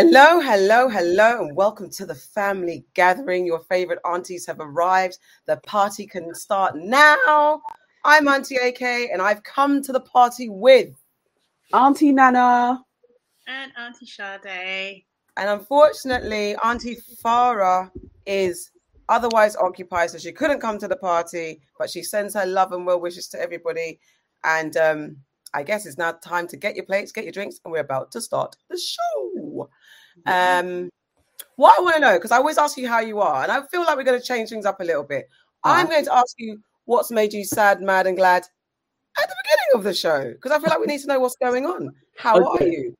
Hello, hello, hello, and welcome to the family gathering. Your favorite aunties have arrived. The party can start now. I'm Auntie AK, and I've come to the party with Auntie Nana and Auntie Sade. And unfortunately, Auntie Farah is otherwise occupied, so she couldn't come to the party, but she sends her love and well wishes to everybody. And um, I guess it's now time to get your plates, get your drinks, and we're about to start the show. Um, what I want to know, because I always ask you how you are, and I feel like we're going to change things up a little bit. I'm uh-huh. going to ask you what's made you sad, mad, and glad at the beginning of the show, because I feel like we need to know what's going on. How okay. are you?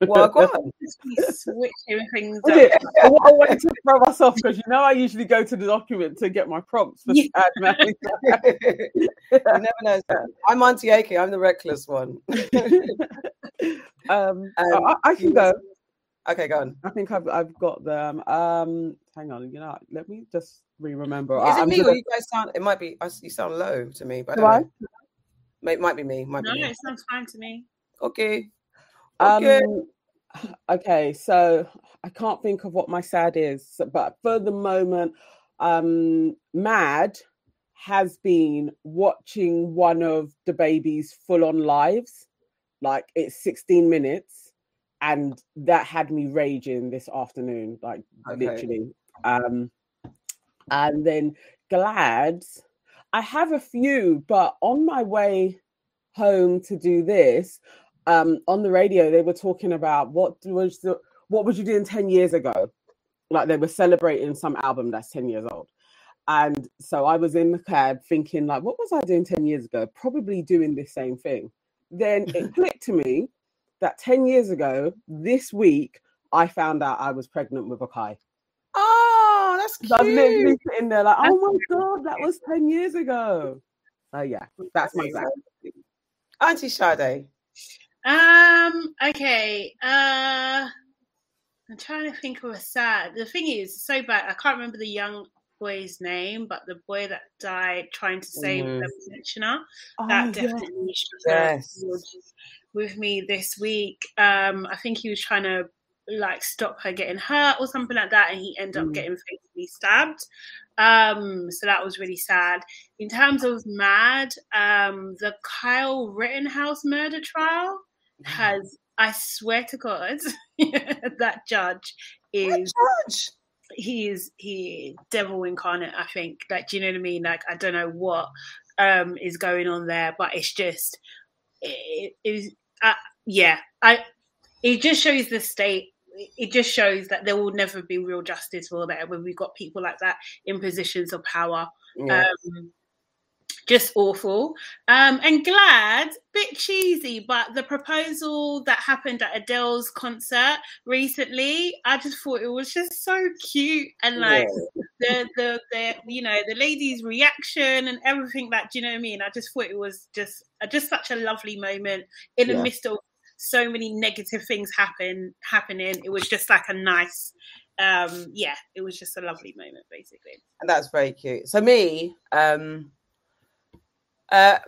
Well, go on. Switching things up. I wanted to throw myself because you know I usually go to the document to get my prompts for yeah. sad man. you never know. I'm Auntie AK. I'm the reckless one. um, um I, I, can go. Okay, go on. I think I've I've got them. Um, hang on. You know, let me just re-remember. Is it I'm me gonna... or you guys sound? It might be. You sound low to me, but I It might be me. Might no, be me. it sounds fine to me. Okay. Okay. Um, okay, so I can't think of what my sad is, but for the moment, um, Mad has been watching one of DaBaby's full on lives. Like it's 16 minutes, and that had me raging this afternoon, like okay. literally. Um, and then Glad, I have a few, but on my way home to do this, um, on the radio they were talking about what was the, what was you doing 10 years ago like they were celebrating some album that's 10 years old and so i was in the cab thinking like what was i doing 10 years ago probably doing the same thing then it clicked to me that 10 years ago this week i found out i was pregnant with a kai oh that's cute so i was literally sitting there like oh my god that was 10 years ago so yeah that's my bad auntie Sade um. Okay. Uh. I'm trying to think of a sad. The thing is, so bad. I can't remember the young boy's name, but the boy that died trying to save mm. the pensioner. Oh, that definitely yes. With me this week. Um. I think he was trying to like stop her getting hurt or something like that, and he ended up mm. getting fatally stabbed. Um, so that was really sad. In terms of Mad, um, the Kyle Rittenhouse murder trial has I swear to God that judge is judge? he is he devil incarnate, I think. Like do you know what I mean? Like I don't know what um is going on there, but it's just it is uh, yeah, I it just shows the state it just shows that there will never be real justice for that when we've got people like that in positions of power. Yeah. Um, just awful. Um, and glad, bit cheesy, but the proposal that happened at Adele's concert recently, I just thought it was just so cute and like yeah. the, the the you know the lady's reaction and everything that do you know what I mean? I just thought it was just uh, just such a lovely moment in the midst of so many negative things happen happening. It was just like a nice um yeah it was just a lovely moment basically and that's very cute so me um uh,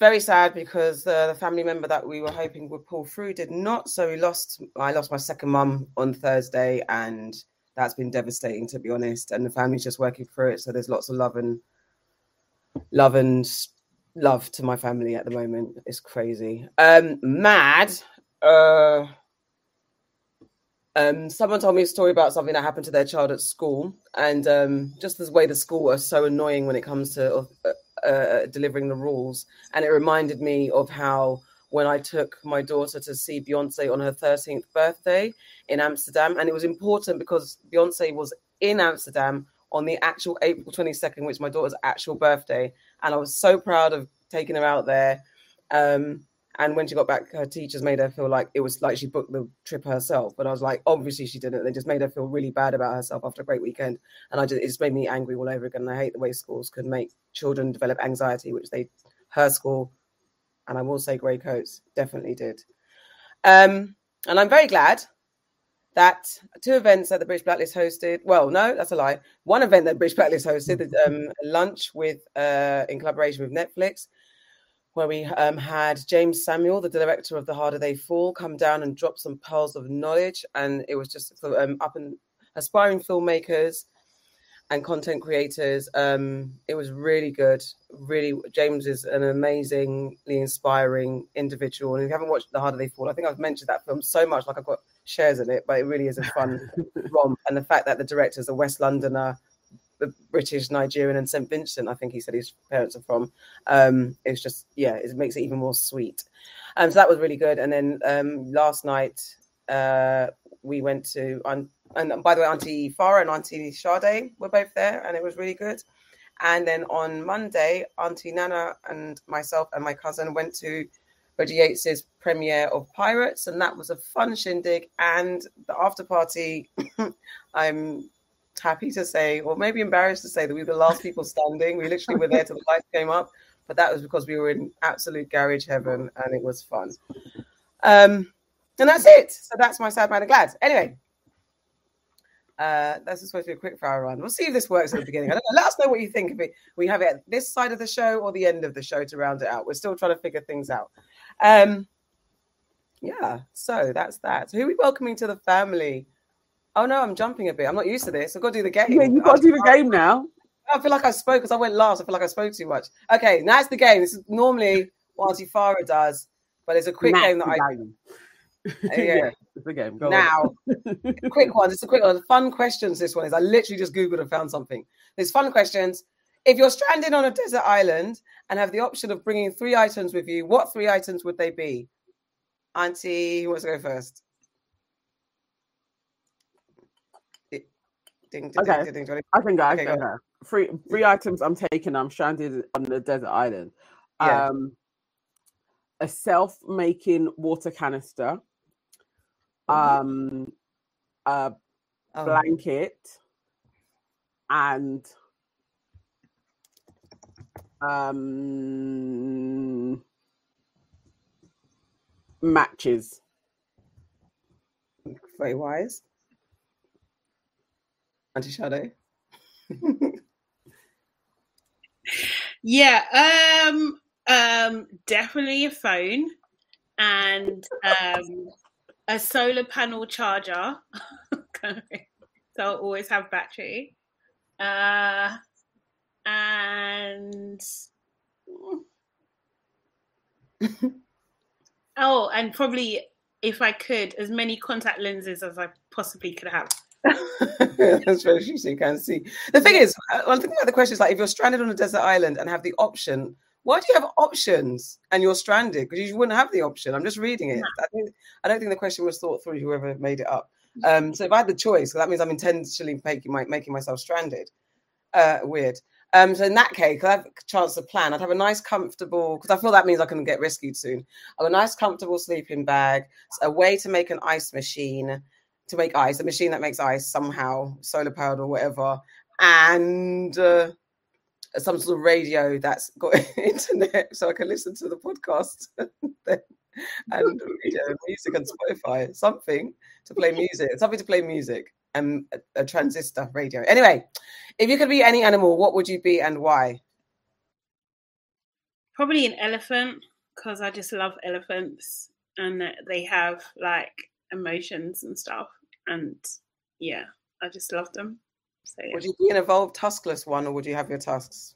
very sad because uh, the family member that we were hoping would pull through did not. So we lost. I lost my second mum on Thursday, and that's been devastating to be honest. And the family's just working through it. So there's lots of love and love and love to my family at the moment. It's crazy. Um, mad. Uh, um, someone told me a story about something that happened to their child at school, and um, just the way the school are so annoying when it comes to uh, uh, delivering the rules. And it reminded me of how when I took my daughter to see Beyonce on her 13th birthday in Amsterdam, and it was important because Beyonce was in Amsterdam on the actual April 22nd, which my daughter's actual birthday, and I was so proud of taking her out there. Um, and when she got back, her teachers made her feel like it was like she booked the trip herself. But I was like, obviously she didn't. They just made her feel really bad about herself after a great weekend. And I just it just made me angry all over again. And I hate the way schools can make children develop anxiety, which they her school, and I will say grey coats definitely did. Um, and I'm very glad that two events that the British Blacklist hosted. Well, no, that's a lie. One event that British Blacklist hosted, um, lunch with uh, in collaboration with Netflix where we um, had Jeymes Samuel, the director of The Harder They Fall, come down and drop some pearls of knowledge. And it was just for um, up and aspiring filmmakers and content creators. Um, it was really good. Really, Jeymes is an amazingly inspiring individual. And if you haven't watched The Harder They Fall, I think I've mentioned that film so much, like I've got shares in it, but it really is a fun romp. And the fact that the director is a West Londoner British, Nigerian, and St. Vincent. I think he said his parents are from. Um, it's just yeah, it makes it even more sweet. Um, so that was really good. And then um, last night uh, we went to and by the way, Auntie Farah and Auntie Sade were both there, and it was really good. And then on Monday, Auntie Nana and myself and my cousin went to Reggie Yates's premiere of Pirates, and that was a fun shindig. And the after party, I'm happy to say, or maybe embarrassed to say, that we were the last people standing. We literally were there till the lights came up, but that was because we were in absolute garage heaven and it was fun. Um, and that's it. So that's my sad, mad, and glad. Anyway, uh, that's supposed to be a quick fire run. We'll see if this works at the beginning. I don't know. Let us know what you think of it. We have it at this side of the show or the end of the show to round it out. We're still trying to figure things out. Um, yeah, so that's that. So who are we welcoming to the family? Oh no, I'm jumping a bit. I'm not used to this. I've got to do the game. Yeah, you've got to do the game now. I feel like I spoke because I went last. I feel like I spoke too much. Okay, now it's the game. This is normally what Auntie Farah does, but it's a quick game that I. Game. Uh, yeah. yeah, it's a game. Go now, quick one. It's a quick one. Fun questions. This one is. I literally just googled and found something. There's fun questions. If you're stranded on a desert island and have the option of bringing three items with you, what three items would they be? Auntie, who wants to go first? Ding, ding, okay. Ding, I can go. Okay. Three three items I'm taking. I'm stranded on the desert island. Yeah. Um, a self-making water canister. Mm-hmm. Um, a oh. blanket, and um matches. Very wise. Auntie Sade? yeah, um, um, definitely a phone and um, a solar panel charger. so I'll always have battery. Uh, and oh, and probably if I could, as many contact lenses as I possibly could have. That's very interesting. You can see. The thing is, uh, one thing about the question is like, if you're stranded on a desert island and have the option, why do you have options and you're stranded? Because you wouldn't have the option. I'm just reading it. I, think, I don't think the question was thought through. Whoever made it up. Um, so if I had the choice, that means I'm intentionally making, my, making myself stranded. Uh, weird. Um, so in that case, I have a chance to plan. I'd have a nice, comfortable, because I feel that means I can get rescued soon. I have a nice, comfortable sleeping bag, a way to make an ice machine, to make ice, a machine that makes ice somehow, solar powered or whatever, and uh, some sort of radio that's got internet so I can listen to the podcast and you know, music and Spotify, something to play music, something to play music, and a, a transistor radio. Anyway, if you could be any animal, what would you be and why? Probably an elephant because I just love elephants and they have like emotions and stuff. And yeah, I just love them. So, yeah. Would you be an evolved tuskless one, or would you have your tusks?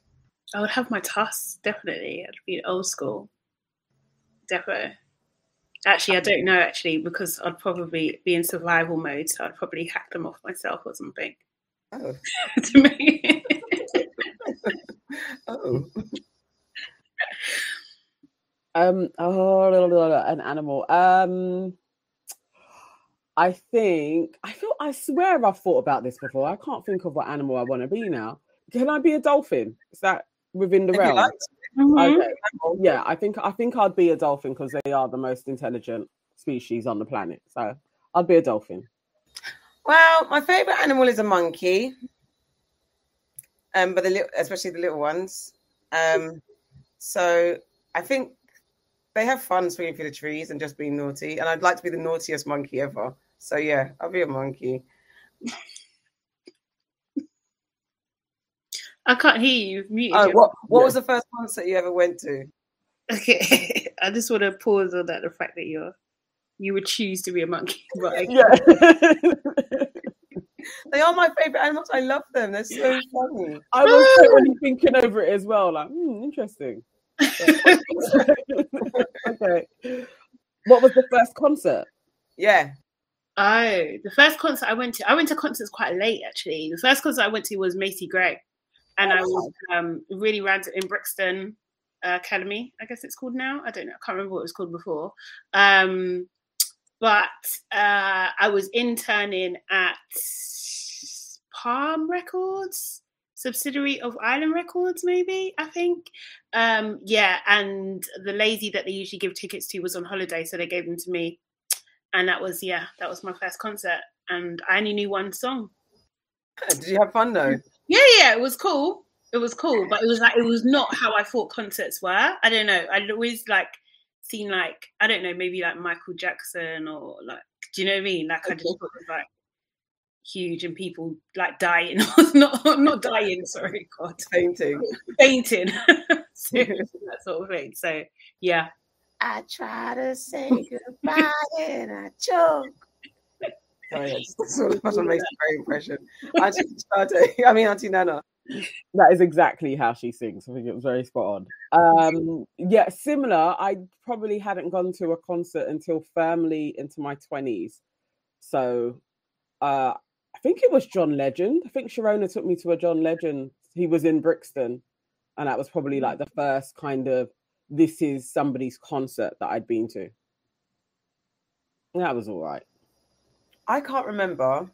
I would have my tusks definitely. I'd be old school, definitely. Actually, I don't know actually because I'd probably be in survival mode, so I'd probably hack them off myself or something. Oh. to me. oh. Um. Oh, an animal. Um. I think I feel I swear I've thought about this before. I can't think of what animal I want to be now. Can I be a dolphin? Is that within the realm? Mm-hmm. Okay. Yeah, I think I think I'd be a dolphin because they are the most intelligent species on the planet. So I'd be a dolphin. Well, my favorite animal is a monkey. Um, but the little, especially the little ones. Um, so I think they have fun swinging through the trees and just being naughty. And I'd like to be the naughtiest monkey ever. So yeah, I'll be a monkey. I can't hear you. Muted oh, what what was the first concert you ever went to? Okay, I just want to pause on that. The fact that you're you would choose to be a monkey, but I, Yeah. They are my favorite animals. I love them. They're so funny. I was totally thinking over it as well. Like, hmm, interesting. okay. What was the first concert? Yeah. Oh, the first concert I went to, I went to concerts quite late actually. The first concert I went to was Macy Gray, and I was um, really random in Brixton uh, Academy, I guess it's called now. I don't know, I can't remember what it was called before. Um, but uh, I was interning at Palm Records, subsidiary of Island Records, maybe I think. Um, yeah, and the lazy that they usually give tickets to was on holiday, so they gave them to me and that was yeah that was my first concert. And i only knew one song. Did you have fun though? yeah yeah it was cool. It was cool but it was like it was not how i thought concerts were. I don't know. I'd always like seen like i don't know maybe like michael jackson or like do you know what i mean? Like i just thought it was like huge and people like dying. Not not dying sorry god. Painting. fainting. That sort of thing. So yeah I try to say goodbye and I choke. Sorry, that's that's what makes a great impression. Auntie Sade, I mean Auntie Nana. That is exactly how she sings. I think it was very spot on. Um, yeah, similar. I probably hadn't gone to a concert until firmly into my twenties. So uh, I think it was John Legend. I think Sharona took me to a John Legend. He was in Brixton, and that was probably like the first kind of this is somebody's concert that I'd been to. That was all right. I can't remember.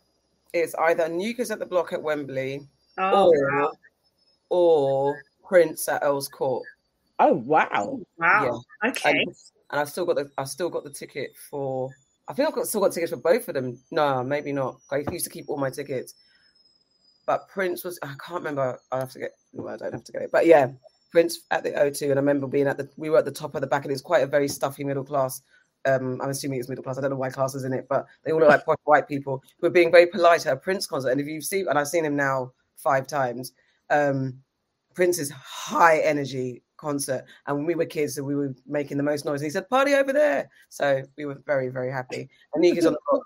It's either New Kids at the Block at Wembley oh or, wow or Prince at Earl's Court. Oh wow! Oh, wow okay And, and I've still got the I've still got the ticket for I think I've got still got tickets for both of them. No, maybe not. I used to keep all my tickets. But Prince was I can't remember. I have to get well, I don't have to get it. But yeah, Prince at the O2 and I remember being at the we were at the top of the back and it's quite a very stuffy middle class. Um, I'm assuming it's middle class. I don't know why class is in it, but they all look like posh white people who are being very polite at a Prince concert. And if you've seen, and I've seen him now five times, um, Prince's high energy concert. And when we were kids, so we were making the most noise. And he said, "Party over there!" So we were very, very happy. And New Kids on the Block.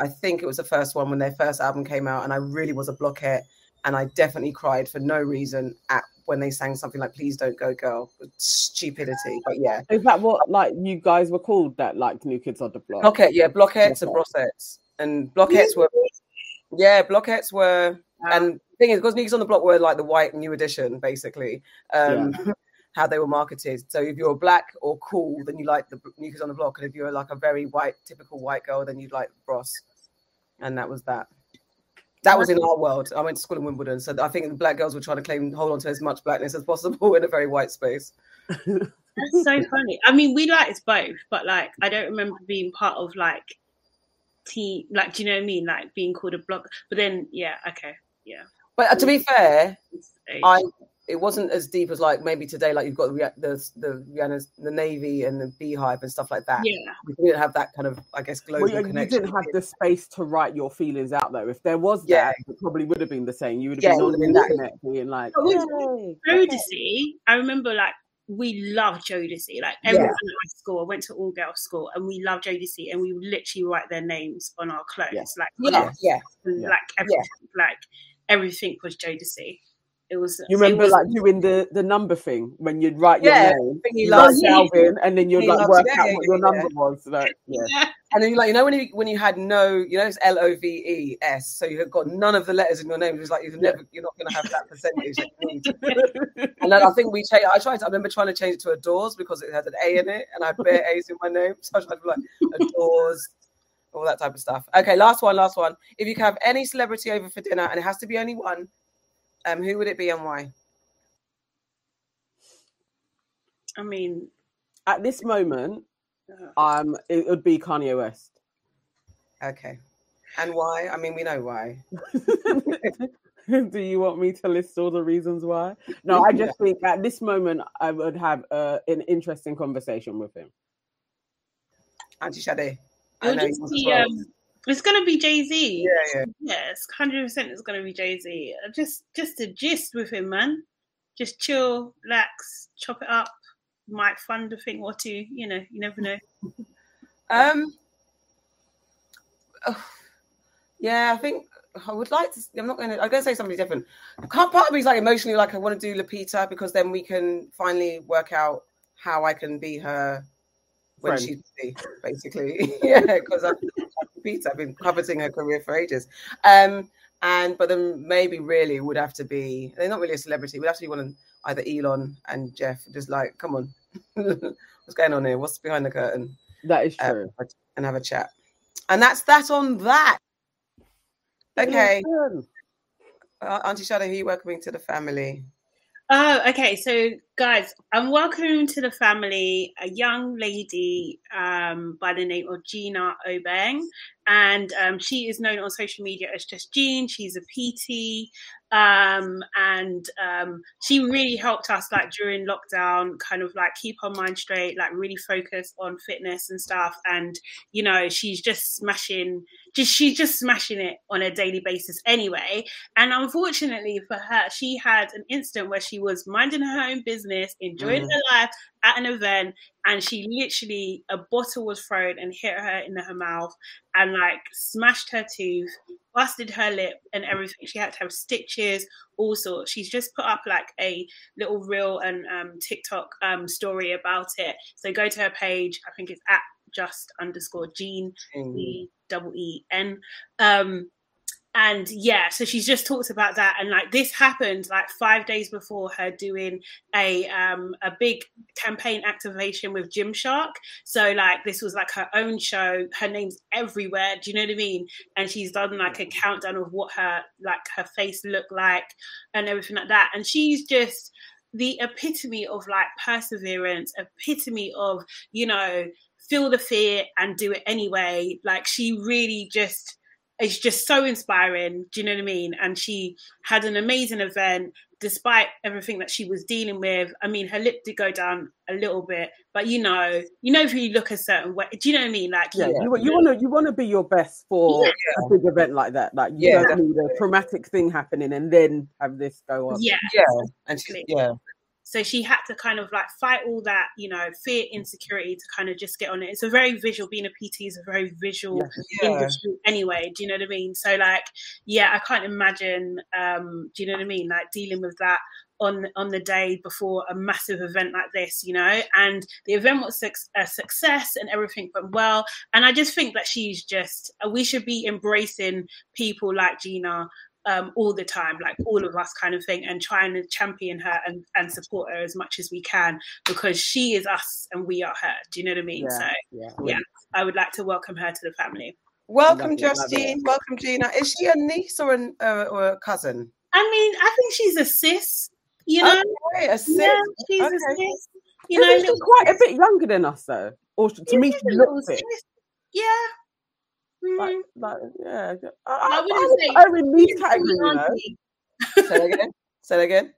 I think it was the first one when their first album came out, and I really was a blockhead. And I definitely cried for no reason at when they sang something like "Please Don't Go, Girl." Stupidity, but yeah. Is that what like you guys were called? That like New Kids on the Block? Blockhead, yeah, blockheads and Brosettes. And blockheads were, yeah, blockheads were, Wow. and the thing is, because New Kids on the Block were like the white new edition, basically, um, how they were marketed. So if you're black or cool, then you like the New Kids on the Block. And if you're like a very white, typical white girl, then you'd like Bros. And that was that. That was in our world. I went to school in Wimbledon. So I think the black girls were trying to claim, hold on to as much blackness as possible in a very white space. That's so funny. I mean, we liked both, but like, I don't remember being part of like team. Like, do you know what I mean? Like being called a blog. But then, yeah, okay, yeah. But uh, to be fair, I it wasn't as deep as like maybe today, like you've got the the the, Rihanna's, the Navy and the Beyhive and stuff like that. yeah, We didn't have that kind of, I guess, global Well, you, you didn't have the space to write your feelings out though. If there was that, it probably would have been the same. You would have Yeah, been on the that. internet being like, oh, But with "Yay, Jodeci, I remember like we loved Jodeci. Like everyone at my school, I went to all girls school, and we loved Jodeci, and we would literally write their names on our clothes, Yeah. like yeah, us, yeah. and, Yeah. like everything, like everything was Jodeci. It was. You remember was, like doing the the number thing when you'd write Yeah, your name, you like Calvin, and then you'd like work out what your number was. Like, yeah. And then you like, you know, when you when you had no, you know, it's L O V E S, so you had got none of the letters in your name. It was like you've never, you're not going to have that percentage. that. And then I think we changed. I tried. To, I remember trying to change it to adores because it had an A in it, and I had bare A's in my name. So I tried to be like adores, all that type of stuff. Okay, last one, last one. If you could have any celebrity over for dinner, and it has to be only one, um, who would it be and why? I mean, At this moment, uh, um, it would be Kanye West. Okay, and why? I mean, we know why. Do you want me to list all the reasons why? No, I just think at this moment I would have uh, an interesting conversation with him. Auntie Sade. it'll know just you be, well. um, it's gonna be Jay Z. Yeah, yeah. Yes, hundred percent. It's gonna be Jay Z. Just, just a gist with him, man. Just chill, relax, chop it up. might fund a thing or two. You know, you never know. Um. oh, yeah, I think I would like to. I'm not going to. I'm going to say something different. Can't part of me is like emotionally like I want to do Lupita because then we can finally work out how I can be her when Friend. she's busy, basically. yeah, because I've Lupita. I've been coveting her career for ages. Um. And but then maybe really would have to be. They're not really a celebrity. It would have to be one of either Elon and Jeff. Just like, come on, what's going on here? What's behind the curtain? That is uh, true. and have a chat. And that's that on that. Okay, uh, Auntie Sade, who are you welcoming to the family? Oh, okay. So, guys, I'm welcoming to the family a young lady um, by the name of Gina Obeng. And um, she is known on social media as just Jean. She's a PT. Um, and um, she really helped us, like, during lockdown, kind of like keep our mind straight, like, really focus on fitness and stuff. And, you know, she's just smashing, just she's just smashing it on a daily basis anyway. And unfortunately for her, she had an incident where she was minding her own business, enjoying Mm. her life at an event, and she literally a bottle was thrown and hit her in her mouth and like smashed her tooth, busted her lip and everything. She had to have stitches, all sorts. She's just put up like a little reel and um, TikTok um, story about it. So go to her page. I think it's at just underscore Jean E double E N. Um, and yeah, so she's just talked about that, and like this happened like five days before her doing a um a big campaign activation with Gymshark. So like this was like her own show. Her name's everywhere. Do you know what I mean? And she's done like a countdown of what her like her face looked like and everything like that. And she's just the epitome of like perseverance, epitome of you know feel the fear and do it anyway. Like she really just is just so inspiring. Do you know what I mean? And she had an amazing event despite everything that she was dealing with. I mean, her lip did go down a little bit, but you know, you know, if you look a certain way, do you know what I mean? Like, Yeah, you, you, you want to you want to be your best for Yeah. a big event like that. Like you Yeah, don't need a traumatic thing happening and then have this go on. yeah. Yeah, and she, yeah, So she had to kind of like fight all that, you know, fear, insecurity to kind of just get on it. It's a very visual. Being a PT is a very visual yeah. industry anyway. Do you know what I mean? So like, yeah, I can't imagine. Um, do you know what I mean? Like dealing with that on on the day before a massive event like this, you know. And the event was a success and everything went well. And I just think that she's just. We should be embracing people like Gina. Um, all the time, like all of us, kind of thing, and trying to champion her and, and support her as much as we can because she is us and we are her. Do you know what I mean? Yeah, So yeah. Yeah. I would like to welcome her to the family. Welcome, Love Justine. Welcome, Gina. Is she a niece or an uh, or a cousin? I mean, I think she's a sis. You know, Okay, a sis. yeah, she's a sis. You know, Isn't she little quite a sis. bit younger than us though? Or to Yeah, me, she a little looks it. sis. Yeah. Like, Mm. like, yeah. I, I I, wouldn't I would say- put her in these She's a categories, you know. Say that again. Say that again.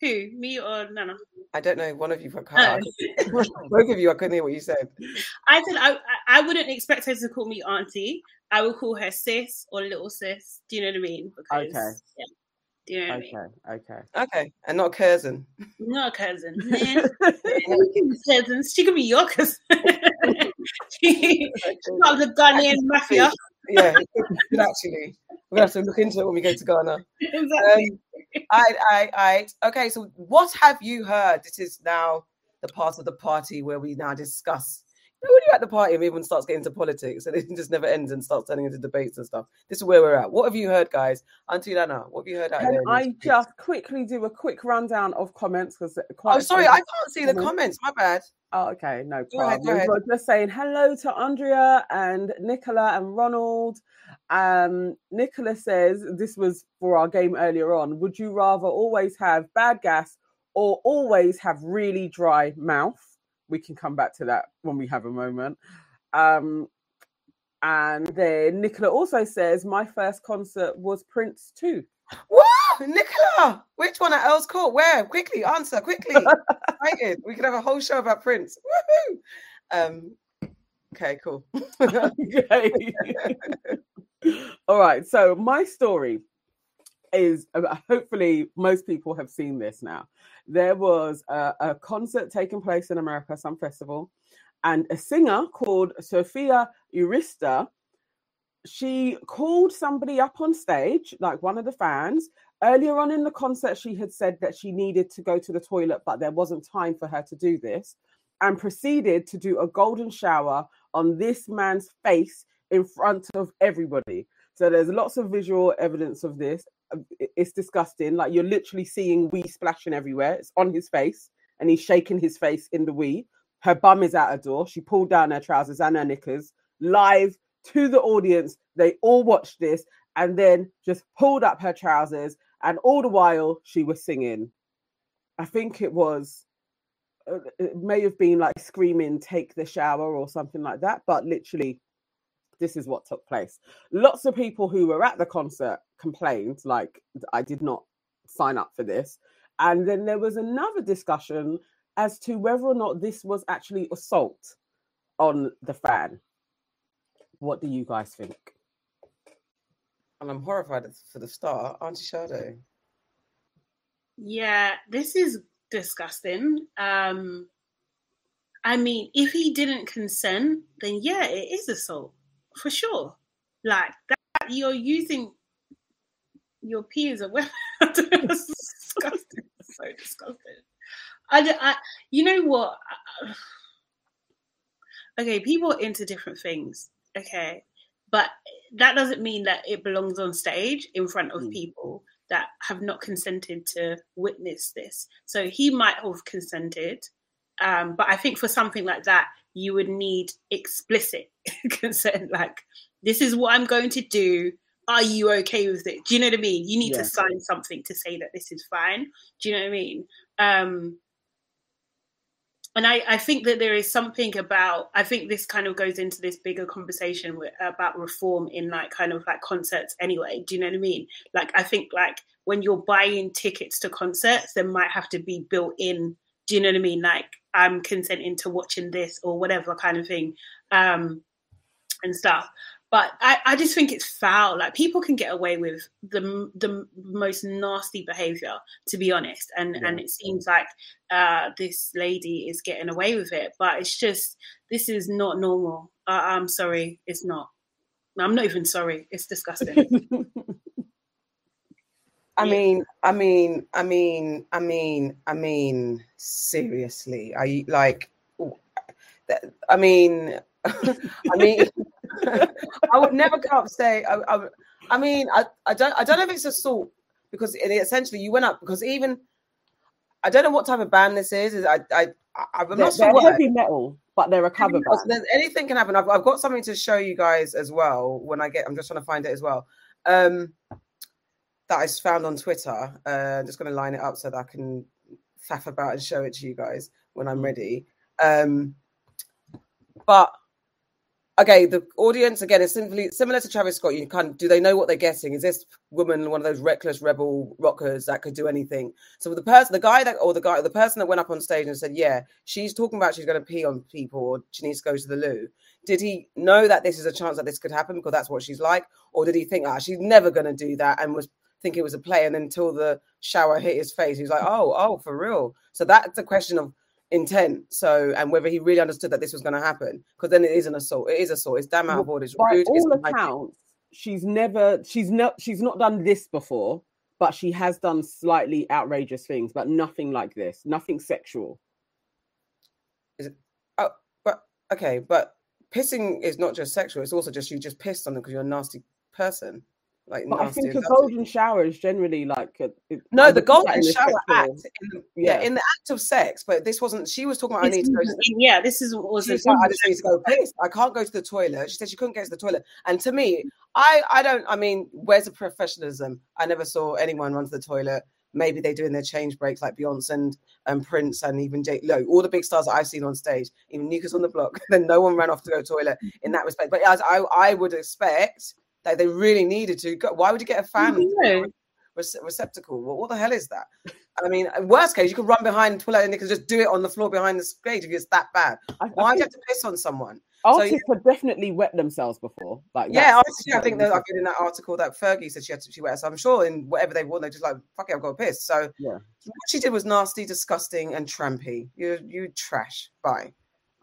Who? Me or Nana? I don't know. One of you. I Oh. can't. Both of you. I couldn't hear what you said. I said I, I I wouldn't expect her to call me auntie. I would call her sis or little sis. Do you know what I mean? Because Okay. yeah. Do you know what I mean? Okay, okay. Okay, and not cousin. Not a cousin. Nah. She can be cousins. She could be your cousin. of the Ghanaian mafia. Yeah, actually. We're gonna have to look into it when we go to Ghana. exactly. Um, I, I, I. Okay, so what have you heard? This is now the part of the party where we now discuss. You when you're at the party and everyone starts getting into politics and it just never ends and starts turning into debates and stuff. This is where we're at. What have you heard, guys? Auntie Lana, what have you heard out Can there? I just quickly do a quick rundown of comments because Oh, sorry, I can't see the comments. My bad. Oh, okay, no Go ahead, problem. go ahead. Just saying hello to Andrea and Nicola and Ronald. Um, Nicola says this was for our game earlier on. Would you rather always have bad gas or always have really dry mouth? We can come back to that when we have a moment. Um, and then Nicola also says my first concert was Prince too. Whoa, Nicola, which one at Earl's Court? Where? Quickly, answer quickly. Excited. We could have a whole show about Prince. Woohoo! Um, okay, cool. okay. All right. So my story is uh, hopefully most people have seen this now. There was a, a concert taking place in America, some festival, and a singer called Sophia Urista. She called somebody up on stage, like one of the fans. Earlier on in the concert, she had said that she needed to go to the toilet, but there wasn't time for her to do this, and proceeded to do a golden shower on this man's face in front of everybody. So there's lots of visual evidence of this. It's disgusting. Like you're literally seeing wee splashing everywhere. It's on his face, and he's shaking his face in the wee. Her bum is out a door. She pulled down her trousers and her knickers live to the audience. They all watched this and then just pulled up her trousers. And all the while she was singing. I think it was, uh, it may have been like screaming, take the shower or something like that. But literally, this is what took place. Lots of people who were at the concert complained, like, I did not sign up for this. And then there was another discussion as to whether or not this was actually assault on the fan. What do you guys think? And I'm horrified for the start, Auntie Sade. Yeah, this is disgusting. Um, I mean, if he didn't consent, then yeah, it is assault for sure. Like that, you're using your pee as a weapon. it's disgusting. so disgusting. I, I, you know what? Okay, people are into different things. Okay, but that doesn't mean that it belongs on stage in front of mm. people that have not consented to witness this. So he might have consented, um, but I think for something like that, you would need explicit consent. Like, this is what I'm going to do. Are you okay with it? Do you know what I mean? You need yeah. to sign something to say that this is fine. Do you know what I mean? Um, and I, I think that there is something about I think this kind of goes into this bigger conversation with, about reform in like kind of like concerts anyway. Do you know what I mean? Like I think like when you're buying tickets to concerts, there might have to be built in. Do you know what I mean? Like I'm consenting to watching this or whatever kind of thing, um, and stuff. But I, I just think it's foul. Like people can get away with the the most nasty behavior, to be honest. And yeah. and it seems like uh, this lady is getting away with it. But it's just this is not normal. Uh, I'm sorry, it's not. I'm not even sorry. It's disgusting. I mean, I mean, I mean, I mean, I mean, seriously, are you like, I mean, I mean, I would never come up say. I, I, I, mean, I, I don't, I don't know if it's assault because it, essentially you went up because even I don't know what type of band this is. I, I, I, am not sure. They're heavy metal, but they're a cover band. Anything can happen. I've, I've got something to show you guys as well. When I get, I'm just trying to find it as well. Um, that I found on Twitter. Uh, I'm just going to line it up so that I can faff about and show it to you guys when I'm mm. ready. Um, but okay, the audience again is simply similar to Travis Scott. You can do they know what they're getting? Is this woman one of those reckless rebel rockers that could do anything? So the person, the guy that, or the guy, the person that went up on stage and said, "Yeah, she's talking about she's going to pee on people, or she needs to go to the loo." Did he know that this is a chance that this could happen because that's what she's like, or did he think, "Ah, she's never going to do that," and was think it was a play, and until the shower hit his face, he was like, "Oh, oh, for real." So that's a question of intent. So, and whether he really understood that this was going to happen, because then it is an assault. It is assault. It's damn out of order. It's By rude. all it's accounts, she's never, she's not, she's not done this before, but she has done slightly outrageous things, but nothing like this, nothing sexual. Is it? Oh, but okay, but pissing is not just sexual. It's also just you just pissed on them because you're a nasty person. Like, but I think a golden shower is generally like a, it, no, the golden shower act. In yeah. yeah. in the act of sex, but this wasn't. She was talking about. This I need to go. To the, yeah, this is was. Like, I just need to go piss. I can't go to the toilet. She said she couldn't get to the toilet, and to me, I I don't. I mean, where's the professionalism? I never saw anyone run to the toilet. Maybe they do in their change breaks, like Beyonce and, and Prince, and even J.Lo, all the big stars that I've seen on stage, even Kids on the Block. then no one ran off to go to the toilet in mm-hmm. that respect. But as I I would expect that they really needed to. Why would you get a fan receptacle? Well, what the hell is that? I mean, worst case, you could run behind, pull out, and you could just do it on the floor behind the stage if it's that bad. Why do you have to piss on someone? Artists so, yeah. have definitely wet themselves before. Like yeah, artists, yeah I think that I've been in that article that Fergie said she had to she wet. So I'm sure in whatever they want, they're just like, fuck it, I've got a piss. So yeah, what she did was nasty, disgusting, and trampy. You you trash. Bye.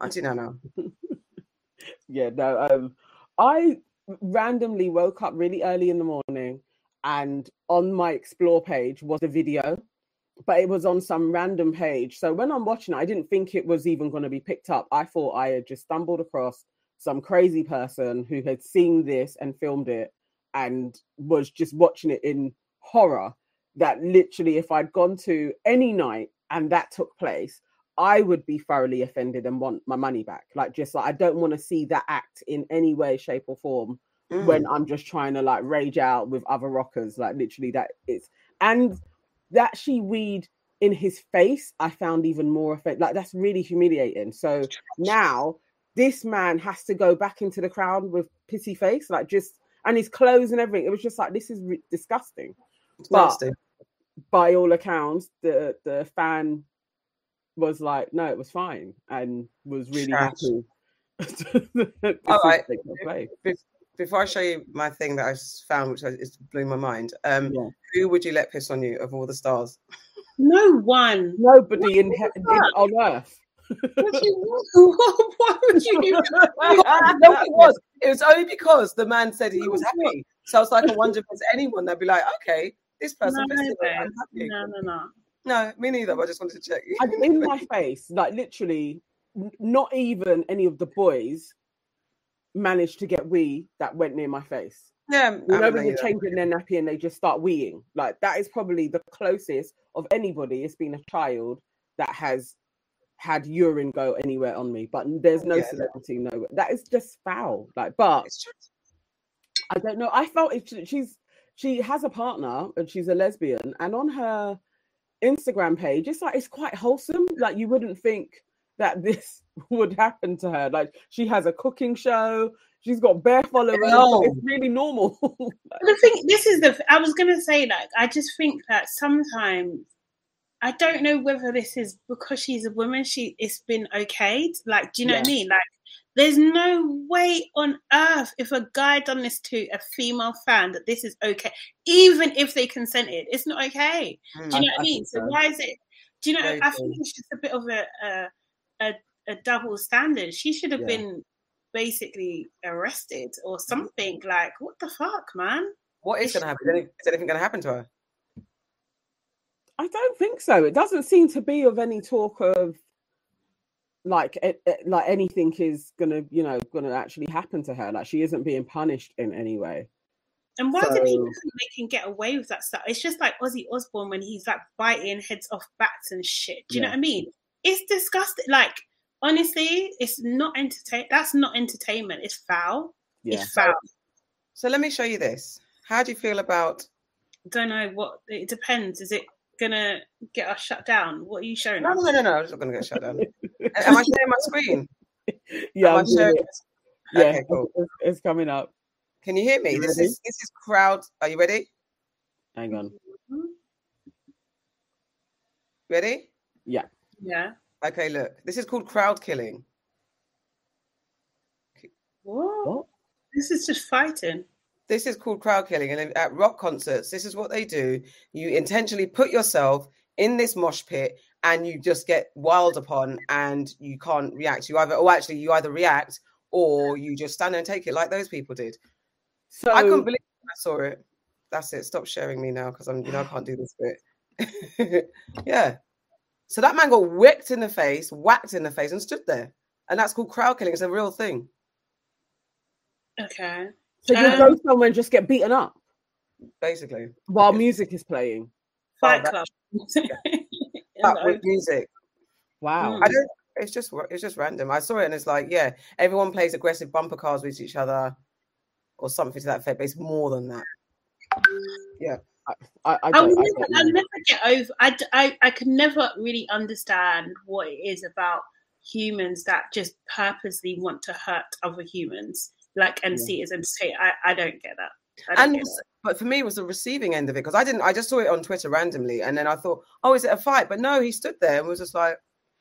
Auntie Nana. yeah, no, um I randomly woke up really early in the morning and on my explore page was a video but it was on some random page. So when i'm watching it i didn't think it was even going to be picked up. I thought i had just stumbled across some crazy person who had seen this and filmed it and was just watching it in horror that literally if i'd gone to any night and that took place I would be thoroughly offended and want my money back. Like, just like I don't want to see that act in any way, shape, or form mm. when I'm just trying to like rage out with other rockers. Like, literally, that is and that she weed in his face, I found even more offensive. Like, that's really humiliating. So now this man has to go back into the crowd with pissy face, like just and his clothes and everything. It was just like this is re- disgusting. It's but nasty. by all accounts, the the fan was like, no, it was fine, and was really happy. All right. Before I show you my thing that I found, which is blew my mind, um, yeah. who would you let piss on you of all the stars? No one. Nobody in, in, on earth. What you, what would you no, it was. It was only because the man said he was happy. So I was like, I wonder if there's anyone that'd be like, okay, this person. No, no, no, no. No, me neither. But I just wanted to check. in my face, like literally, not even any of the boys managed to get wee that went near my face. Yeah, you know when you're changing their nappy and they just start weeing. Like that is probably the closest of anybody. It's been a child that has had urine go anywhere on me, but there's no yeah, celebrity no. That is just foul. Like, but I don't know. I felt she's she has a partner and she's a lesbian, and on her Instagram page, it's like it's quite wholesome. Like you wouldn't think that this would happen to her. Like she has a cooking show, she's got bare followers. No. It's really normal. the thing, this is the. I was gonna say like I just think that sometimes I don't know whether this is because she's a woman. She it's been okayed. Like, do you know yeah. what I mean? Like there's no way on earth if a guy done this to a female fan that this is okay, even if they consented. It's not okay. Mm, do you know I, what I mean? So, so why is it? Do you know? Very I think it's just a bit of a a, a, a double standard. She should have yeah. been basically arrested or something. Like, what the fuck, man? What is going to happen? Is anything going to happen to her? I don't think so. It doesn't seem to be of any talk of like it, it, like anything is gonna you know gonna actually happen to her. Like she isn't being punished in any way. And why so... do people think they can get away with that stuff? It's just like ozzy osbourne when he's like biting heads off bats and shit. Do you yeah. know what i mean? It's disgusting. Like honestly it's not entertain that's not entertainment. It's foul. Yeah. it's foul. So let me show you this. How do you feel about I don't know what it depends. Is it gonna get us shut down? What are you showing no, us? No, no, no, It's not gonna get shut down. Am I sharing my screen? Yeah, i'm sharing... yeah, okay, cool. It's, it's, coming up. Can you hear me? You this ready? is this is crowd. Are you ready? Hang on. Ready? Yeah. Yeah. Okay, look. This is called crowd killing. What? what? This is just fighting. This is called crowd killing. And at rock concerts, this is what they do. You intentionally put yourself in this mosh pit and you just get wild upon and you can't react. You either, oh, actually, you either react or you just stand there and take it like those people did. So I couldn't believe I saw it. That's it. Stop sharing me now because I'm, you know, I can't do this bit. yeah. So that man got whipped in the face, whacked in the face, and stood there. And that's called crowd killing. It's a real thing. Okay. So you um, go somewhere and just get beaten up, basically, while music is playing. Fight Club. but with music. Wow. I don't. It's just it's just random. I saw it and it's like, yeah, everyone plays aggressive bumper cars with each other, or something to that effect. But it's more than that. Yeah. I, I, I, will never, I'll never get over. I, I, I can never really understand what it is about humans that just purposely want to hurt other humans like and yeah. see it as entertainment. I, I don't get that. and get that. but for me, it was the receiving end of it because I didn't. I just saw it on Twitter randomly, and then I thought, oh, is it a fight? But no, he stood there and was just like,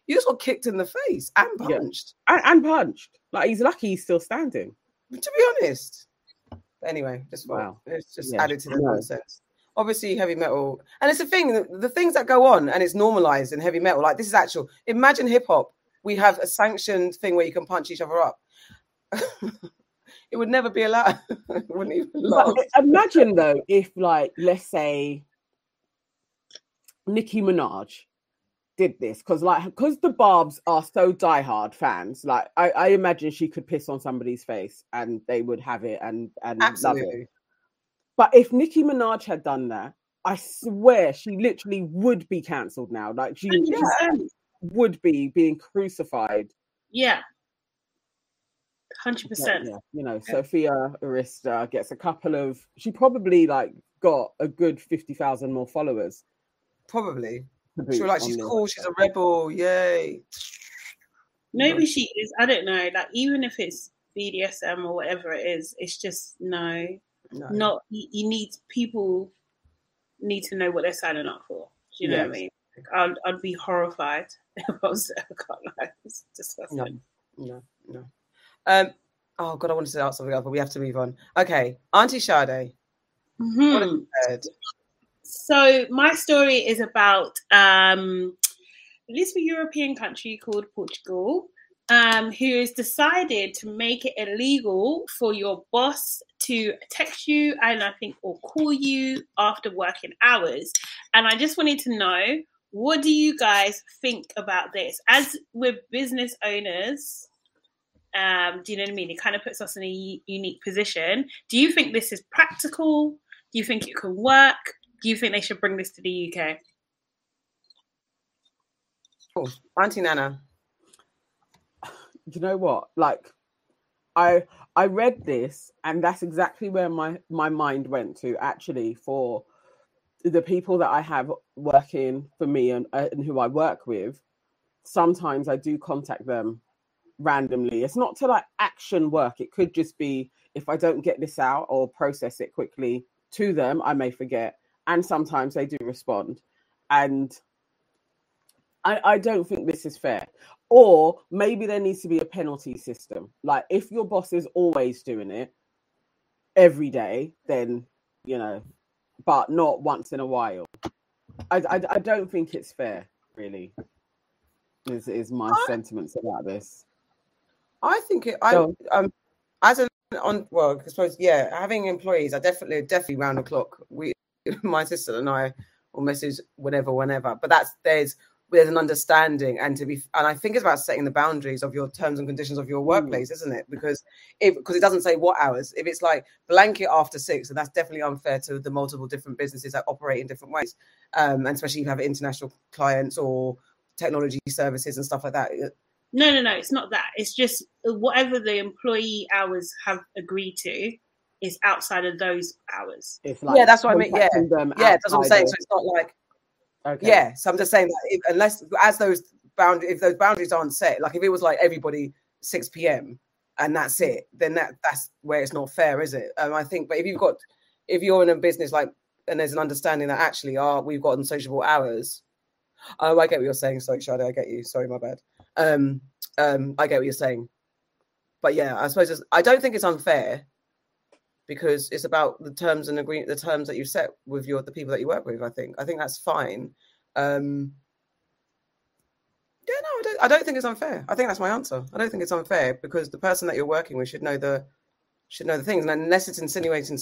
You just got kicked in the face and Yeah. punched. And, and punched. Like he's lucky he's still standing. To be honest. Anyway, just wow. Wow. it's just Yeah. added to the nonsense. Obviously, heavy metal, and it's a thing. The, the things that go on, and it's normalized in heavy metal. Like this is actual. Imagine hip hop. We have a sanctioned thing where you can punch each other up. it would never be allowed. wouldn't even But imagine though, if like let's say Nicki Minaj did this, because like because the Barbs are so diehard fans, like I, I imagine she could piss on somebody's face and they would have it and and love it. But if Nicki Minaj had done that, I swear she literally would be cancelled now. Like she, she would be being crucified. Yeah. Hundred Yeah, percent. yeah, you know, Sophia Urista gets a couple of. She probably like got a good fifty thousand more followers. Probably. to She boot like, she's this. cool. She's a rebel. Yay. Maybe she is. I don't know. Like even if it's BDSM or whatever it is, it's just no, No. not. You, you need people need to know what they're signing up for. Do you know what I mean? Like, I'd I'd be horrified if I was. I can't lie. It's disgusting. No, no, no. Um. Oh God, I wanted to ask something else, but we have to move on. Okay, Auntie Sade. What have Mhm. So my story is about um, a European country called Portugal, um, who has decided to make it illegal for your boss to text you and I think or call you after working hours. And I just wanted to know what do you guys think about this? As we're business owners, um, do you know what I mean? It kind of puts us in a u- unique position. Do you think this is practical? Do you think it can work? Do you think they should bring this to the UK? Oh, Auntie Nana. you know what like i i read this and that's exactly where my my mind went to actually for the people that i have working for me and, uh, and who i work with sometimes i do contact them randomly it's not to like action work it could just be if i don't get this out or process it quickly to them i may forget and sometimes they do respond and I, I don't think this is fair. Or maybe there needs to be a penalty system. Like if your boss is always doing it every day, then you know, but not once in a while. I, I, I don't think it's fair, really. Is is my sentiments about this. I think it. I Go um as an on well, I suppose yeah, having employees, I definitely definitely round the clock. We, my sister and I, will message whenever, whenever. But that's there's there's an understanding and to be and I think it's about setting the boundaries of your terms and conditions of your workplace, isn't it? Because if because it doesn't say what hours. If it's like blanket after six, and that's definitely unfair to the multiple different businesses that operate in different ways, um, and especially if you have international clients or technology services and stuff like that. No, no, no. It's not that. It's just whatever the employee hours have agreed to is outside of those hours. It's like Yeah, that's what I mean, yeah. Yeah, that's what I'm saying. of- So it's not like okay. Yeah, so I'm just saying that if, unless as those boundaries, if those boundaries aren't set, like if it was like everybody 6 p.m. and that's it, then that that's where it's not fair, is it? Um, I think, but if you've got, if you're in a business like, and there's an understanding that actually, are we've got unsociable hours. Oh, I get what you're saying. Sorry, Shade, I get you. Sorry, my bad. Um, um, I get what you're saying. But yeah, I suppose I don't think it's unfair because it's about the terms and agree the terms that you set with your the people that you work with. I think I think that's fine. Um, yeah, no, I don't. I don't think it's unfair. I think that's my answer. I don't think it's unfair because the person that you're working with should know the should know the things, and unless it's insinuating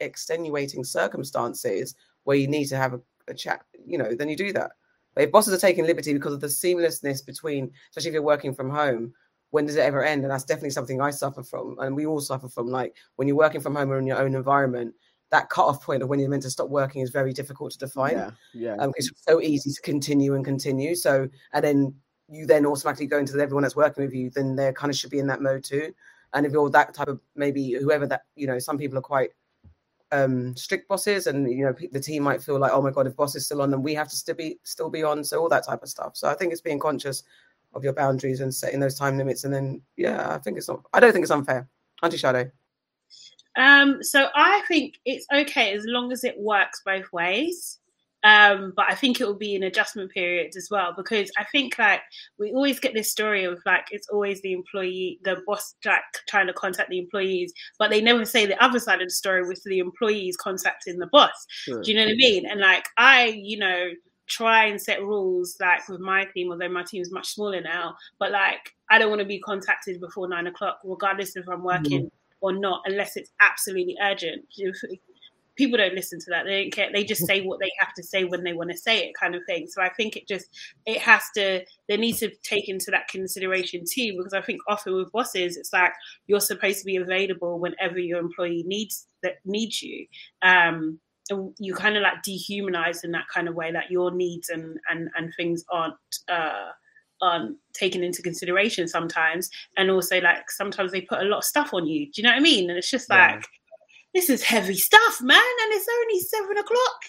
extenuating circumstances where you need to have a, a chat, you know, then you do that. If bosses are taking liberty because of the seamlessness between, especially if you're working from home, when does it ever end? And that's definitely something I suffer from, and we all suffer from. Like when you're working from home or in your own environment, that cut-off point of when you're meant to stop working is very difficult to define Yeah, yeah. um, it's so easy to continue and continue. So, and then you then automatically go into everyone that's working with you, then they kind of should be in that mode too. And if you're that type of maybe whoever that you know, some people are quite um strict bosses, and you know the team might feel like, oh my god, if boss is still on, then we have to still be still be on. So all that type of stuff. So I think it's being conscious of your boundaries and setting those time limits, and then yeah, I think it's not. I don't think it's unfair. Auntie Shadow. Um, so I think it's okay as long as it works both ways. Um, but I think it will be an adjustment period as well because I think like we always get this story of like it's always the employee, the boss like trying to contact the employees, but they never say the other side of the story with the employees contacting the boss. Sure. Do you know what I mean? And like I, you know, try and set rules like with my team, although my team is much smaller now, but like I don't want to be contacted before nine o'clock, regardless if I'm working. Mm-hmm or not unless it's absolutely urgent people don't listen to that. They don't care. They just say what they have to say when they want to say it, kind of thing. So I think it just it has to. They need to take into that consideration too, because I think often with bosses, it's like you're supposed to be available whenever your employee needs that needs you. Um, and you kind of like dehumanize in that kind of way that your needs and and and things aren't. Uh, aren't taken into consideration sometimes and also like sometimes they put a lot of stuff on you do you know what i mean and it's just like yeah this is heavy stuff, man, and it's only seven o'clock.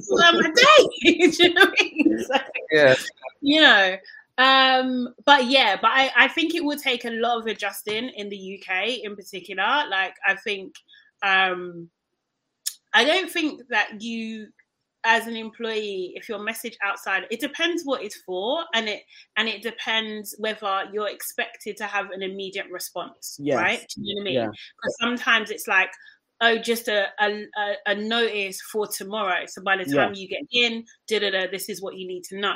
on my day. you know what I mean? So, yeah. You know. Um, but yeah, but I, I think it will take a lot of adjusting in the UK in particular. Like I think um I don't think that you as an employee if your message outside it depends what it's for and it and it depends whether you're expected to have an immediate response yes. right? Do you know what i mean? Because yeah. sometimes it's like oh just a, a, a notice for tomorrow. So by the time yeah. you get in da, da, da, this is what you need to know.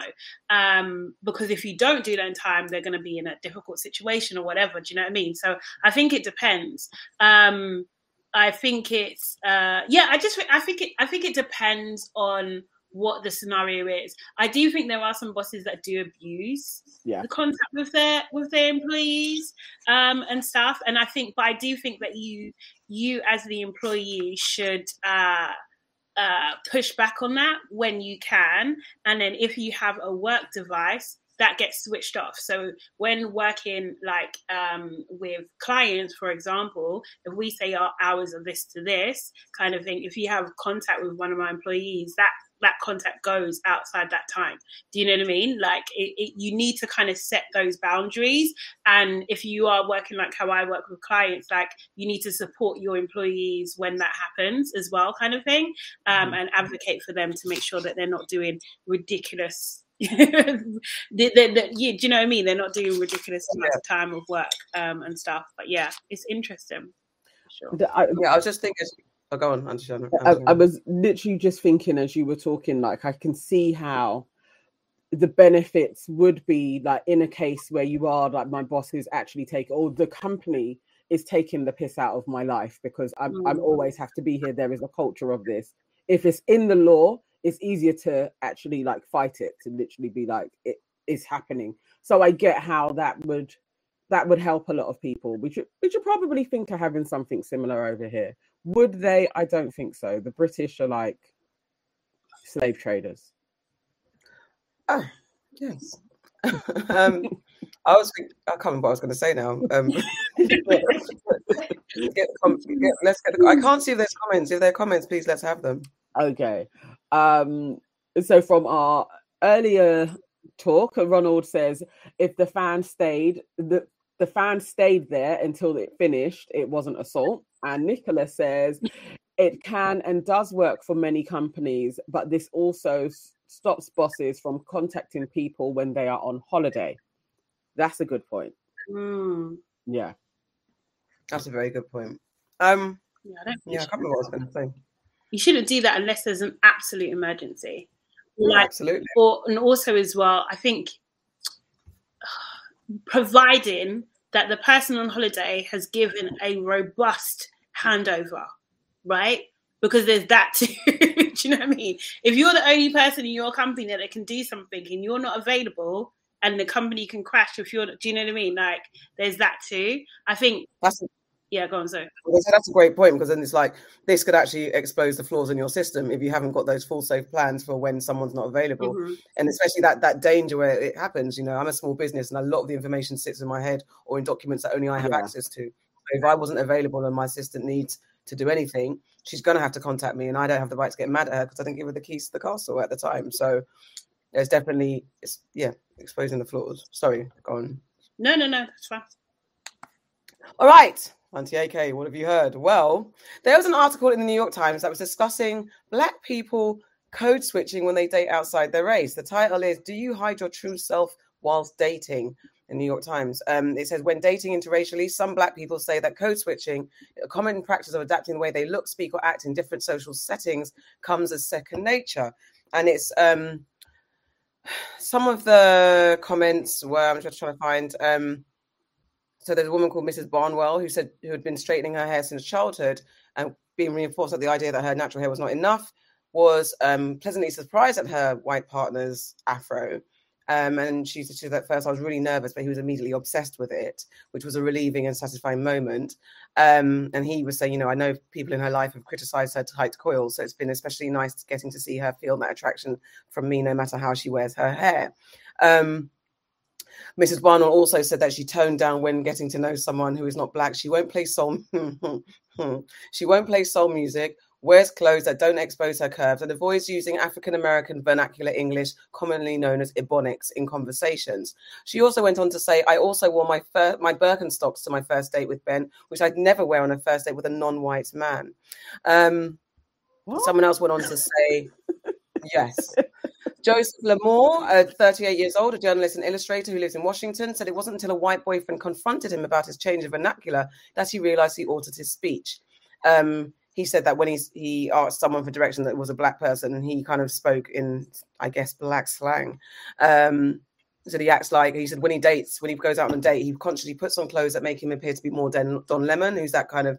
Um, because if you don't do that in time they're going to be in a difficult situation or whatever. Do you know what i mean? So i think it depends. Um, I think it's uh, yeah. I just I think it I think it depends on what the scenario is. I do think there are some bosses that do abuse yeah. the contact with their with their employees um, and stuff. And I think, but I do think that you you as the employee should. Uh, uh, push back on that when you can, and then if you have a work device, that gets switched off. So when working like um, with clients, for example, if we say our hours are this to this kind of thing, if you have contact with one of my employees, that that contact goes outside that time. Do you know what I mean? Like it, it, you need to kind of set those boundaries. And if you are working like how I work with clients, like you need to support your employees when that happens as well, kind of thing, um, mm-hmm. and advocate for them to make sure that they're not doing ridiculous they, they, they, yeah, do you know what I mean? They're not doing ridiculous amounts of time of work um, and stuff. But yeah, it's interesting. Sure. I, yeah, I was just thinking. Oh, go on, Anshana. I, I was literally just thinking as you were talking, like I can see how the benefits would be like in a case where you are like my boss is actually taking or the company is taking the piss out of my life because I'm mm. I'm always have to be here. There is a culture of this. If it's in the law, it's easier to actually like fight it to literally be like it is happening so i get how that would that would help a lot of people which which you probably think are having something similar over here would they i don't think so the british are like slave traders oh yes um I was I can't remember what I was going to say now. Um, get, get, let's get. The, I can't see if there's comments. If there are comments, please let's have them. Okay. Um, so from our earlier talk, Ronald says if the fan stayed, the the fan stayed there until it finished, it wasn't assault. And Nicola says it can and does work for many companies, but this also stops bosses from contacting people when they are on holiday. That's a good point. Mm. Yeah. That's a very good point. Um, yeah, I, yeah, I can't remember what I was going to say you shouldn't do that unless there's an absolute emergency. Like, Absolutely. Or, and also as well, I think providing that the person on holiday has given a robust handover, right? Because there's that too. do you know what I mean? If you're the only person in your company that can do something and you're not available, and the company can crash if you're, do you know what I mean? Like, there's that too. I think that's yeah, go on, so. That's a great point because then it's like this could actually expose the flaws in your system if you haven't got those full safe plans for when someone's not available, mm-hmm. and especially that that danger where it happens. You know, I'm a small business and a lot of the information sits in my head or in documents that only I have yeah. access to. So if I wasn't available and my assistant needs to do anything, she's going to have to contact me, and I don't have the right to get mad at her because I didn't give her the keys to the castle at the time. So there's definitely, it's yeah, exposing the flaws. Sorry, go on. No, no, no, that's fine. All right. Auntie AK, what have you heard? Well, there was an article in the New York Times that was discussing Black people code switching when they date outside their race. The title is Do You Hide Your True Self Whilst Dating? in New York Times. Um, it says when dating interracially, some black people say that code switching, a common practice of adapting the way they look, speak, or act in different social settings, comes as second nature. And it's um, some of the comments were I'm just trying to find. Um, so there's a woman called Mrs. Barnwell who said who had been straightening her hair since childhood and being reinforced that the idea that her natural hair was not enough was um, pleasantly surprised at her white partner's afro um, and she said that first I was really nervous, but he was immediately obsessed with it, which was a relieving and satisfying moment. Um, and he was saying, you know, I know people in her life have criticized her tight coils, so it's been especially nice getting to see her feel that attraction from me, no matter how she wears her hair. Um, Mrs. Barnwell also said that she toned down when getting to know someone who is not black. She won't play soul. she won't play soul music wears clothes that don't expose her curves, and avoids using African American vernacular English, commonly known as Ebonics, in conversations. She also went on to say, I also wore my, fir- my Birkenstocks to my first date with Ben, which I'd never wear on a first date with a non white man. Um, someone else went on to say, yes. Joseph Lamore, uh, 38 years old, a journalist and illustrator who lives in Washington, said it wasn't until a white boyfriend confronted him about his change of vernacular that he realized he altered his speech. Um, he said that when he's he asked someone for direction that was a black person he kind of spoke in i guess black slang um so he acts like he said when he dates when he goes out on a date he consciously puts on clothes that make him appear to be more don lemon who's that kind of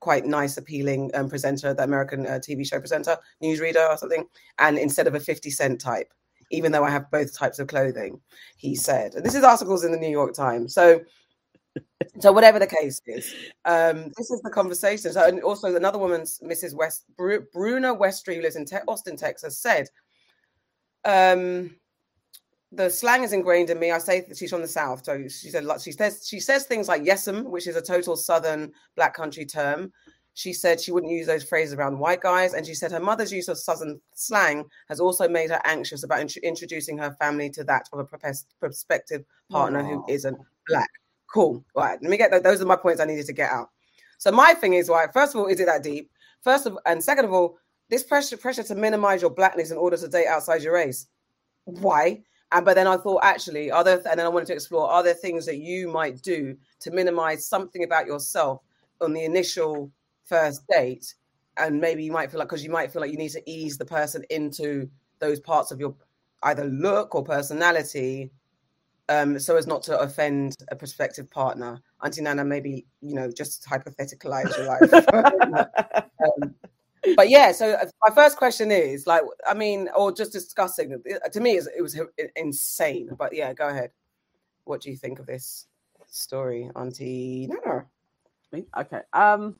quite nice appealing um, presenter the american uh, tv show presenter newsreader or something and instead of a 50 cent type even though i have both types of clothing he said and this is articles in the new york times so so whatever the case is, um, this is the conversation. So, and also another woman, Mrs. West, Bru- Bruna Westry, who lives in Te- Austin, Texas, said, um, "The slang is ingrained in me. I say that she's from the South, so she said she says she says things like yes'm, which is a total Southern Black country term. She said she wouldn't use those phrases around white guys, and she said her mother's use of Southern slang has also made her anxious about int- introducing her family to that of a prospective partner who isn't black." Cool. All right. Let me get that. Those are my points I needed to get out. So my thing is, right, first of all, is it that deep? First of and second of all, this pressure pressure to minimize your blackness in order to date outside your race. Why? And but then I thought actually, are there and then I wanted to explore, are there things that you might do to minimize something about yourself on the initial first date? And maybe you might feel like because you might feel like you need to ease the person into those parts of your either look or personality um, so as not to offend a prospective partner. Auntie Nana, maybe you know, just hypotheticalize your life. um, but yeah, so uh, my first question is like, I mean, or just discussing. Uh, to me, it was insane. But yeah, go ahead. What do you think of this story, Auntie Nana? Okay. Um,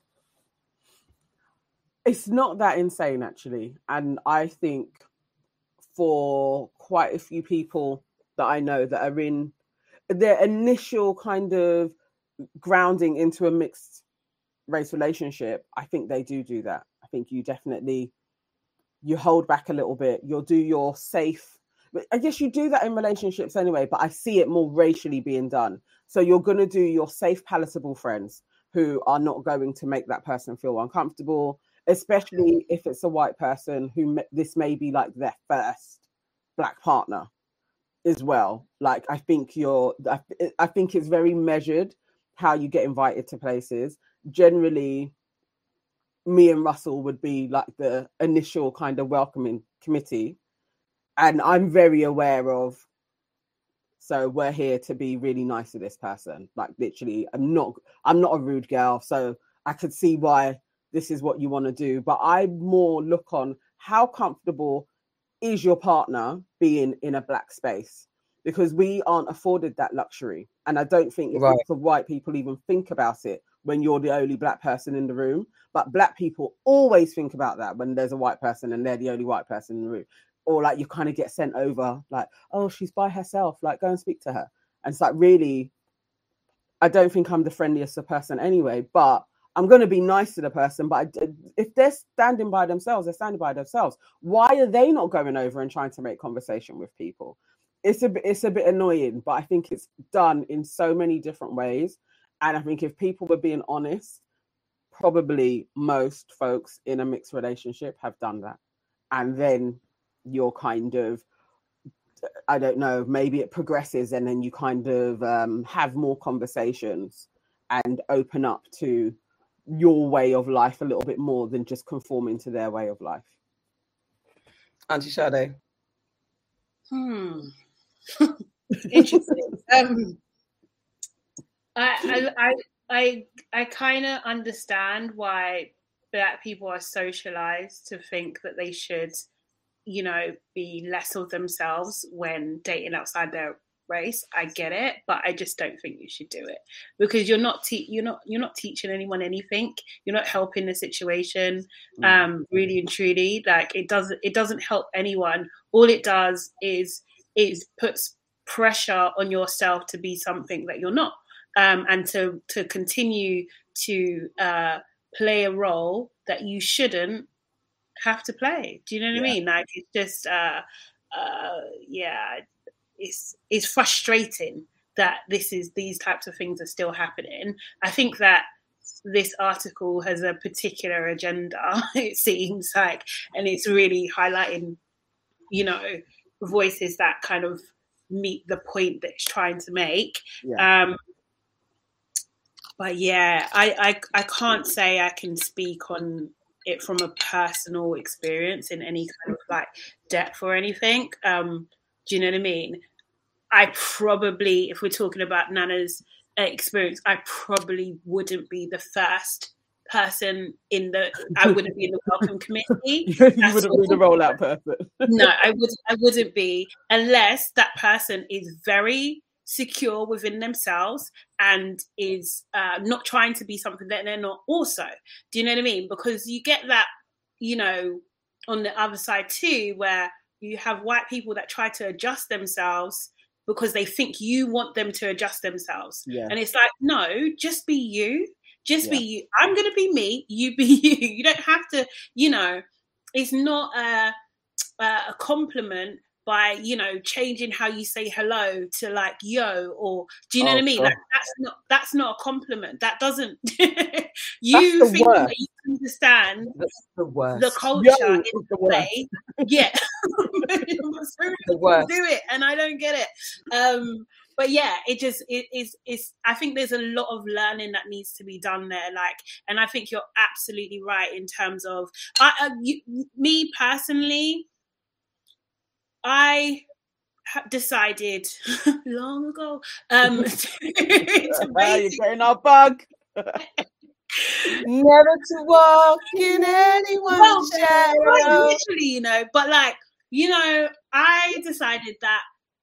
it's not that insane actually, and I think for quite a few people that I know that are in their initial kind of grounding into a mixed race relationship, I think they do do that. I think you definitely you hold back a little bit. You'll do your safe. I guess you do that in relationships anyway, but I see it more racially being done. So you're going to do your safe, palatable friends who are not going to make that person feel uncomfortable, especially if it's a white person who this may be like their first black partner as well. Like I think you're, I, I think it's very measured how you get invited to places. Generally, me and Russell would be like the initial kind of welcoming committee, and I'm very aware of. So we're here to be really nice to this person. Like literally, I'm not, I'm not a rude girl, so I could see why this is what you want to do. But I more look on how comfortable is your partner being in a black space because we aren't afforded that luxury and i don't think right. for white people even think about it when you're the only black person in the room but black people always think about that when there's a white person and they're the only white person in the room or like you kind of get sent over like oh she's by herself like go and speak to her and it's like really i don't think i'm the friendliest person anyway but I'm going to be nice to the person, but if they're standing by themselves, they're standing by themselves. Why are they not going over and trying to make conversation with people? It's a it's a bit annoying, but I think it's done in so many different ways. And I think if people were being honest, probably most folks in a mixed relationship have done that. and then you're kind of I don't know, maybe it progresses and then you kind of um, have more conversations and open up to your way of life a little bit more than just conforming to their way of life. Auntie Sade. Hmm. Interesting. um, I, I, I, I kind of understand why black people are socialized to think that they should, you know, be less of themselves when dating outside their race. I get it, but I just don't think you should do it because you're not te- you're not you're not teaching anyone anything. You're not helping the situation. Mm. Um, really and truly, like it doesn't it doesn't help anyone. All it does is is puts pressure on yourself to be something that you're not, um, and to to continue to uh, play a role that you shouldn't have to play. Do you know what yeah. I mean? Like it's just uh, uh, yeah it's it's frustrating that this is these types of things are still happening. I think that this article has a particular agenda. It seems like, and it's really highlighting, you know, voices that kind of meet the point that it's trying to make. Yeah. Um, but yeah, I, I I can't say I can speak on it from a personal experience in any kind of like depth or anything. Um, do you know what I mean? I probably, if we're talking about Nana's experience, I probably wouldn't be the first person in the I wouldn't be in the welcome committee. you wouldn't be the rollout person. no, I would I wouldn't be unless that person is very secure within themselves and is uh, not trying to be something that they're not also. Do you know what I mean? Because you get that, you know, on the other side too, where you have white people that try to adjust themselves because they think you want them to adjust themselves. Yeah. And it's like, no, just be you. Just yeah. be you. I'm going to be me. You be you. You don't have to, you know, it's not a, a compliment by you know changing how you say hello to like yo or do you know oh, what I mean? Like, that's not that's not a compliment. That doesn't you think that you understand the, the, culture yo, in the way. Yeah. the worst. do it and I don't get it. Um but yeah, it just it is it's I think there's a lot of learning that needs to be done there. Like, and I think you're absolutely right in terms of I, I you, me personally, I decided long ago um, to, to You're getting our bug. Never to walk in anyone's well, shadow. Literally, you know, but like, you know, I decided that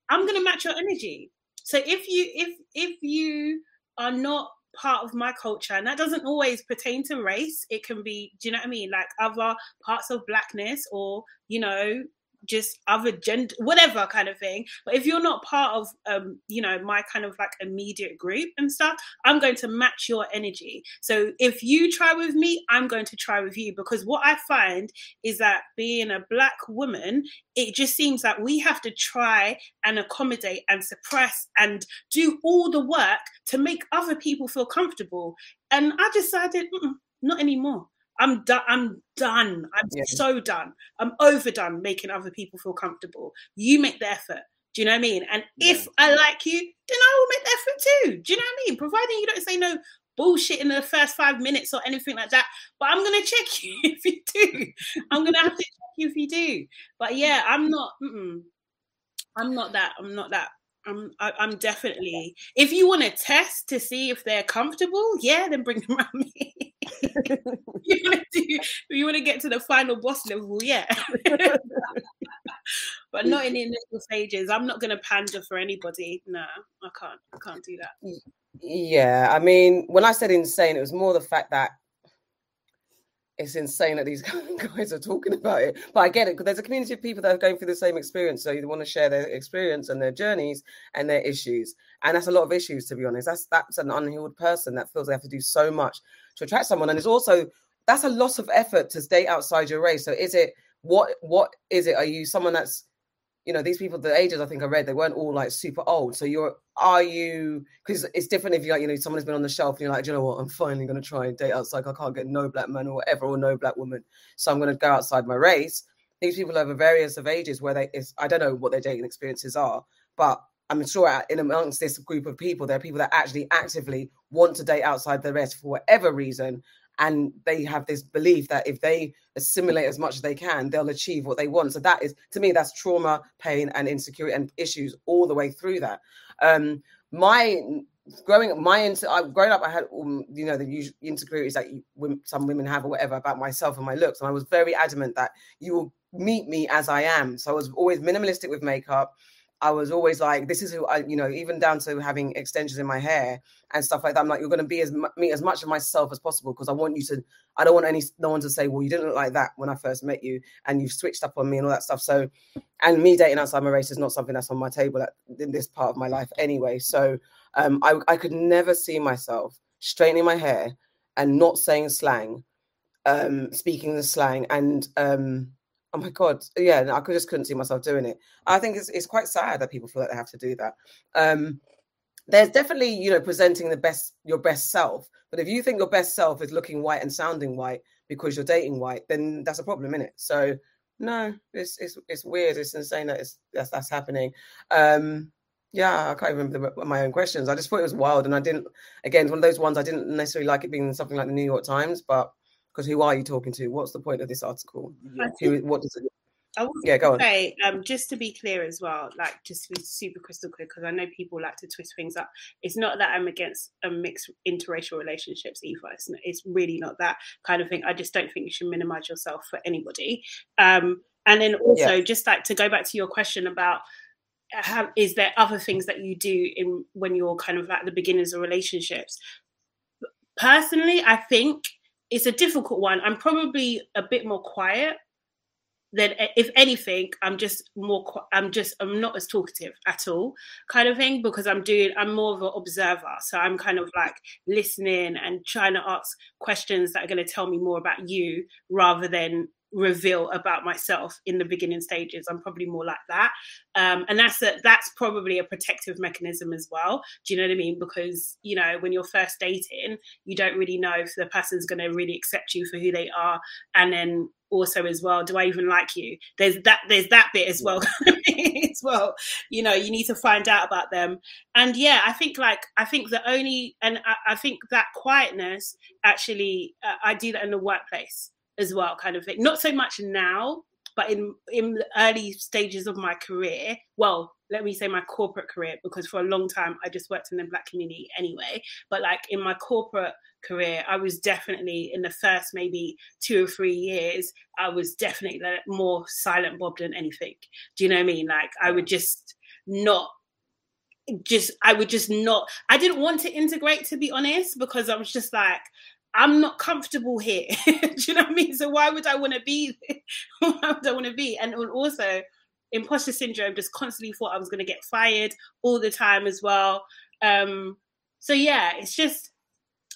I'm gonna match your energy. So if you if if you are not part of my culture and that doesn't always pertain to race it can be do you know what i mean like other parts of blackness or you know just other gender whatever kind of thing. But if you're not part of um you know my kind of like immediate group and stuff i'm going to match your energy. So if you try with me i'm going to try with you. Because what i find is that being a black woman it just seems that we have to try and accommodate and suppress and do all the work to make other people feel comfortable. And i decided not anymore I'm done. I'm done. I'm yeah. so done. I'm overdone making other people feel comfortable. You make the effort. Do you know what I mean? And yeah. if I like you, then I will make the effort too. Do you know what I mean? Providing you don't say no bullshit in the first five minutes or anything like that. But I'm gonna check you if you do. I'm gonna have to check you if you do. But yeah, I'm not. I'm not that. I'm not that. I'm. I, am i am definitely. If you want to test to see if they're comfortable, yeah, then bring them around me. you want to do, you want to get to the final boss level, yeah. but not in the initial stages. I'm not going to pander for anybody. No, I can't. I can't do that. Yeah, I mean, when I said insane, it was more the fact that it's insane that these guys are talking about it. But I get it because there's a community of people that are going through the same experience. So you want to share their experience and their journeys and their issues. And that's a lot of issues, to be honest. That's that's an unhealed person that feels they have to do so much to attract someone. And it's also that's a lot of effort to stay outside your race. So is it what what is it? Are you someone that's you know these people the ages i think i read they weren't all like super old so you're are you because it's different if you like you know someone has been on the shelf and you're like you know what i'm finally going to try and date outside i can't get no black man or whatever or no black woman so i'm going to go outside my race these people over various of ages where they is I don't know what their dating experiences are, but I'm sure in amongst this group of people, there are people that actually actively want to date outside the rest for whatever reason. And they have this belief that if they assimilate as much as they can, they'll achieve what they want. So that is, to me, that's trauma, pain, and insecurity and issues all the way through that. Um, my growing up, my I growing up, I had you know the insecurities that you, some women have or whatever about myself and my looks, and I was very adamant that you will meet me as I am. So I was always minimalistic with makeup. I was always like, this is who I, you know, even down to having extensions in my hair and stuff like that. I'm like, you're going to be as me as much of myself as possible because I want you to. I don't want any no one to say, well, you didn't look like that when I first met you, and you've switched up on me and all that stuff. So, and me dating outside my race is not something that's on my table at, in this part of my life anyway. So, um, I I could never see myself straightening my hair and not saying slang, um, speaking the slang, and um, oh my god. Yeah i could just couldn't see myself doing it. I think it's, it's quite sad that people feel that they have to do that. Um there's definitely you know presenting the best your best self but if you think your best self is looking white and sounding white because you're dating white then that's a problem in it so no it's it's it's weird. It's insane that it's that's, that's happening. Um yeah i can't remember my own questions. I just thought it was wild and i didn't again it's one of those ones i didn't necessarily like it being something like the new york times but because who are you talking to? What's the point of this article? Who, what does it? I yeah, go on. Say, um, just to be clear as well, like just to be super crystal clear, because I know people like to twist things up. It's not that I'm against a mixed interracial relationships either. It's, not, it's really not that kind of thing. I just don't think you should minimize yourself for anybody. Um, and then also, yeah. just like to go back to your question about have, is there other things that you do in when you're kind of at the beginnings of relationships? Personally, I think it's a difficult one. I'm probably a bit more quiet than if anything i'm just more i'm just i'm not as talkative at all kind of thing because i'm doing i'm more of an observer so i'm kind of like listening and trying to ask questions that are going to tell me more about you rather than reveal about myself in the beginning stages. I'm probably more like that, um, and that's a, that's probably a protective mechanism as well. Do you know what I mean? Because you know when you're first dating, you don't really know if the person's going to really accept you for who they are, and then also as well, do I even like you? There's that there's that bit as well as well. You know, you need to find out about them, and yeah, I think like I think the only and I, I think that quietness actually uh, I do that in the workplace as well, kind of thing. Not so much now, but in in the early stages of my career, well, let me say my corporate career, because for a long time I just worked in the black community anyway. But like in my corporate career, I was definitely in the first maybe two or three years, I was definitely more silent Bob than anything. Do you know what I mean? Like I would just not just I would just not I didn't want to integrate to be honest because I was just like I'm not comfortable here. Do you know what I mean? So why would I want to be? why would I want to be? And also, imposter syndrome. Just constantly thought I was going to get fired all the time as well. Um, so yeah, it's just.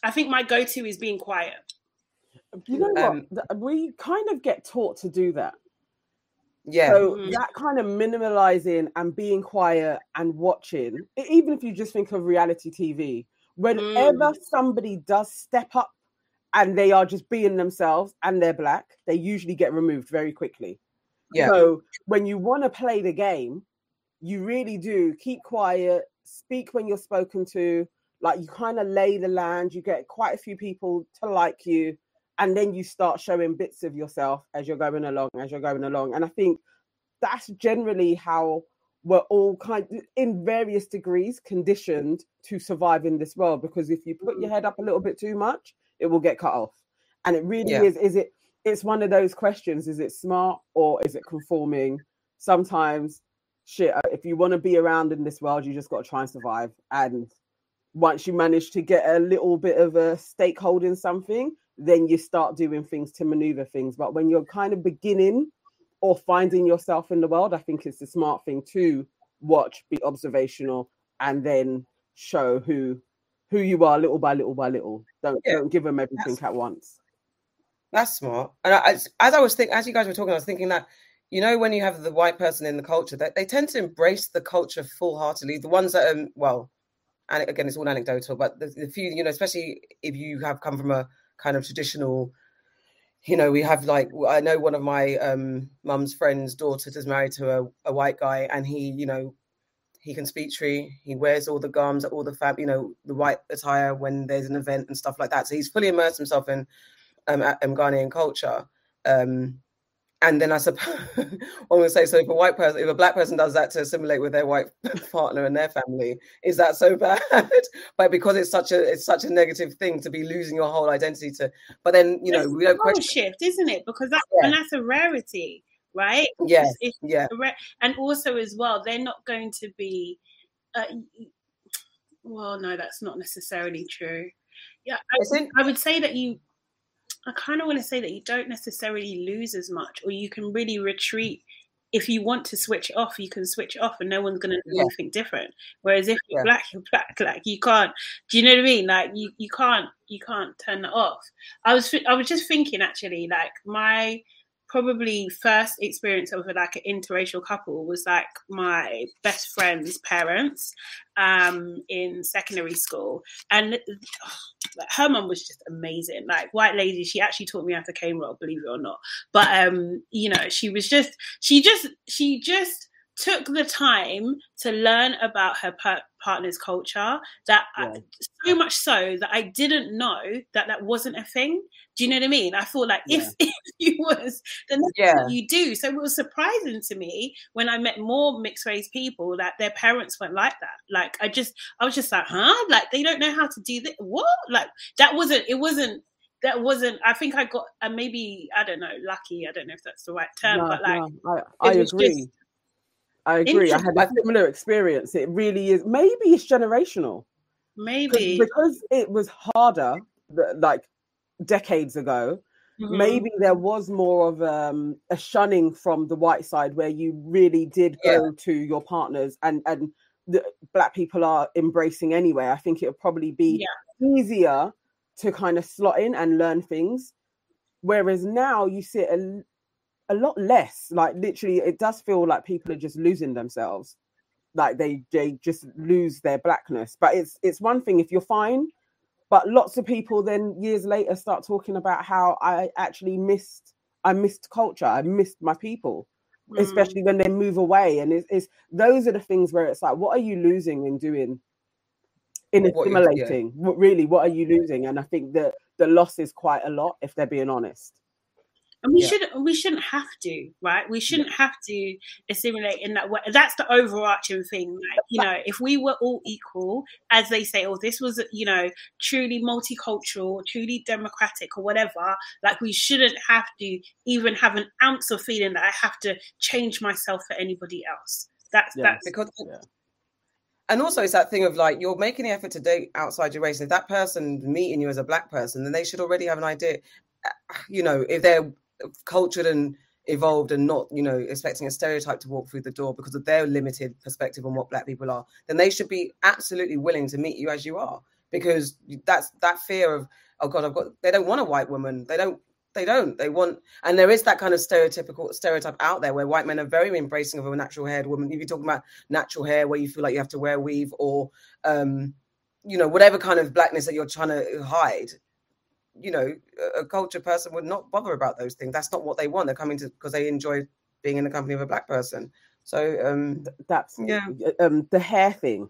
I think my go-to is being quiet. You know um, what? We kind of get taught to do that. Yeah. So mm-hmm. that kind of minimalizing and being quiet and watching, even if you just think of reality TV, whenever mm. somebody does step up and they are just being themselves and they're black, they usually get removed very quickly. Yeah. So when you want to play the game, you really do keep quiet, speak when you're spoken to, like you kind of lay the land, you get quite a few people to like you, and then you start showing bits of yourself as you're going along, as you're going along. And I think that's generally how we're all kind in various degrees conditioned to survive in this world because if you put your mm. head up a little bit too much it will get cut off. And it really yeah. is, is it it's one of those questions, is it smart or is it conforming? Sometimes shit, uh, if you want to be around in this world, you just got to try and survive. And once you manage to get a little bit of a stakeholder in something, then you start doing things to maneuver things. But when you're kind of beginning or finding yourself in the world, I think it's a smart thing to watch, be observational, and then show who who you are little by little by little. Don't yeah, don't give them everything at once. That's smart. And I, as, as I was thinking, as you guys were talking, I was thinking that you know when you have the white person in the culture, that they tend to embrace the culture full heartedly. The ones that um well, and again, it's all anecdotal, but the, the few you know, especially if you have come from a kind of traditional you know, we have like I know one of my um mum's friends' daughter is married to a, a white guy, and he, you know, he can speak Twi. He wears all the gums, all the fab, you know, the white attire when there's an event and stuff like that. So he's fully immersed himself in um, um Ghanaian culture. Um, and then I suppose I'm going to say so. If a white person, if a black person does that to assimilate with their white partner and their family, is that so bad? but because it's such a it's such a negative thing to be losing your whole identity to. But then you know It's we don't question. shift, isn't it? Because that Yeah. and that's a rarity, right? It's yeah. and also as well, they're not going to be. Uh, well, no, that's not necessarily true. Yeah, I, It's I would say that you. I kind of want to say that you don't necessarily lose as much, or you can really retreat. If you want to switch off, you can switch off, and no one's going to do Yeah. anything different. Whereas if you're Yeah. black, you're black. Like you can't. Do you know what I mean? Like you, you can't, you can't turn that off. I was, I was just thinking actually, like my probably first experience of like an interracial couple was like my best friend's parents um in secondary school. And like, her mum was just amazing. Like white lady she actually taught me how to cane roll believe it or not. But um you know she was just she just she just took the time to learn about her par- partner's culture that I, so much so that I didn't know that that wasn't a thing. Do you know what I mean? I thought like if, if you was, then that's Yeah. what you do. So it was surprising to me when I met more mixed race people that their parents weren't like that. Like I just, I was just like, huh? Like they don't know how to do that. What? Like that wasn't. It wasn't. That wasn't. I think I got uh, maybe I don't know. Lucky. I don't know if that's the right term, No, but like no, I, I agree. just I agree. I had a similar experience. It really is. Maybe it's generational. maybe because it was harder, like decades ago. Mhm. Maybe there was more of um, a shunning from the white side, where you really did go to your partners, and and the black people are embracing anyway. I think it would probably be easier to kind of slot in and learn things. Whereas now you see it a, a lot less. Like literally, it does feel like people are just losing themselves. Like they they just lose their blackness. But it's it's one thing if you're fine, but lots of people then years later start talking about how I actually missed I missed culture, I missed my people, Mm. especially when they move away. And it's, it's those are the things where it's like, what are you losing in doing in What yeah. assimilating? What really, what are you losing? And I think that the loss is quite a lot if they're being honest. And we Yeah. shouldn't we shouldn't have to, right? We shouldn't have to assimilate in that way. That's the overarching thing. Like, you know, if we were all equal, as they say, oh, this was, you know, truly multicultural, truly democratic or whatever, like we shouldn't have to even have an ounce of feeling that I have to change myself for anybody else. That's Yeah. that's because Yeah. and also it's that thing of like you're making the effort to date outside your race. If that person meeting you as a black person, then they should already have an idea. uh, You know, if they're cultured and evolved and not, you know, expecting a stereotype to walk through the door because of their limited perspective on what black people are, then they should be absolutely willing to meet you as you are. Because that's that fear of, oh God, I've got they don't want a white woman. They don't they don't. They want, and there is that kind of stereotypical stereotype out there where white men are very embracing of a natural haired woman. If you're talking about natural hair, where you feel like you have to wear weave or, um, you know, whatever kind of blackness that you're trying to hide, you know, a, culture person would not bother about those things. That's not what they want. They're coming to because they enjoy being in the company of a black person. So, um, That's Yeah. um the hair thing.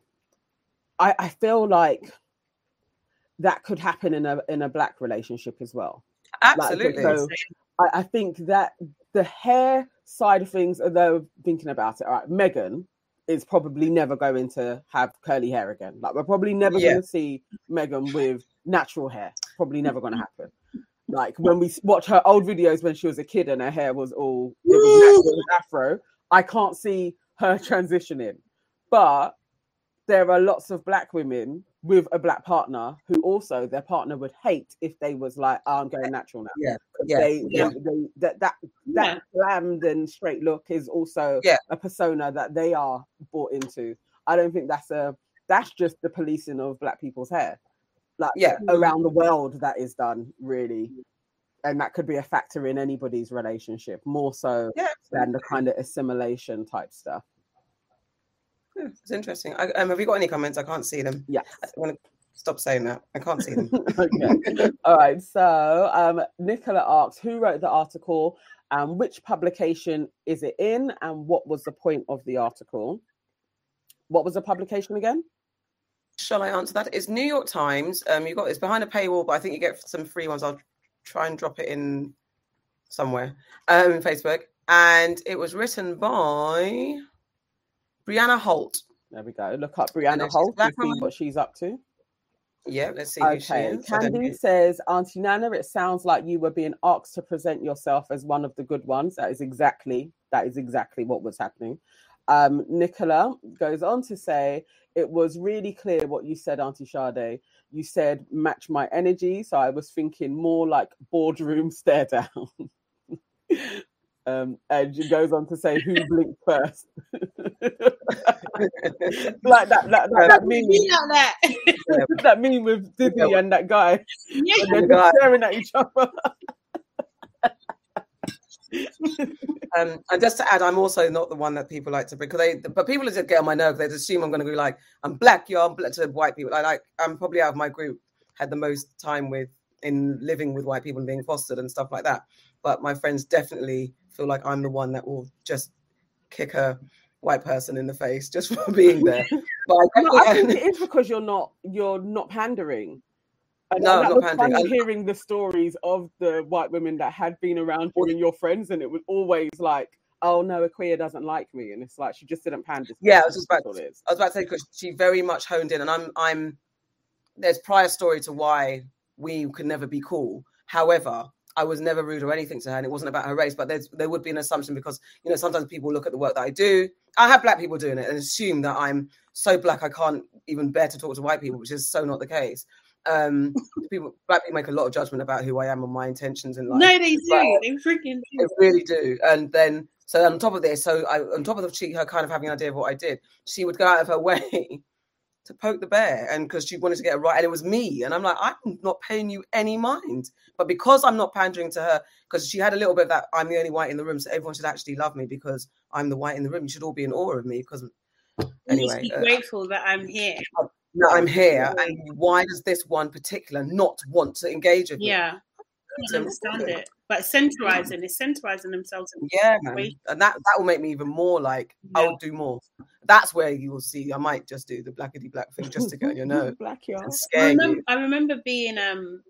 I, I feel like that could happen in a in a black relationship as well. absolutely. so- I, I think that the hair side of things, although thinking about it, all right, Meghan is probably never going to have curly hair again. Like we're probably never Yeah. going to see Meghan with natural hair. Probably never going to happen. Like when we watch her old videos when she was a kid and her hair was all it was natural, it was afro. I can't see her transitioning, but there are lots of black women with a black partner who also their partner would hate if they was like, oh, "I'm going natural now." Yeah, 'Cause yeah, they, yeah. they, they that that that glammed and straight look is also Yeah. a persona that they are bought into. I don't think that's a that's just the policing of black people's hair. Like Yeah. around the world that is done really. And that could be a factor in anybody's relationship, more so yeah, than the kind of assimilation type stuff. Yeah, it's interesting. I, um, have you got any comments? I can't see them. yeah I want to Stop saying that. I can't see them. okay. All right. So um, Nicola asks, who wrote the article and which publication is it in and what was the point of the article? What was the publication again? Shall I answer that? It's New York Times. Um, you got it's behind a paywall, but I think you get some free ones. I'll try and drop it in somewhere. Um, in Facebook, and it was written by Brianna Holt. There we go. Look up Brianna Holt and see what she's up to. Yeah, let's see. Okay. Candy says, Auntie Nana, it sounds like you were being asked to present yourself as one of the good ones. That is exactly that is exactly what was happening. Um, Nicola goes on to say, it was really clear what you said, Auntie Sade. You said match my energy. So I was thinking more like boardroom stare down. Um, and she goes on to say, "Who blinked first? like that, that, that, that meme, that. that meme with Diddy and that guy, yeah. and they're just staring at each other. um, and just to add, I'm also not the one that people like to bring because they, but people just get on my nerves. They assume I'm going to be like, I'm black, yo, I'm black to white people. I like, I'm probably out of my group had the most time with in living with white people and being fostered and stuff like that. But my friends definitely feel like I'm the one that will just kick a white person in the face just for being there. But I, no, I think it is because you're not you're not pandering. And no, that was pandering. funny hearing the stories of the white women that had been around you and your friends, and it was always like, "Oh no, a queer doesn't like me," and it's like she just didn't pander. Yeah, I was about. To, I was about to say because she very much honed in, and I'm I'm. There's prior story to why we could never be cool. However, I was never rude or anything to her, and it wasn't about her race. But there's there would be an assumption because you know sometimes people look at the work that I do. I have black people doing it and assume that I'm so black I can't even bear to talk to white people, which is so not the case. Um, people black people make a lot of judgment about who I am and my intentions in life. No, they do. But, they freaking do. They really do. And then so on top of this, so I, on top of the, she her kind of having an idea of what I did, she would go out of her way to poke the bear and because she wanted to get it right and it was me and i'm like i'm not paying you any mind but because i'm not pandering to her because she had a little bit of that i'm the only white in the room so everyone should actually love me because i'm the white in the room you should all be in awe of me because anyway be uh, grateful that i'm here that i'm here and why does this one particular not want to engage with me? Yeah. I understand it but centralizing is centralizing themselves yeah and that that will make me even more like yeah. i'll do more. That's where you will see i might just do the blackety black thing just to get on your nose black yeah I remember, I remember being um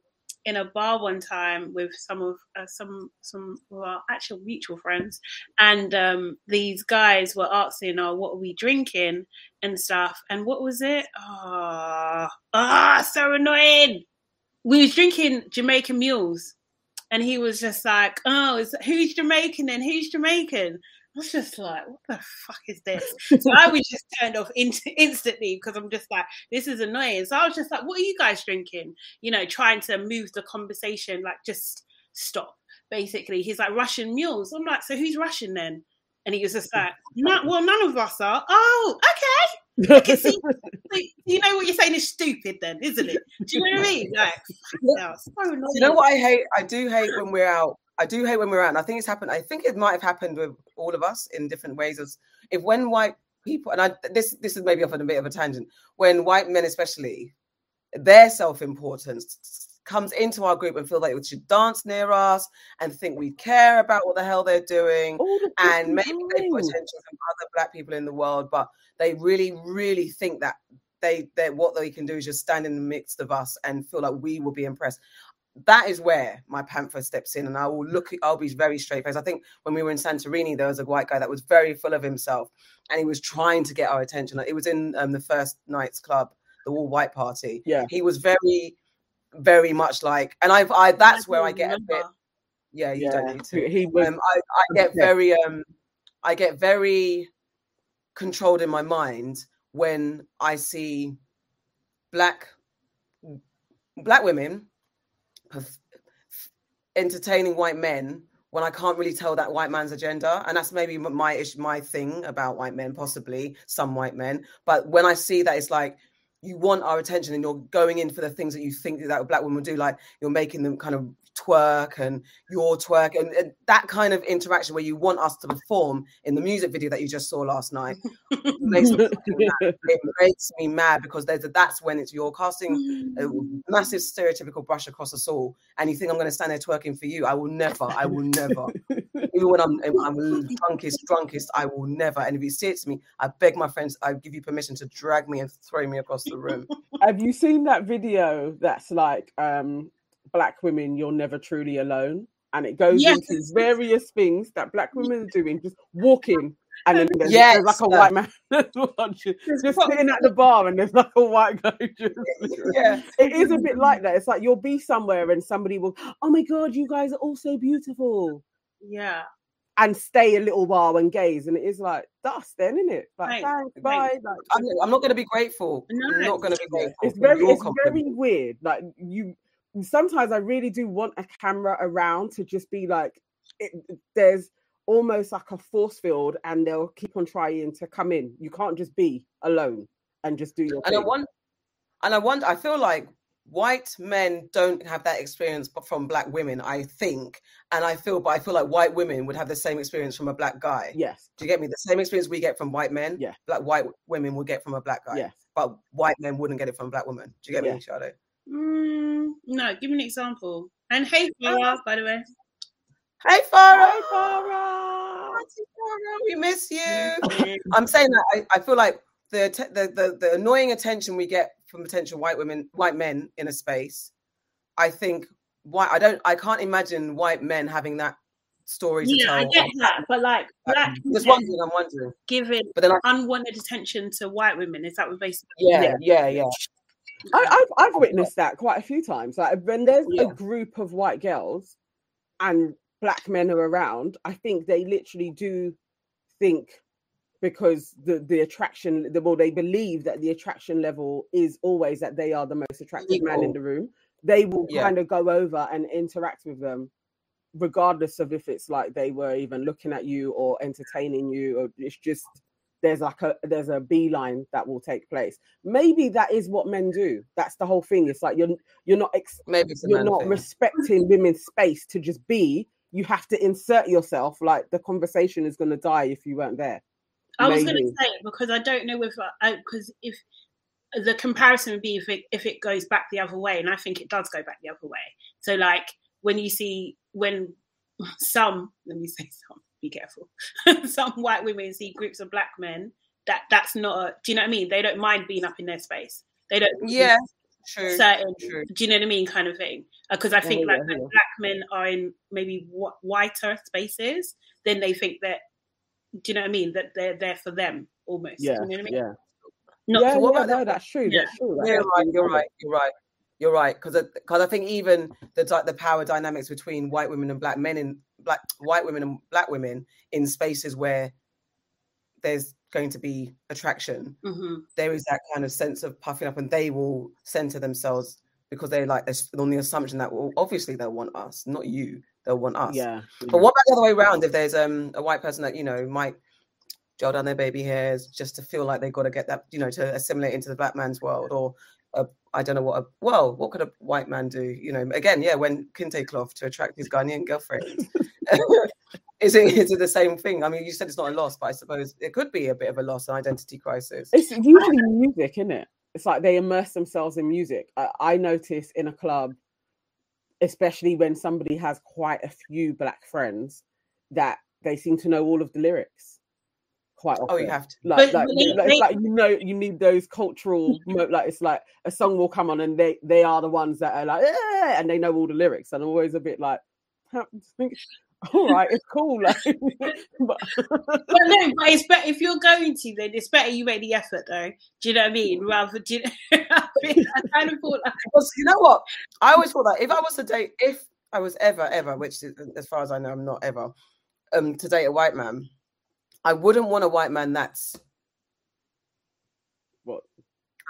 in a bar one time with some of uh, some some of our actual mutual friends, and um, these guys were asking, "Oh, what are we drinking?" and stuff. And what was it? Ah, oh, ah, oh, so annoying. We was drinking Jamaican mules, and he was just like, "Oh, who's Jamaican and who's Jamaican?" I was just like, "What the fuck is this?" so I was just turned off in- instantly because I'm just like, "This is annoying." So I was just like, "What are you guys drinking?" You know, trying to move the conversation, like just stop. Basically, he's like Russian mules. I'm like, "So who's Russian then?" And he was just like, "Well, none of us are." Oh, okay see, you know what you're saying is stupid, then, isn't it? Do you know what I mean? Like, so you know what I hate? I do hate when we're out. I do hate when we're out, and I think it's happened. I think it might have happened with all of us in different ways. As if when white people, and I this this is maybe off on a bit of a tangent, when white men especially, their self importance comes into our group and feel like they should dance near us and think we care about what the hell they're doing. The and maybe they put attention from other black people in the world, but they really, really think that they that what they can do is just stand in the midst of us and feel like we will be impressed. That is where my panther steps in, and I will look. I'll be very straight faced. I think when we were in Santorini, there was a white guy that was very full of himself, and he was trying to get our attention. Like, it was in um, the first night's club, the all white party. Yeah, he was very very much like, and I've, I that's I where I get remember. a bit. Yeah, you yeah. don't need to. He was, um, I, I get very, um, I get very controlled in my mind when I see black black women entertaining white men when I can't really tell that white man's agenda, and that's maybe my my thing about white men, possibly some white men. But when I see that, it's like you want our attention and you're going in for the things that you think that a black woman would do like you're making them kind of twerk and your twerk and, and, that kind of interaction where you want us to perform in the music video that you just saw last night makes me it makes me mad because there's a, that's when it's you're casting a massive stereotypical brush across us all and you think I'm going to stand there twerking for you? I will never I will never. Even when I'm I'm drunkest drunkest I will never. And if you say it to me I beg my friends I give you permission to drag me and throw me across the room. Have you seen that video that's like um black women you're never truly alone and it goes yes. into various things that black women are doing just walking and then there's, yes. there's like a white man watching, just sitting at the bar and there's like a white guy just yeah it is a bit like that it's like you'll be somewhere and somebody will oh my god you guys are all so beautiful yeah and stay a little while and gaze. And it is like dust, then, isn't it? Like, right. thanks, right. bye. Like, I'm, I'm not going to be grateful. No, I'm not going to be grateful. It's very, it's very weird. Like you, sometimes I really do want a camera around to just be like, it, there's almost like a force field, and they'll keep on trying to come in. You can't just be alone and just do your. And thing. I want, and I want. I feel like white men don't have that experience from black women i think and i feel but i feel like white women would have the same experience from a black guy yes do you get me the same experience we get from white men yeah black white women will get from a black guy yes but white men wouldn't get it from a black woman do you get yeah. me Charlotte? Mm, no give me an example. And hey Farah, by the way. Hey Farah. Hey Farah. We miss you. I'm saying that I, I feel like the, the the the annoying attention we get from potential white women, white men in a space, I think why I don't I can't imagine white men having that story to yeah, tell. I get that, but like black just wondering, I'm wondering. Giving but then I, unwanted attention to white women, is that what basically Yeah, yeah, yeah. I, have I've witnessed that quite a few times. Like when there's yeah. a group of white girls and black men are around, I think they literally do think because the the attraction the well they believe that the attraction level is always that they are the most attractive Equal. man in the room they will yeah. kind of go over and interact with them regardless of if it's like they were even looking at you or entertaining you or it's just there's like a there's a beeline that will take place. Maybe that is what men do. That's the whole thing. It's like you're you're not ex- maybe you're not thing. respecting women's space to just be. You have to insert yourself like the conversation is going to die if you weren't there. I was going to say because I don't know if because if the comparison would be if it if it goes back the other way, and I think it does go back the other way. So like when you see when some let me say some be careful some white women see groups of black men that that's not a, do you know what I mean? They don't mind being up in their space. They don't yeah. True, certain, true. do you know what I mean, kind of thing? Because uh, I think yeah, like yeah, yeah. black men are in maybe whiter spaces, then they think that do you know what I mean? That they're there for them almost. Yeah. You know what I mean? Yeah. Not yeah, yeah, no, that's true. Yeah. That's true. That's you're right. You're right. You're right. You're right. Because because I think even the the power dynamics between white women and black men in black white women and black women in spaces where there's going to be attraction, mm-hmm. there is that kind of sense of puffing up, and they will center themselves because they're like they're on the assumption that well, obviously they'll want us, not you they'll want us. Yeah. But what about the other way around? If there's um a white person that you know might gel down their baby hairs just to feel like they've got to get that, you know, to assimilate into the black man's world, or I don't know what a well, what could a white man do? You know, again, yeah, when kente cloth to attract his Ghanaian girlfriend. is it is it the same thing? I mean, you said it's not a loss, but I suppose it could be a bit of a loss, an identity crisis. It's usually music, isn't it? It's like they immerse themselves in music. I, I notice in a club especially when somebody has quite a few black friends that they seem to know all of the lyrics quite often. Oh, you have to. Like, like, they, like, they, like you know, you need those cultural, like it's like a song will come on and they they are the ones that are like, eh, and they know all the lyrics, and I'm always a bit like, all right, it's cool. Like, but... but no, but it's better if you're going to, then it's better you make the effort, though. Do you know what I mean? Rather, do you know, I kind of thought, like... because you know what? I always thought that if I was to date, if I was ever, ever, which as far as I know, I'm not ever, um, to date a white man, I wouldn't want a white man that's what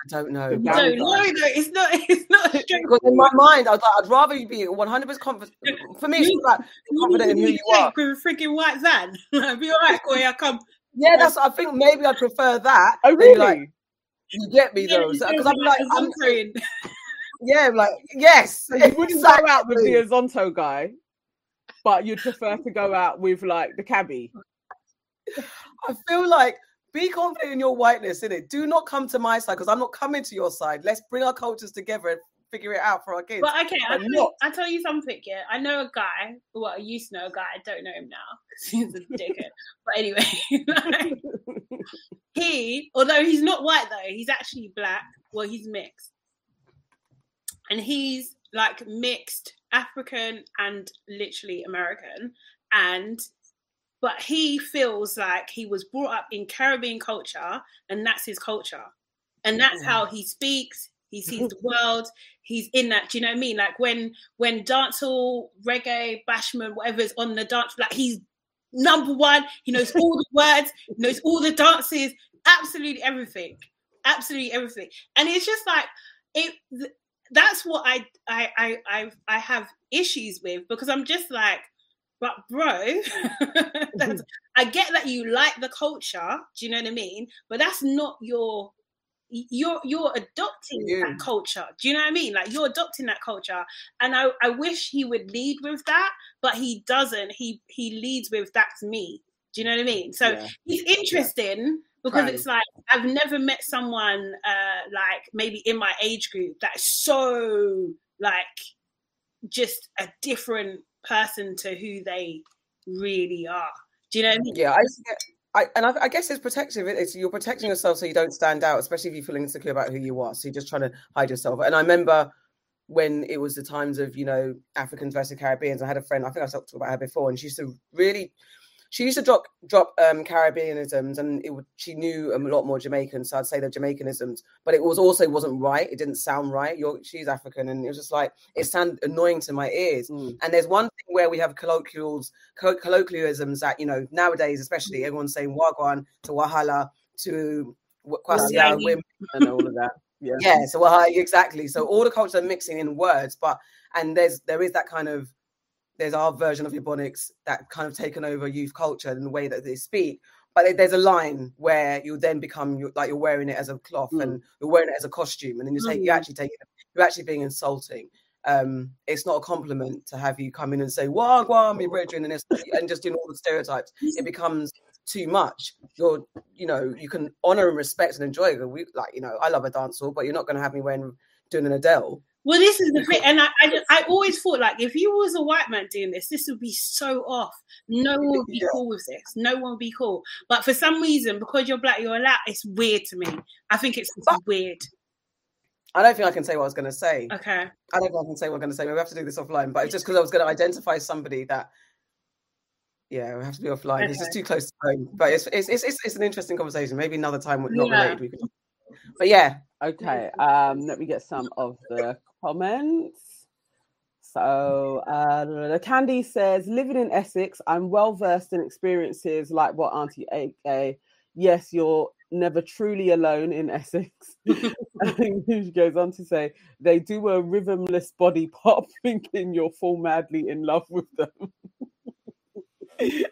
I don't know. No, no, no, it's not. It's not. Because in my mind, I'd like, I'd rather you be one hundred percent confident. For me, it's like confident in who you are. With a freaking white van, be all right, Koya. Come. Yeah, that's. I think maybe I'd prefer that. Oh, really? Like, you get me though, because I'm like, I'm saying. yeah, like yes. So you wouldn't exactly. go out with the Azonto guy, but you'd prefer to go out with like the cabbie. I feel like be confident in your whiteness, in it. Do not come to my side because I'm not coming to your side. Let's bring our cultures together and figure it out for our kids. But okay, I tell, I tell you something. Yeah, I know a guy. Well, I used to know a guy. I don't know him now he's a dickhead. but anyway, like, he, although he's not white though, he's actually black. Well, he's mixed, and he's like mixed African and literally American, and but he feels like he was brought up in Caribbean culture and that's his culture. And that's how he speaks, he sees the world, he's in that. Do you know what I mean? Like when when dancehall, reggae, bashment, whatever is on the dance, like he's number one, he knows all the words, knows all the dances, absolutely everything. Absolutely everything. And it's just like it that's what I I I I, I have issues with because I'm just like but bro, I get that you like the culture. Do you know what I mean? But that's not your. You're you're adopting yeah. that culture. Do you know what I mean? Like you're adopting that culture, and I, I wish he would lead with that, but he doesn't. He he leads with that's me. Do you know what I mean? So yeah. he's interesting yeah. because right. it's like I've never met someone uh like maybe in my age group that's so like just a different person to who they really are. Do you know what I mean? Yeah, I, I and I, I, guess it's protective. It's you're protecting yourself so you don't stand out, especially if you feel insecure about who you are. So you're just trying to hide yourself. And I remember when it was the times of you know Africans versus Caribbeans. I had a friend. I think I've talked about her before, and she used to really she used to drop drop um, Caribbeanisms, and it would, she knew a lot more Jamaican, so I'd say the Jamaicanisms, but it was also wasn't right. It didn't sound right. You're, she's African, and it was just like it sounded annoying to my ears. Mm. And there's one thing where we have colloquials, colloquialisms that you know nowadays, especially everyone's saying wagwan to wahala to kwasia, women, and all of that. Yeah, yeah. So well, exactly. So all the cultures are mixing in words, but and there's there is that kind of there's our version of Ebonics that kind of taken over youth culture and the way that they speak. But there's a line where you then become like you're wearing it as a cloth mm. and you're wearing it as a costume, and then you say mm. you actually take you're actually being insulting. Um, it's not a compliment to have you come in and say "wagwan, your brethren," and, and just doing all the stereotypes. It becomes too much. You're, you know, you can honor and respect and enjoy it. We like, you know, I love a dance hall, but you're not going to have me wearing doing an Adele. Well, this is the thing, and I, I, I, always thought like if you was a white man doing this, this would be so off. No one would be yeah. cool with this. No one would be cool. But for some reason, because you're black, you're allowed. It's weird to me. I think it's but, weird. I don't think I can say what I was going to say. Okay. I don't think I can say what I'm going to say. We have to do this offline. But it's just because I was going to identify somebody that. Yeah, we have to be offline. Okay. It's just too close to home. But it's it's, it's it's it's an interesting conversation. Maybe another time, not yeah. related. We could. But yeah. Okay. Um. Let me get some of the comments. So uh, the Candy says, living in Essex, I'm well versed in experiences like what Auntie AK. Yes, you're never truly alone in Essex. she goes on to say, they do a rhythmless body pop, thinking you're full madly in love with them.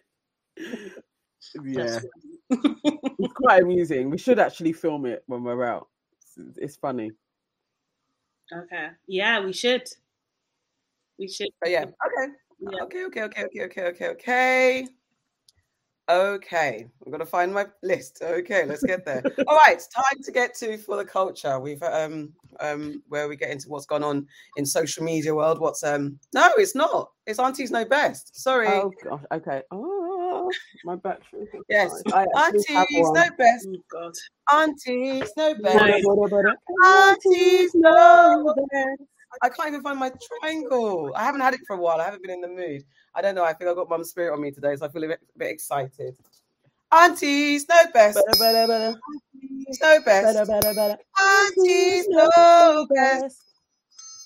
yeah, it's quite amusing. We should actually film it when we're out. It's, it's funny. Okay. Yeah, we should. We should. But yeah. Okay. Yeah. Okay. Okay. Okay. Okay. Okay. Okay. Okay. Okay, I'm gonna find my list. Okay, let's get there. All right, time to get to for the culture. We've um um where we get into what's gone on in social media world. What's um no, it's not. It's aunties know best. Sorry. Oh gosh. Okay. Oh my battery. Yes, I aunties know best. Oh, God. Aunties know best. Aunties know best. I can't even find my triangle. I haven't had it for a while. I haven't been in the mood. I don't know. I think I got mum spirit on me today, so I feel a bit, a bit excited. Aunties know best. Better, better, better. Aunties know best. Better, better, better. Aunties know best.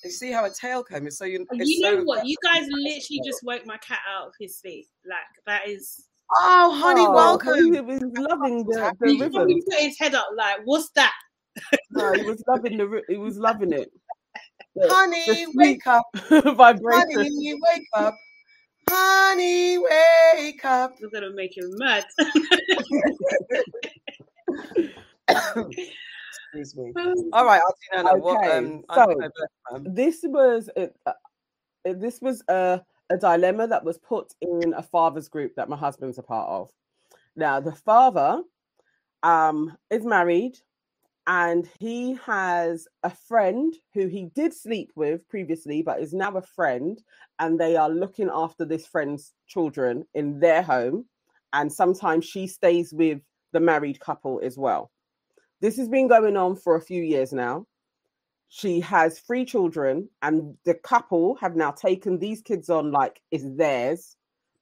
You see how a tail came? Oh, it's so you. You know so what? You guys literally just woke my cat out of his sleep. Like that is. Oh, honey, oh, welcome. He was loving the, the he rhythm. He put his head up like, "What's that?" no, he was loving the. He was loving it. honey, wake up! vibration. Honey, wake up! Honey, wake up! We're gonna make him mad. Excuse me. All right, Auntie Nana, what? Okay, Um, so- Auntie this was uh, uh, this was a, a dilemma that was put in a father's group that my husband's a part of. Now, the father um, is married and he has a friend who he did sleep with previously, but is now a friend, and they are looking after this friend's children in their home. And sometimes she stays with the married couple as well. This has been going on for a few years now she has three children and the couple have now taken these kids on like it's theirs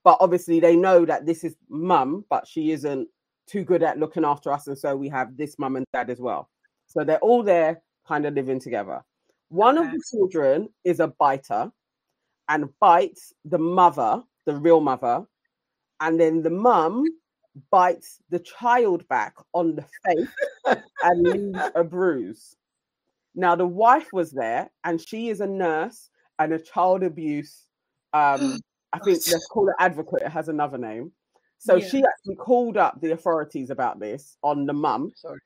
but obviously they know that this is mum but she isn't too good at looking after us and so we have this mum and dad as well. So they're all there kind of living together. One of the children is a biter and bites the mother the real mother and then the mum bites the child back on the face and leaves a bruise now the wife was there, and she is a nurse and a child abuse. Um, I think let's call it advocate. It has another name. So Yeah. she actually called up the authorities about this on the mum. Sorry.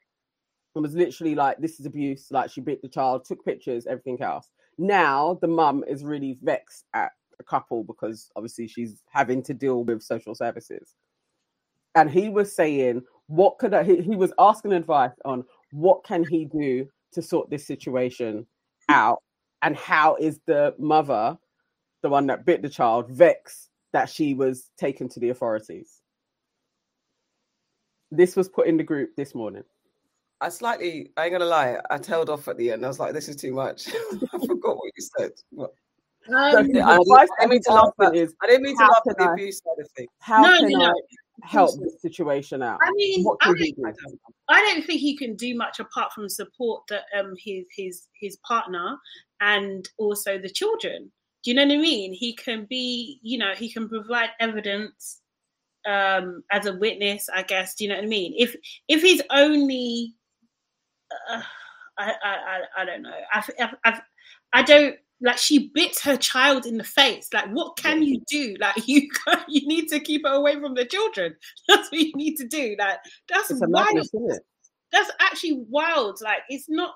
And was literally like, "This is abuse." Like she bit the child, took pictures, everything else. Now the mum is really vexed at the couple because obviously she's having to deal with social services. And he was saying, "What could I?" He, he was asking advice on what can he do to sort this situation out and how is the mother the one that bit the child vexed that she was taken to the authorities this was put in the group this morning I slightly, I ain't gonna lie, I tailed off at the end. I was like, this is too much. I forgot what you said. What- Um, the I- advice I that mean to laugh asking is I didn't mean to laugh at the I- abuse side of things. how No, can no, no. i help this situation out I mean, I don't, do I don't think he can do much apart from support that um his his his partner and also the children. Do you know what I mean? He can be, you know, he can provide evidence um as a witness, I guess. Do you know what I mean? If if he's only, uh, I, I I I don't know. I I I, I don't like she bit her child in the face. Like, what can you do? Like, you you need to keep her away from the children. That's what you need to do. Like, that's it's wild madness it that's actually wild. Like it's not.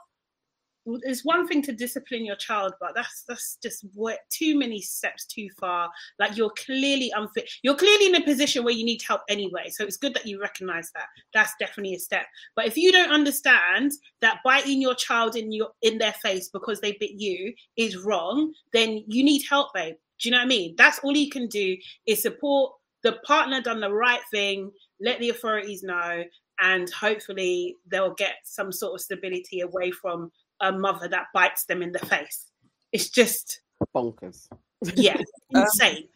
It's one thing to discipline your child, but that's that's just what too many steps too far. Like you're clearly unfit. You're clearly in a position where you need help anyway. So it's good that you recognize that. That's definitely a step. But if you don't understand that biting your child in your in their face because they bit you is wrong, then you need help, babe. Do you know what I mean? That's all you can do is support the partner done the right thing. Let the authorities know, and hopefully they'll get some sort of stability away from a mother that bites them in the face. It's just, bonkers yeah, Um, insane.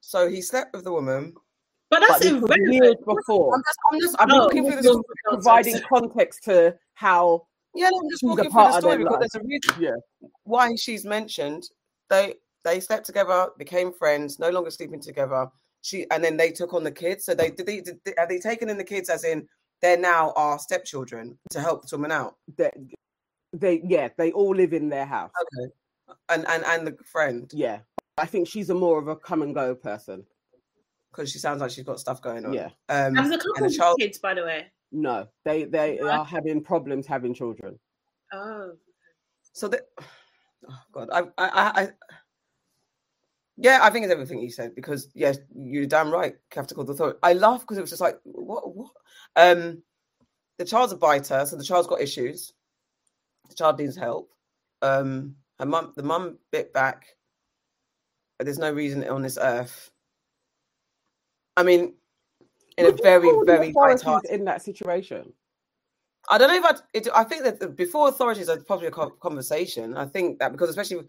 So he slept with the woman. But but that's this was years before I'm just, I'm just, I'm No, walking through it's the not- story. providing context to how Yeah, no, I'm just walking through the story because life. there's a reason yeah why she's mentioned. They they slept together, became friends, no longer sleeping together. She and then they took on the kids. So they did they, did they- are they taken in the kids as in they're now our stepchildren to help the woman out? they, they yeah they all live in their house Okay. And and and the friend yeah i think she's a more of a come and go person because she sounds like she's got stuff going on. yeah Um, Have the and couple the child. kids, by the way. no they they What? are having problems having children Oh, So that. Oh God, I, I, I, I. Yeah, I think it's everything you said because yes, you're damn right. You have to call the authority. I laugh because it was just like what, what? Um, the child's a biter, so the child's got issues. The child needs help. Um, her mum, the mum bit back. But there's no reason on this earth. I mean, in a Would you very, very authorities tight in that situation I don't know if I'd, it, I think that before authorities, it's probably a conversation. I think that because especially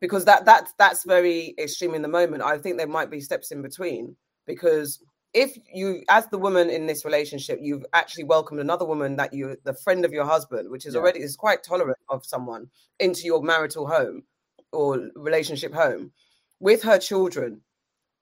because that that that's very extreme in the moment. I think there might be steps in between because if you, as the woman in this relationship, you've actually welcomed another woman that you, the friend of your husband, which is Yeah. already is quite tolerant of someone into your marital home or relationship home with her children.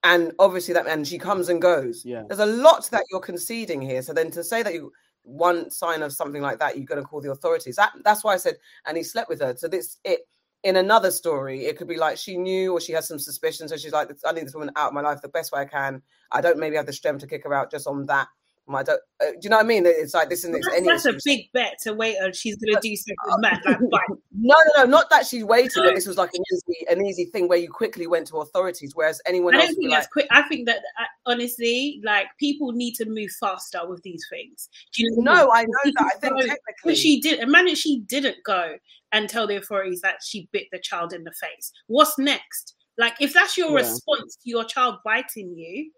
And obviously that, and she comes and goes. Yeah. There's a lot that you're conceding here. So then to say that you, one sign of something like that, you're going to call the authorities. That that's why I said, and he slept with her. So this it in another story, it could be like she knew or she has some suspicion. So she's like, I need this woman out of my life the best way I can. I don't maybe have the strength to kick her out just on that I don't, uh, do you know what I mean? It's like this and it's that's, that's a big bet to wait on. She's gonna do something mad. Like. No, no, no, not that she waited, but this was like an easy, an easy thing where you quickly went to authorities, whereas anyone I don't would be like, quick. I think that uh, honestly, like people need to move faster with these things. Do you know? what I mean? no, I know that. I think technically, she did. Imagine she didn't go and tell the authorities that she bit the child in the face. What's next? Like, if that's your Yeah. response to your child biting you,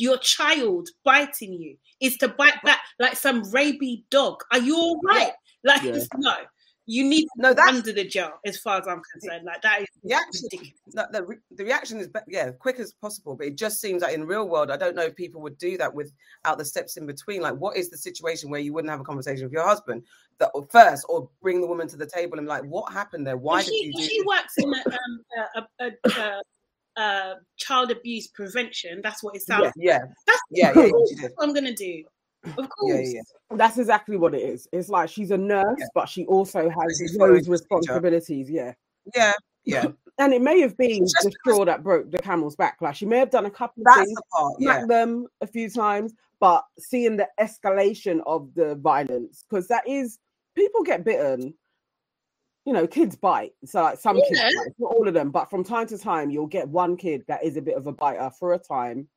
your child biting you is to bite back like some rabid dog. Are you all right? Like, Yeah. no, you need to no, be that's under the jail, as far as I'm concerned. Like, that is the action. ridiculous. No, the, re- the reaction is yeah, quick as possible. But it just seems like in real world, I don't know if people would do that without the steps in between. Like, what is the situation where you wouldn't have a conversation with your husband that or first, or bring the woman to the table and like, what happened there? Why If did she, you she works in a, um, a, a, a, a, a child abuse prevention. That's what it sounds. like. Yeah, That's yeah, yeah, yeah, That's what I'm gonna do. Of course. yeah, yeah. That's exactly what it is. It's like she's a nurse, Yeah. but she also has those procedure. responsibilities. Yeah. Yeah, yeah. And it may have been just the straw that broke the camel's back. Like she may have done a couple of That's things, the part. Yeah, them a few times, but seeing the escalation of the violence, because that is people get bitten. You know, kids bite. So like some kids bite, not all of them, but from time to time you'll get one kid that is a bit of a biter for a time.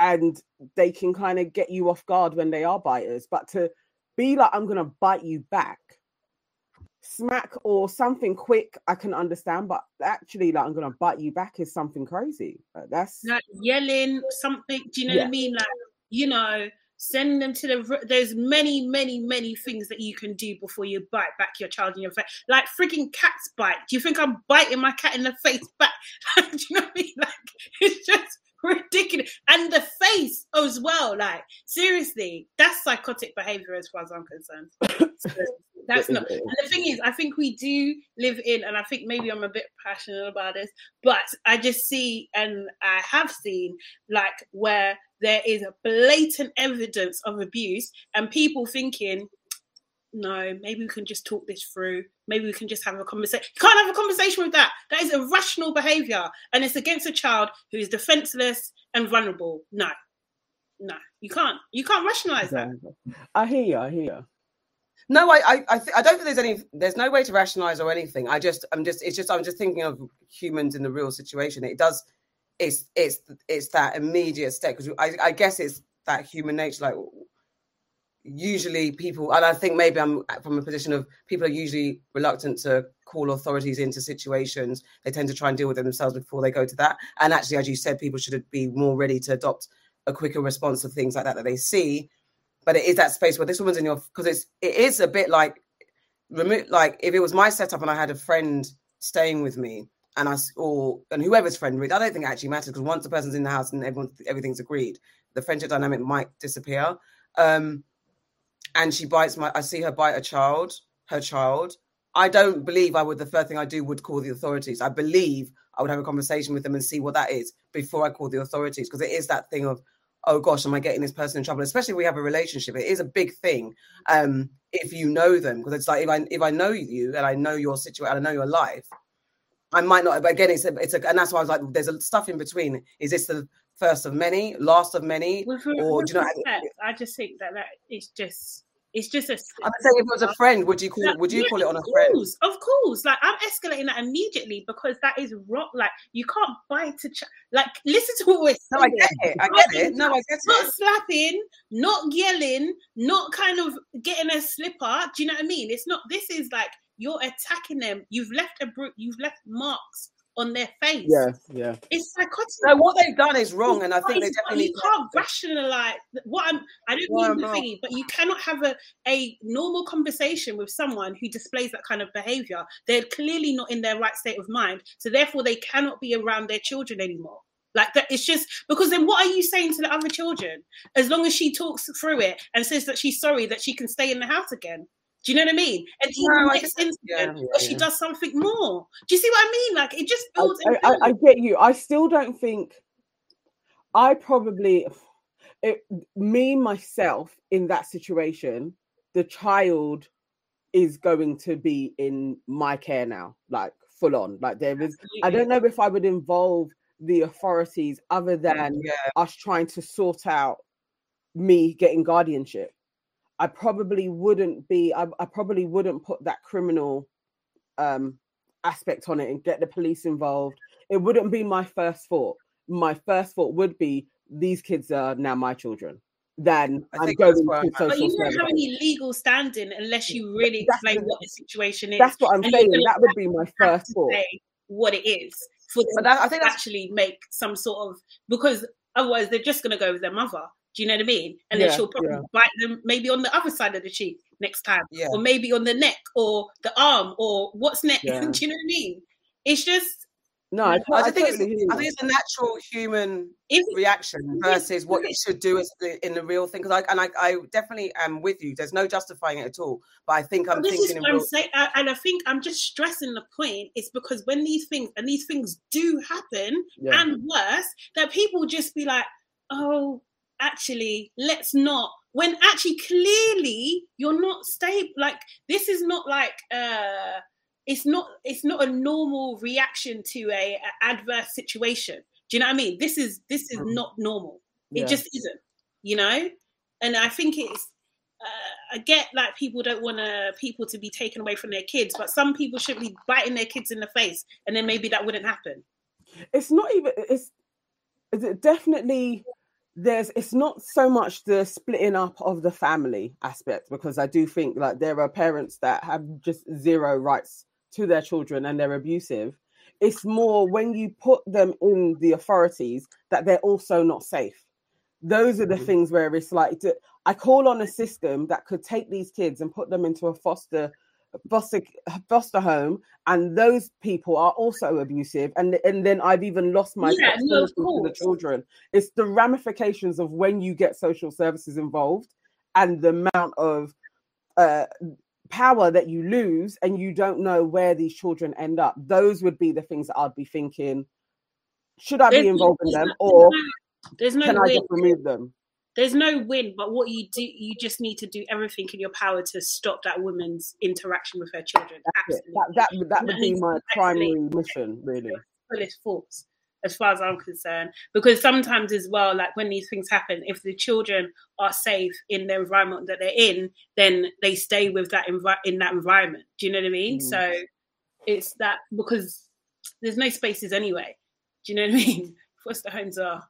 And they can kind of get you off guard when they are biters. But to be like, I'm gonna bite you back, smack or something quick, I can understand. But actually, like I'm gonna bite you back is something crazy. Like, that's Like yelling something. Do you know what I mean? Like you know, send them to the. There's many, many, many things that you can do before you bite back your child in your face. Like freaking cats bite. Do you think I'm biting my cat in the face back? do you know what I mean? Like it's just ridiculous. And the face as well. Like seriously, that's psychotic behavior as far as I'm concerned. So, that's not. And the thing is, I think we do live in, and I think maybe I'm a bit passionate about this, but I just see, and I have seen, like where there is a blatant evidence of abuse, and people thinking, no, maybe we can just talk this through. Maybe we can just have a conversation. You can't have a conversation with that. That is irrational behavior, and it's against a child who is defenseless and vulnerable. No, no, you can't. You can't rationalize that. I hear you. I hear you. No, I, I, I, th- I don't think there's any. There's no way to rationalize or anything. I just, I'm just, it's just, I'm just thinking of humans in the real situation. It does, it's, it's, it's that immediate step because I, I guess it's that human nature. Like, usually people, and I think maybe I'm from a position of people are usually reluctant to call authorities into situations. They tend to try and deal with it themselves before they go to that. And actually, as you said, people should be more ready to adopt a quicker response to things like that that they see but it is that space where this woman's in your because it's it is a bit like remo- like if it was my setup and I had a friend staying with me and I s- or and whoever's friend really I don't think it actually matters because once the person's in the house and everyone everything's agreed the friendship dynamic might disappear um and she bites my I see her bite a child her child I don't believe I would the first thing I do would call the authorities I believe I would have a conversation with them and see what that is before I call the authorities because it is that thing of oh gosh, am I getting this person in trouble? Especially if we have a relationship, it is a big thing. Um, if you know them, because it's like if I if I know you and I know your situation, I know your life, I might not. But again, it's a, it's a, and that's why I was like, there's a stuff in between. Is this the first of many, last of many, With, or with do you know? respect, I just think that that is just it's just a I'm saying if it was a friend, would you call Like, would you yeah, call it on a of friend? course, Of course, like I'm escalating that immediately because that is wrong. Like you can't bite a child. Like listen to what we're No, I get it. I get it. No, I get Not it. slapping, not yelling, not kind of getting a slipper. Do you know what I mean? It's not. This is like you're attacking them. You've left a bru- You've left marks on their face. Yeah, yeah. It's psychotic. No, what they've done is wrong, and I think they definitely you can't to. rationalize what I'm. I don't No, mean the no. thingy, but you cannot have a, a normal conversation with someone who displays that kind of behavior. They're clearly not in their right state of mind, so therefore they cannot be around their children anymore. Like that, it's just because then what are you saying to the other children? As long as she talks through it and says that she's sorry that she can stay in the house again. Do you know what I mean? And No, even I next incident, Yeah, yeah, or she does something more. Do you see what I mean? Like it just builds. I, I, I get you. I still don't think I probably it, me myself in that situation, the child is going to be in my care now, like full on. Like there is I don't know if I would involve the authorities other than Yeah, us trying to sort out me getting guardianship. I probably wouldn't be. I, I probably wouldn't put that criminal um, aspect on it and get the police involved. It wouldn't be my first thought. My first thought would be these kids are now my children. Then I am going to social But you don't have any legal standing unless you really That's explain the- what the situation is. That's what I'm And saying. That would be my first to thought. say what it is for them But that, I think to actually make some sort of because otherwise they're just going to go with their mother. Do you know what I mean? And then she'll probably yeah. bite them maybe on the other side of the cheek next time, yeah. or maybe on the neck or the arm or what's next. Yeah. Do you know what I mean? It's just No, I, mm. I, I, think totally it's I think it's a natural human if reaction versus what you should do as the, in the real thing. Because I and I, I definitely am with you. There's no justifying it at all. But I think I'm this is thinking in I'm real. saying, I- and I think I'm just stressing the point. It's because when these things and these things do happen, Yeah. and worse, that people just be like, "Oh, actually, let's not." When actually, clearly, you're not stable. Like this is not like uh, it's not it's not a normal reaction to a, a adverse situation. Do you know what I mean? This is this is Mhm. not normal. It Yeah. just isn't. You know, and I think it's. Uh, I get like people don't want to people to be taken away from their kids, but some people should be biting their kids in the face, and then maybe that wouldn't happen. it's not even it's is definitely there's it's not so much the splitting up of the family aspect because i do think like there are parents that have just zero rights to their children and they're abusive it's more when you put them in the authorities that they're also not safe those are the Mhm. things where it's like i call on a system that could take these kids and put them into a foster foster foster home and those people are also abusive and and then i've even lost my Yeah, no, of to the children. It's the ramifications of when you get social services involved and the amount of uh power that you lose and you don't know where these children end up. Those would be the things that i'd be thinking should i be no- involved in them or There's no can i just remove them There's no win, but what you do, you just need to do everything in your power to stop that woman's interaction with her children. That's. Absolutely, that, that, would- that would be my primary mission really fullest force as far as I'm concerned. Because sometimes as well, like when these things happen, if the children are safe in the environment that they're in, then they stay with that envi- in that environment. Do you know what I mean? Mhm. So it's that because there's no spaces anyway. Do you know what I mean? Foster homes are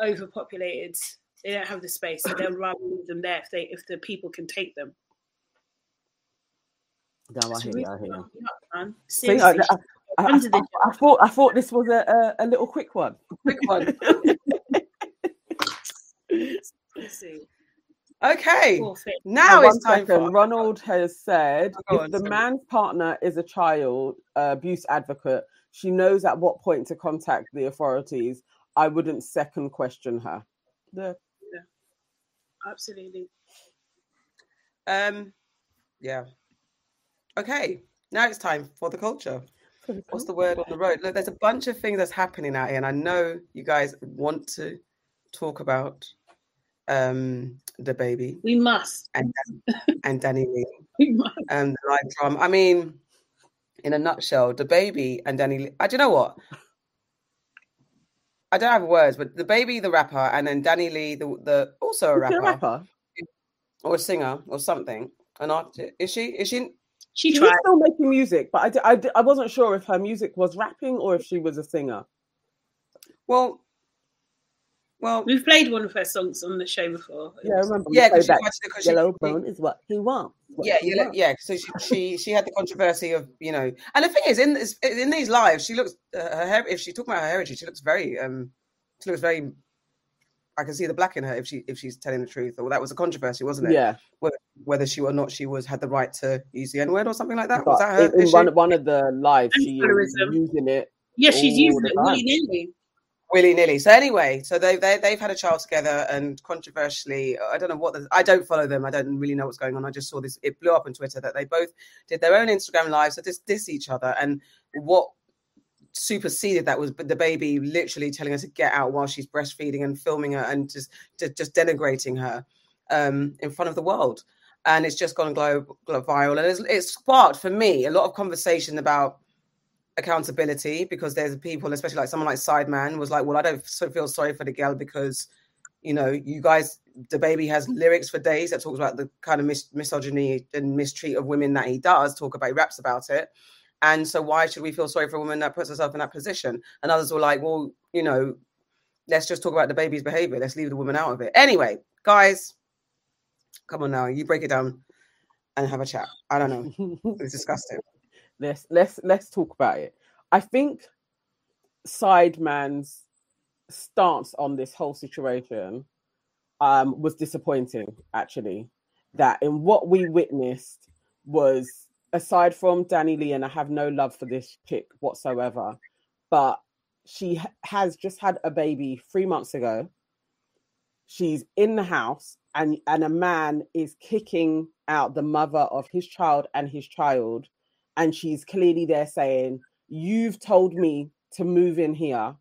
overpopulated. They don't have the space, so they'll rather leave them there if they if the people can take them. no, I hear you, I hear you. man. See, I, I, I, I- I thought I thought this was a, a, a little quick one. Quick one. Okay. Poor. Now it's time second. for Ronald has said Go if on, the sorry. man's partner is a child uh, abuse advocate, she knows at what point to contact the authorities. I wouldn't second question her. The, Absolutely. um yeah. Okay. Now it's time for the culture. What's the word on the road? Look, there's a bunch of things that's happening out here, and I know you guys want to talk about um DaBaby We must. and and DaniLeigh We must. and the live drama. I mean, in a nutshell, DaBaby and DaniLeigh. I do you know what? I don't have words, but DaBaby, the rapper, and then DaniLeigh, the, the also a rapper, a rapper? or a singer or something. An artist is she? Is she? She She tried. was still making music, but I, I, I wasn't sure if her music was rapping or if she was a singer. Well, well, We've played one of her songs on the show before. Yeah, I remember. yeah, played because that she, because yellow she- bone is what he wants. what yeah, he yeah, wants. yeah. So she, she she had the controversy of you know, and the thing is, in this in these lives, she looks uh, her her if she talk about her heritage, she looks very um, she looks very. I can see the black in her if she if she's telling the truth, or that was a controversy, wasn't it? Yeah, Whether she or not she was had the right to use the N word or something like that. but Was that her? in, in one, one of the lives, she using it. Yeah, she's using the it time. willy nilly. Willy nilly. So anyway, so they they they've had a child together, and controversially, I don't know what the, I don't follow them. I don't really know what's going on. I just saw this. It blew up on Twitter that they both did their own Instagram lives to diss, diss each other, and what superseded that was DaBaby literally telling her to get out while she's breastfeeding and filming her and just just, just denigrating her um, in front of the world. And it's just gone glo- glo- viral, and it's, it's sparked for me a lot of conversation about accountability because there's people, especially like someone like Sideman, was like, "Well, I don't feel sorry for the girl because, you know, you guys, DaBaby has lyrics for days that talks about the kind of mis- misogyny and mistreat of women that he does. Talk about, he raps about it. And so, why should we feel sorry for a woman that puts herself in that position? And others were like, well, you know, let's just talk about DaBaby's behavior. Let's leave the woman out of it. Anyway, guys, come on now, you break it down and have a chat. I don't know. It's disgusting. Let's let's let's talk about it. I think Sideman's stance on this whole situation um, was disappointing. Actually, that in what we witnessed was aside from DaniLeigh, and I have no love for this chick whatsoever, but she has just had a baby three months ago. She's in the house, and and a man is kicking out the mother of his child and his child, and she's clearly there saying, "You've told me to move in here.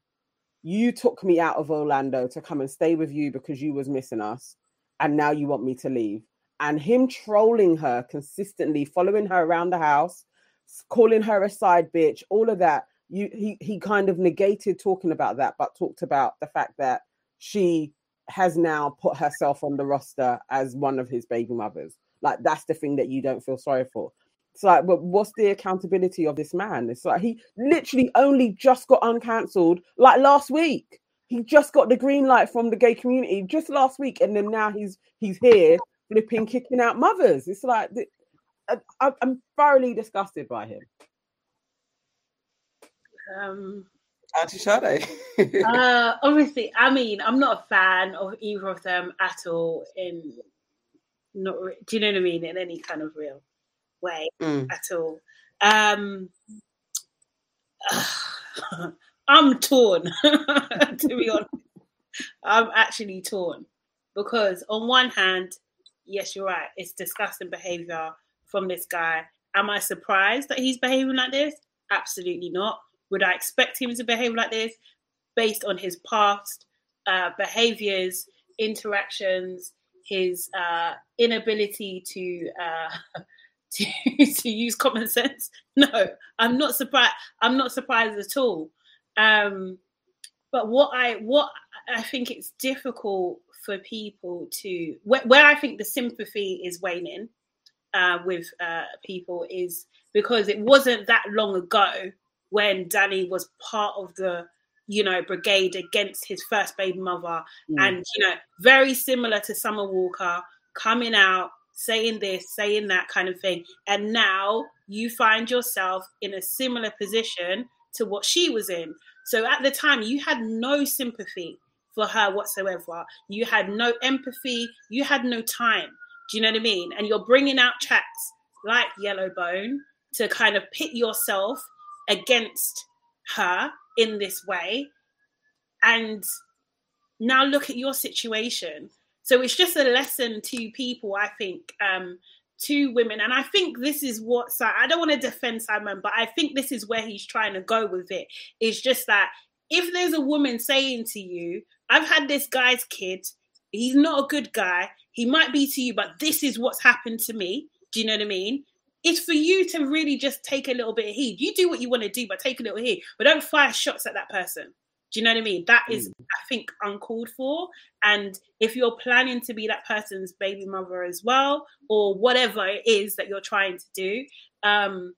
You took me out of Orlando to come and stay with you because you was missing us, and now you want me to leave." And him trolling her consistently, following her around the house, calling her a side bitch, all of that. You he he kind of negated talking about that, but talked about the fact that she has now put herself on the roster as one of his baby mothers. Like that's the thing that you don't feel sorry for. It's like, but what's the accountability of this man? It's like he literally only just got uncancelled like last week. He just got the green light from the gay community just last week, and then now he's he's here flipping, kicking out mothers. It's like I, I- I'm thoroughly disgusted by him. Um, Auntie Sade. uh, obviously, I mean, I'm not a fan of either of them at all. In not, do you know what I mean? In any kind of real way Mm. at all. Um, I'm torn, to be honest. I'm actually torn because, on one hand, yes, you're right. It's disgusting behavior from this guy. Am I surprised that he's behaving like this? Absolutely not. Would I expect him to behave like this based on his past uh, behaviors, interactions, his uh, inability to uh, to to use common sense? No, I'm not surprised. I'm not surprised at all. Um, but what I what I think it's difficult for people to where, where I think the sympathy is waning uh, with uh, people is because it wasn't that long ago when Dani was part of the you know brigade against his first baby mother Mm. and you know very similar to Summer Walker coming out saying this saying that kind of thing. And now you find yourself in a similar position to what she was in. So at the time you had no sympathy for her whatsoever. You had no empathy. You had no time. Do you know what i mean? And you're bringing out tracks like yellowbone to kind of pit yourself against her in this way. And now look at your situation so it's just a lesson to people i think um to women. And i think this is what i don't want to defend simon but i think this is where he's trying to go with it. It's just that if there's a woman saying to you i've had this guy's kid. He's not a good guy. He might be to you but this is what's happened to me. Do you know what i mean? It's for you to really just take a little bit of heed. You do what you want to do but take a little heed. But don't fire shots at that person do you know what I mean? That is, I think, uncalled for. And if you're planning to be that person's baby mother as well, or whatever it is that you're trying to do, um,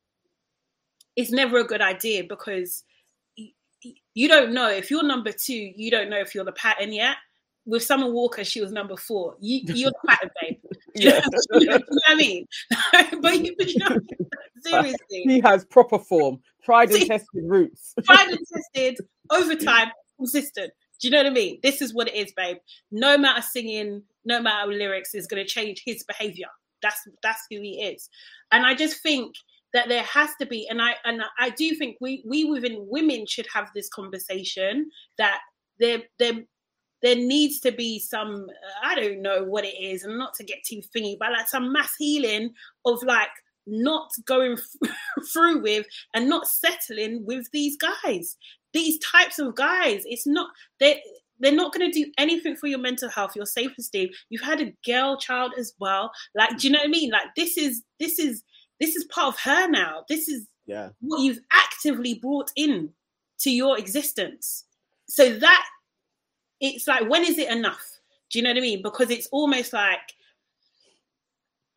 it's never a good idea because you don't know if you're number two. You don't know if you're the pattern yet. With Summer Walker, she was number four. You, you're the pattern, babe. You know, Yeah. you know what I mean? but you, but you know, seriously, He has proper form, tried and tested roots. tried and tested, over time, consistent. Do you know what I mean? This is what it is, babe. No matter singing, no matter lyrics is going to change his behavior. That's that's who he is, and I just think that there has to be, and I and I do think we we within women should have this conversation that there there there needs to be some I don't know what it is, and not to get too thingy, but like some mass healing of like not going through with and not settling with these guys. These types of guys it's not they they're not going to do anything for your mental health your self-esteem you've had a girl child as well. Like do you know what i mean? Like this is this is this is part of her now. This is Yeah. what you've actively brought in to your existence. So that it's like when is it enough? Do you know what I mean? Because it's almost like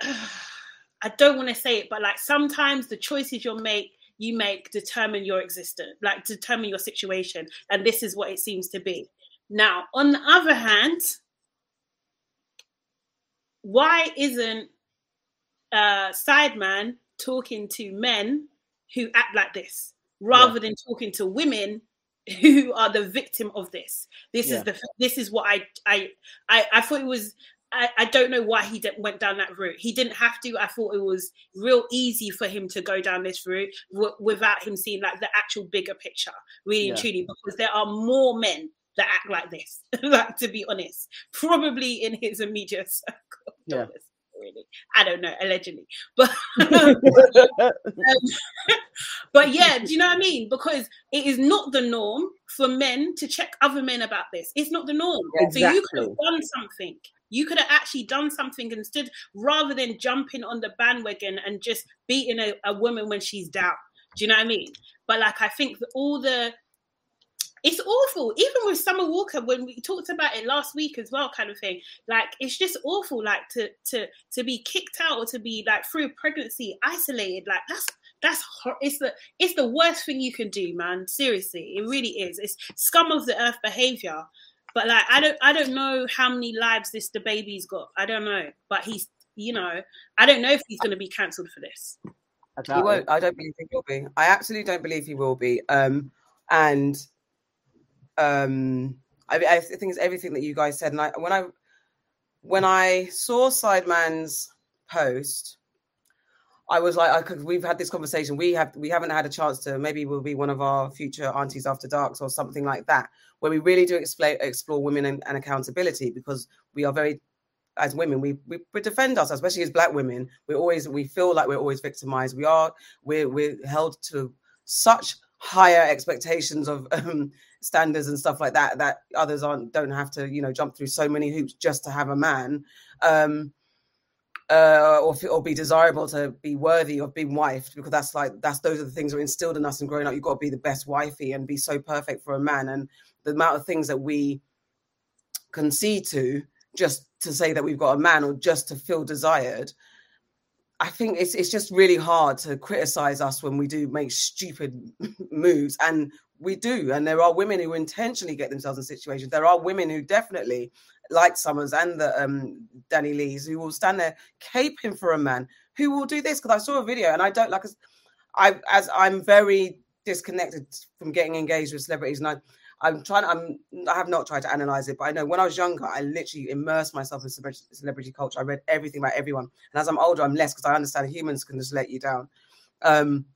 I don't want to say it, but like sometimes the choices you make you make determine your existence, like determine your situation, and this is what it seems to be. Now, on the other hand, why isn't uh, Sideman talking to men who act like this rather yeah. than talking to women who are the victim of this? This yeah. is the this is what I I I, I thought it was I, I, don't know why he went down that route. He didn't have to. I thought it was real easy for him to go down this route w- without him seeing like the actual bigger picture, really yeah. and truly, because there are more men that act like this. like to be honest, probably in his immediate circle. Yeah. Really, I don't know, allegedly, but um, but yeah, do you know what I mean? Because it is not the norm for men to check other men about this. It's not the norm. Exactly. So you could have done something you could have actually done something instead rather than jumping on the bandwagon and just beating a, a woman when she's down. Do you know what I mean? But like, I think all the it's awful. Even with Summer Walker, when we talked about it last week as well, kind of thing. Like it's just awful. Like to to to be kicked out or to be like through pregnancy isolated. Like that's that's it's the it's the worst thing you can do, man. Seriously, it really is. It's scum of the earth behavior. But like I don't I don't know how many lives this DaBaby's got. I don't know. But he's you know, I don't know if he's gonna be cancelled for this. He won't. I don't believe he will be. I absolutely don't believe he will be. Um and um I, I think it's everything that you guys said. And I when I when I saw Sideman's post, I was like, because we've had this conversation. We have we haven't had a chance to. Maybe we'll be one of our future aunties after darks or something like that, where we really do explore explore women and, and accountability because we are very, as women, we, we we defend ourselves, especially as black women. We always we feel like we're always victimized. We are we're we're held to such higher expectations of um, standards and stuff like that that others aren't don't have to you know jump through so many hoops just to have a man. Um, uh, or or be desirable to be worthy of being wifed because that's like that's those are the things that are instilled in us and growing up. You've got to be the best wifey and be so perfect for a man, and the amount of things that we concede to just to say that we've got a man or just to feel desired. I think it's it's just really hard to criticize us when we do make stupid moves, and we do. And there are women who intentionally get themselves in situations. There are women who definitely like Summers and the um, Lees, who will stand there caping for a man who will do this. Because I saw a video and I don't like I as I'm very disconnected from getting engaged with celebrities and I I'm trying I'm I have not tried to analyze it but I know when I was younger I literally immersed myself in celebrity culture. I read everything about everyone. And as I'm older I'm less because I understand humans can just let you down. Um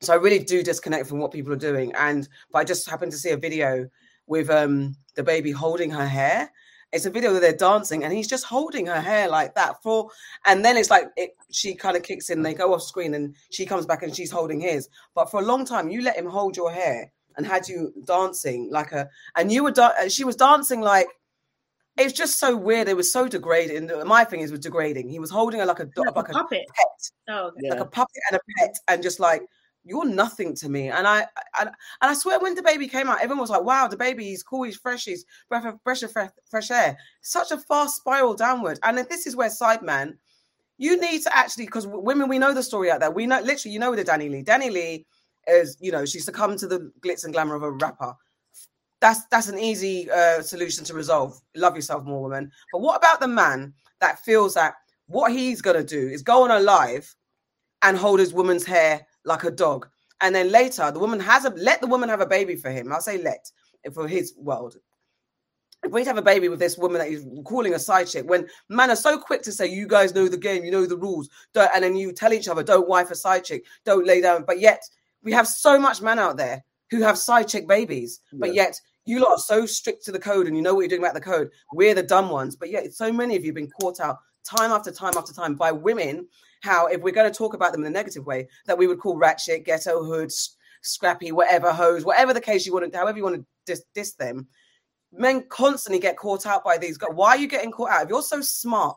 so I really do disconnect from what people are doing. And but I just happened to see a video with um the baby holding her hair it's a video where they're dancing and he's just holding her hair like that for, and then it's like it, she kind of kicks in, they go off screen and she comes back and she's holding his. But for a long time, you let him hold your hair and had you dancing like a, and you were, da- she was dancing like, it's just so weird. It was so degrading. My thing is was degrading. He was holding her like a like, like a, puppet, pet, oh, okay. like a puppet and a pet, and just like you're nothing to me. And I, I and I swear when DaBaby came out, everyone was like, wow, DaBaby, he's cool, he's fresh, he's breath of fresh, fresh, fresh air. Such a fast spiral downward. And if this is where Sideman, you need to actually, because women, we know the story out there. We know literally, you know with the Lee. DaniLeigh is, you know, she succumbed to the glitz and glamour of a rapper. That's that's an easy uh, solution to resolve. Love yourself more, woman. But what about the man that feels that what he's gonna do is go on a live and hold his woman's hair like a dog. And then later, the woman has a let the woman have a baby for him. I'll say let for his world. If we have a baby with this woman that he's calling a side chick, when men are so quick to say, "You guys know the game, you know the rules," don't, and then you tell each other, "Don't wife a side chick, don't lay down." But yet, we have so much men out there who have side chick babies, yeah. but yet you lot are so strict to the code and you know what you're doing about the code. We're the dumb ones, but yet so many of you have been caught out time after time after time by women how if we're going to talk about them in a negative way, that we would call ratchet, ghetto, hood, scrappy, whatever, hose, whatever the case you want to, however you want to diss, diss them. Men constantly get caught out by these guys. Why are you getting caught out? If you're so smart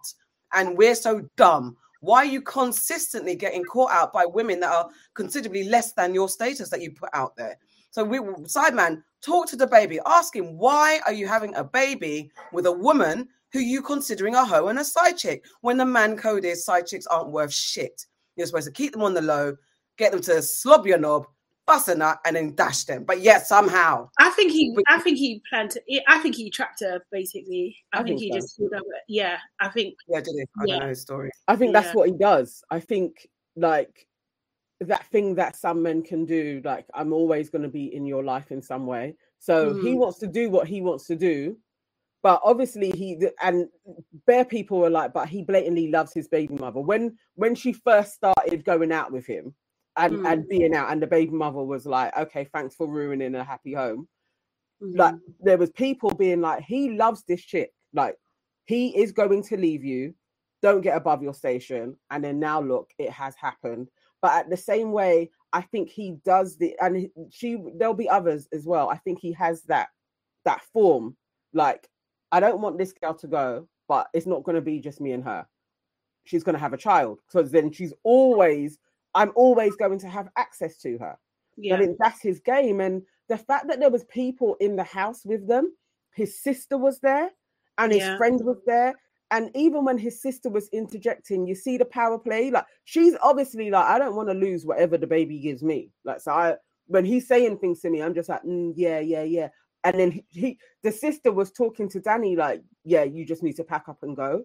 and we're so dumb, why are you consistently getting caught out by women that are considerably less than your status that you put out there? So we Sideman, talk to DaBaby, ask him why are you having a baby with a woman who you considering a hoe and a side chick when the man code is side chicks aren't worth shit. You're supposed to keep them on the low, get them to slob your knob, bust a nut, and then dash them. But yet somehow, I think he, I think he planned to. I think he trapped her. Basically, I, I think, think, he so. just pulled up. Yeah, I think. Yeah, did he? I yeah. don't know his story. I think that's yeah. what he does. I think like that thing that some men can do. Like I'm always going to be in your life in some way. So mm. he wants to do what he wants to do but obviously he and bare people were like but he blatantly loves his baby mother. When when she first started going out with him and mm. and being out and the baby mother was like okay thanks for ruining a happy home mm-hmm. like there was people being like he loves this chick. Like he is going to leave you. Don't get above your station. And then now look it has happened. But at the same way i think he does the and she there'll be others as well. I think he has that that form. Like I don't want this girl to go, but it's not going to be just me and her. She's going to have a child So then she's always, I'm always going to have access to her. Yeah. I think that's his game. And the fact that there was people in the house with them, his sister was there and his yeah. friend was there. And even when his sister was interjecting, you see the power play. Like she's obviously like, I don't want to lose whatever DaBaby gives me. Like so, I when he's saying things to me, I'm just like, mm, yeah, yeah, yeah and then he, he, the sister was talking to Dani like, yeah, you just need to pack up and go.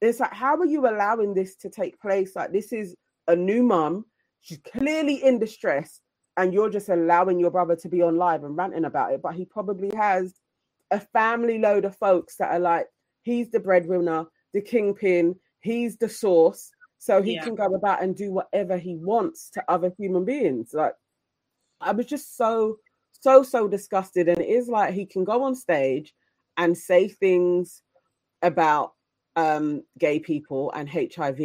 it's like, how are you allowing this to take place? Like, this is a new mum. She's clearly in distress, and you're just allowing your brother to be on live and ranting about it. But he probably has a family load of folks that are like, he's the breadwinner, the kingpin, he's the source, so he yeah. can go about and do whatever he wants to other human beings. Like, I was just so so so disgusted and it is like he can go on stage and say things about um gay people and hiv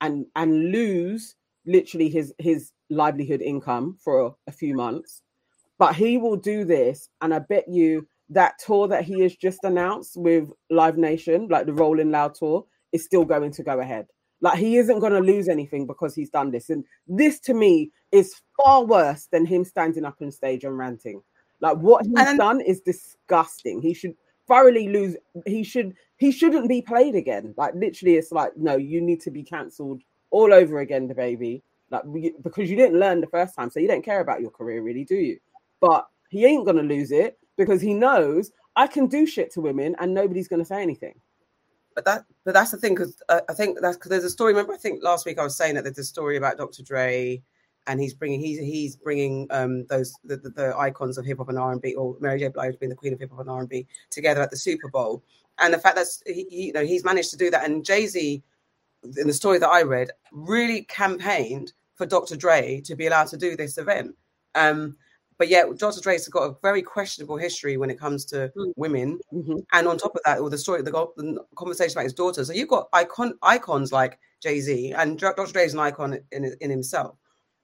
and and lose literally his his livelihood income for a few months. But he will do this and i bet you that tour that he has just announced with live nation like the rolling loud tour is still going to go ahead like he isn't going to lose anything because he's done this. And this to me is far worse than him standing up on stage and ranting. Like what he's and, done is disgusting. He should thoroughly lose. He should he shouldn't be played again. Like literally, it's like no, you need to be cancelled all over again, DaBaby. Like because you didn't learn the first time, so you don't care about your career, really, do you? But he ain't gonna lose it because he knows I can do shit to women and nobody's gonna say anything but that but that's the thing because uh, I think that's because there's a story. Remember, I think last week I was saying that there's a story about Dr. Dre, and he's bringing he's he's bringing um those the, the, the icons of hip hop and R and B, or Mary J. Blige being the queen of hip hop and R and B together at the Super Bowl, and the fact that he, you know he's managed to do that, and Jay Z, in the story that I read, really campaigned for Dr. Dre to be allowed to do this event. Um, but yet Dr. Dre's got a very questionable history when it comes to mm. women, mm-hmm. and on top of that, all the story, the, the, conversation about his daughter. So you've got icon icons like Jay Z, and Dr. Dre is an icon in, in himself.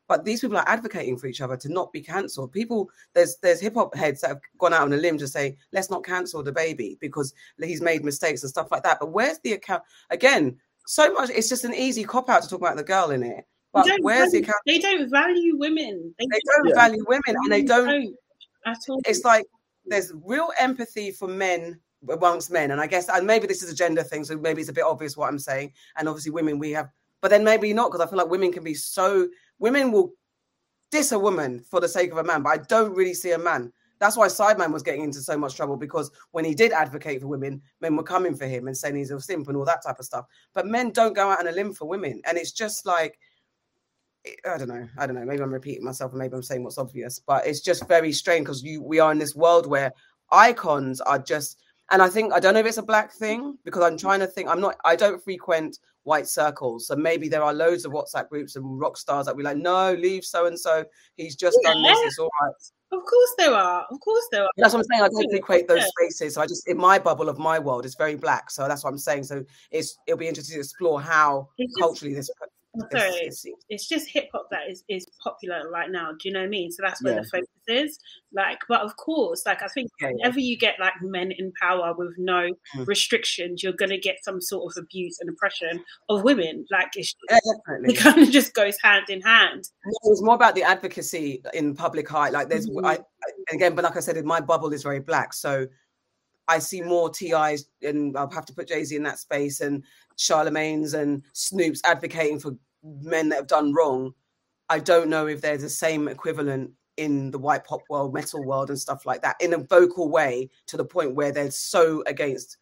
But these people are advocating for each other to not be cancelled. People, there's there's hip hop heads that have gone out on a limb to say, let's not cancel DaBaby because he's made mistakes and stuff like that. But where's the account? Again, so much. It's just an easy cop out to talk about the girl in it but where's value, the account? They don't value women. They, they don't yeah. value women, and they don't, don't at all. It's like there's real empathy for men uh, amongst men, and I guess, and maybe this is a gender thing, so maybe it's a bit obvious what I'm saying. And obviously, women we have, but then maybe not because I feel like women can be so women will diss a woman for the sake of a man, but I don't really see a man. That's why Sideman was getting into so much trouble because when he did advocate for women, men were coming for him and saying he's a simp and all that type of stuff. But men don't go out on a limb for women, and it's just like I don't know. I don't know. Maybe I'm repeating myself, or maybe I'm saying what's obvious, but it's just very strange because you we are in this world where icons are just. And I think I don't know if it's a black thing because I'm trying to think. I'm not. I don't frequent white circles, so maybe there are loads of WhatsApp groups and rock stars that we like. No, leave so and so. He's just yeah. done this. It's all right. Of course there are. Of course there are. That's what I'm saying. I don't equate those spaces. So I just in my bubble of my world, it's very black. So that's what I'm saying. So it's it'll be interesting to explore how culturally this sorry, it's, it's just hip hop that is, is popular right now. Do you know what I mean? So that's where yeah. the focus is. Like, but of course, like I think yeah, whenever yeah. you get like men in power with no mm. restrictions, you're gonna get some sort of abuse and oppression of women. Like it's it kind of just goes hand in hand. It's more about the advocacy in public eye. Like there's mm-hmm. I, again, but like I said, my bubble is very black, so I see more TIs, and I'll have to put Jay Z in that space, and Charlemagne's and Snoop's advocating for men that have done wrong. I don't know if there's the same equivalent in the white pop world, metal world, and stuff like that in a vocal way to the point where they're so against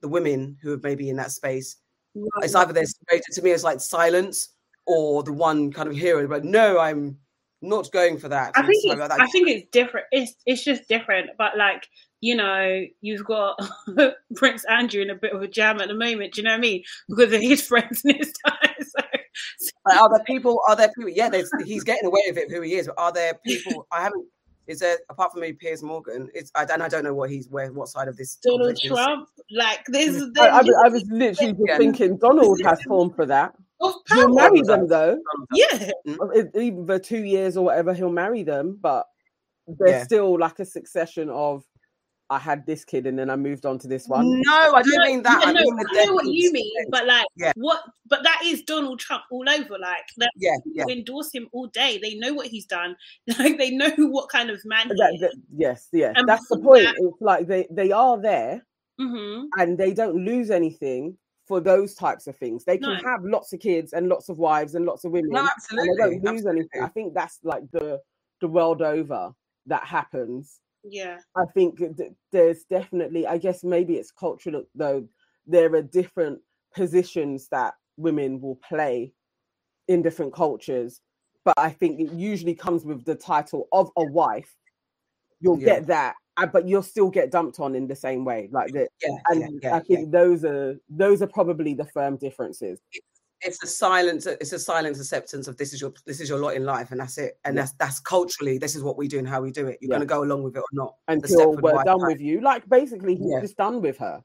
the women who are maybe in that space. Right. It's either there's to me, it's like silence or the one kind of hero, but no, I'm not going for that. I think it's, like I think it's different. It's it's just different. But like you know, you've got Prince Andrew in a bit of a jam at the moment. Do you know what I mean? Because of his friends and his ties. So, are there people? Are there people? Yeah, he's getting away with it. Who he is? But are there people? I haven't. Is there apart from maybe Piers Morgan? It's I, and I don't know what he's where what side of this. Donald Trump, like this. I, I, I, was literally just thinking Donald has form for that. He'll marry them though. Yeah, mm. even for two years or whatever, he'll marry them. But there's yeah. still like a succession of I had this kid and then I moved on to this one. No, I don't no, mean that. I, no, mean I know what you mean, but like yeah. what but that is Donald Trump all over. Like that yeah, yeah. endorse him all day. They know what he's done. Like they know what kind of man that, that, yes, yes. And That's the point. That, it's like they, they are there mm-hmm. and they don't lose anything for those types of things. They can no. have lots of kids and lots of wives and lots of women. No, absolutely. And they don't lose absolutely. anything. I think that's like the the world over that happens yeah. I think there's definitely i guess maybe it's cultural though there are different positions that women will play in different cultures but i think it usually comes with the title of a wife. You'll yeah. get that uh, but you'll still get dumped on in the same way like that yeah, and yeah, i think those are those are probably the firm differences it's a silence it's a silence acceptance of this is your this is your lot in life and that's it and yeah. that's that's culturally this is what we do and how we do it you're yeah. going to go along with it or not until we're done with you like basically he's yeah. just done with her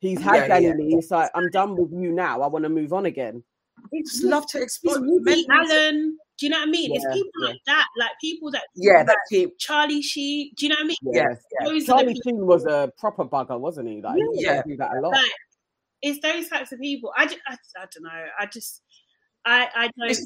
he's had yeah, Dani yeah. like i'm done with you now i want to move on again I just love to explore Alan. do you know what I mean? it's people like that, like people that yeah, that keep Charlie Sheen. Do you know what I mean? Yes, yeah. Charlie Sheen was a proper bugger, wasn't he? Like, yeah, he do that a lot. Like, it's those types of people. I, just, I, I don't know. I just I I don't.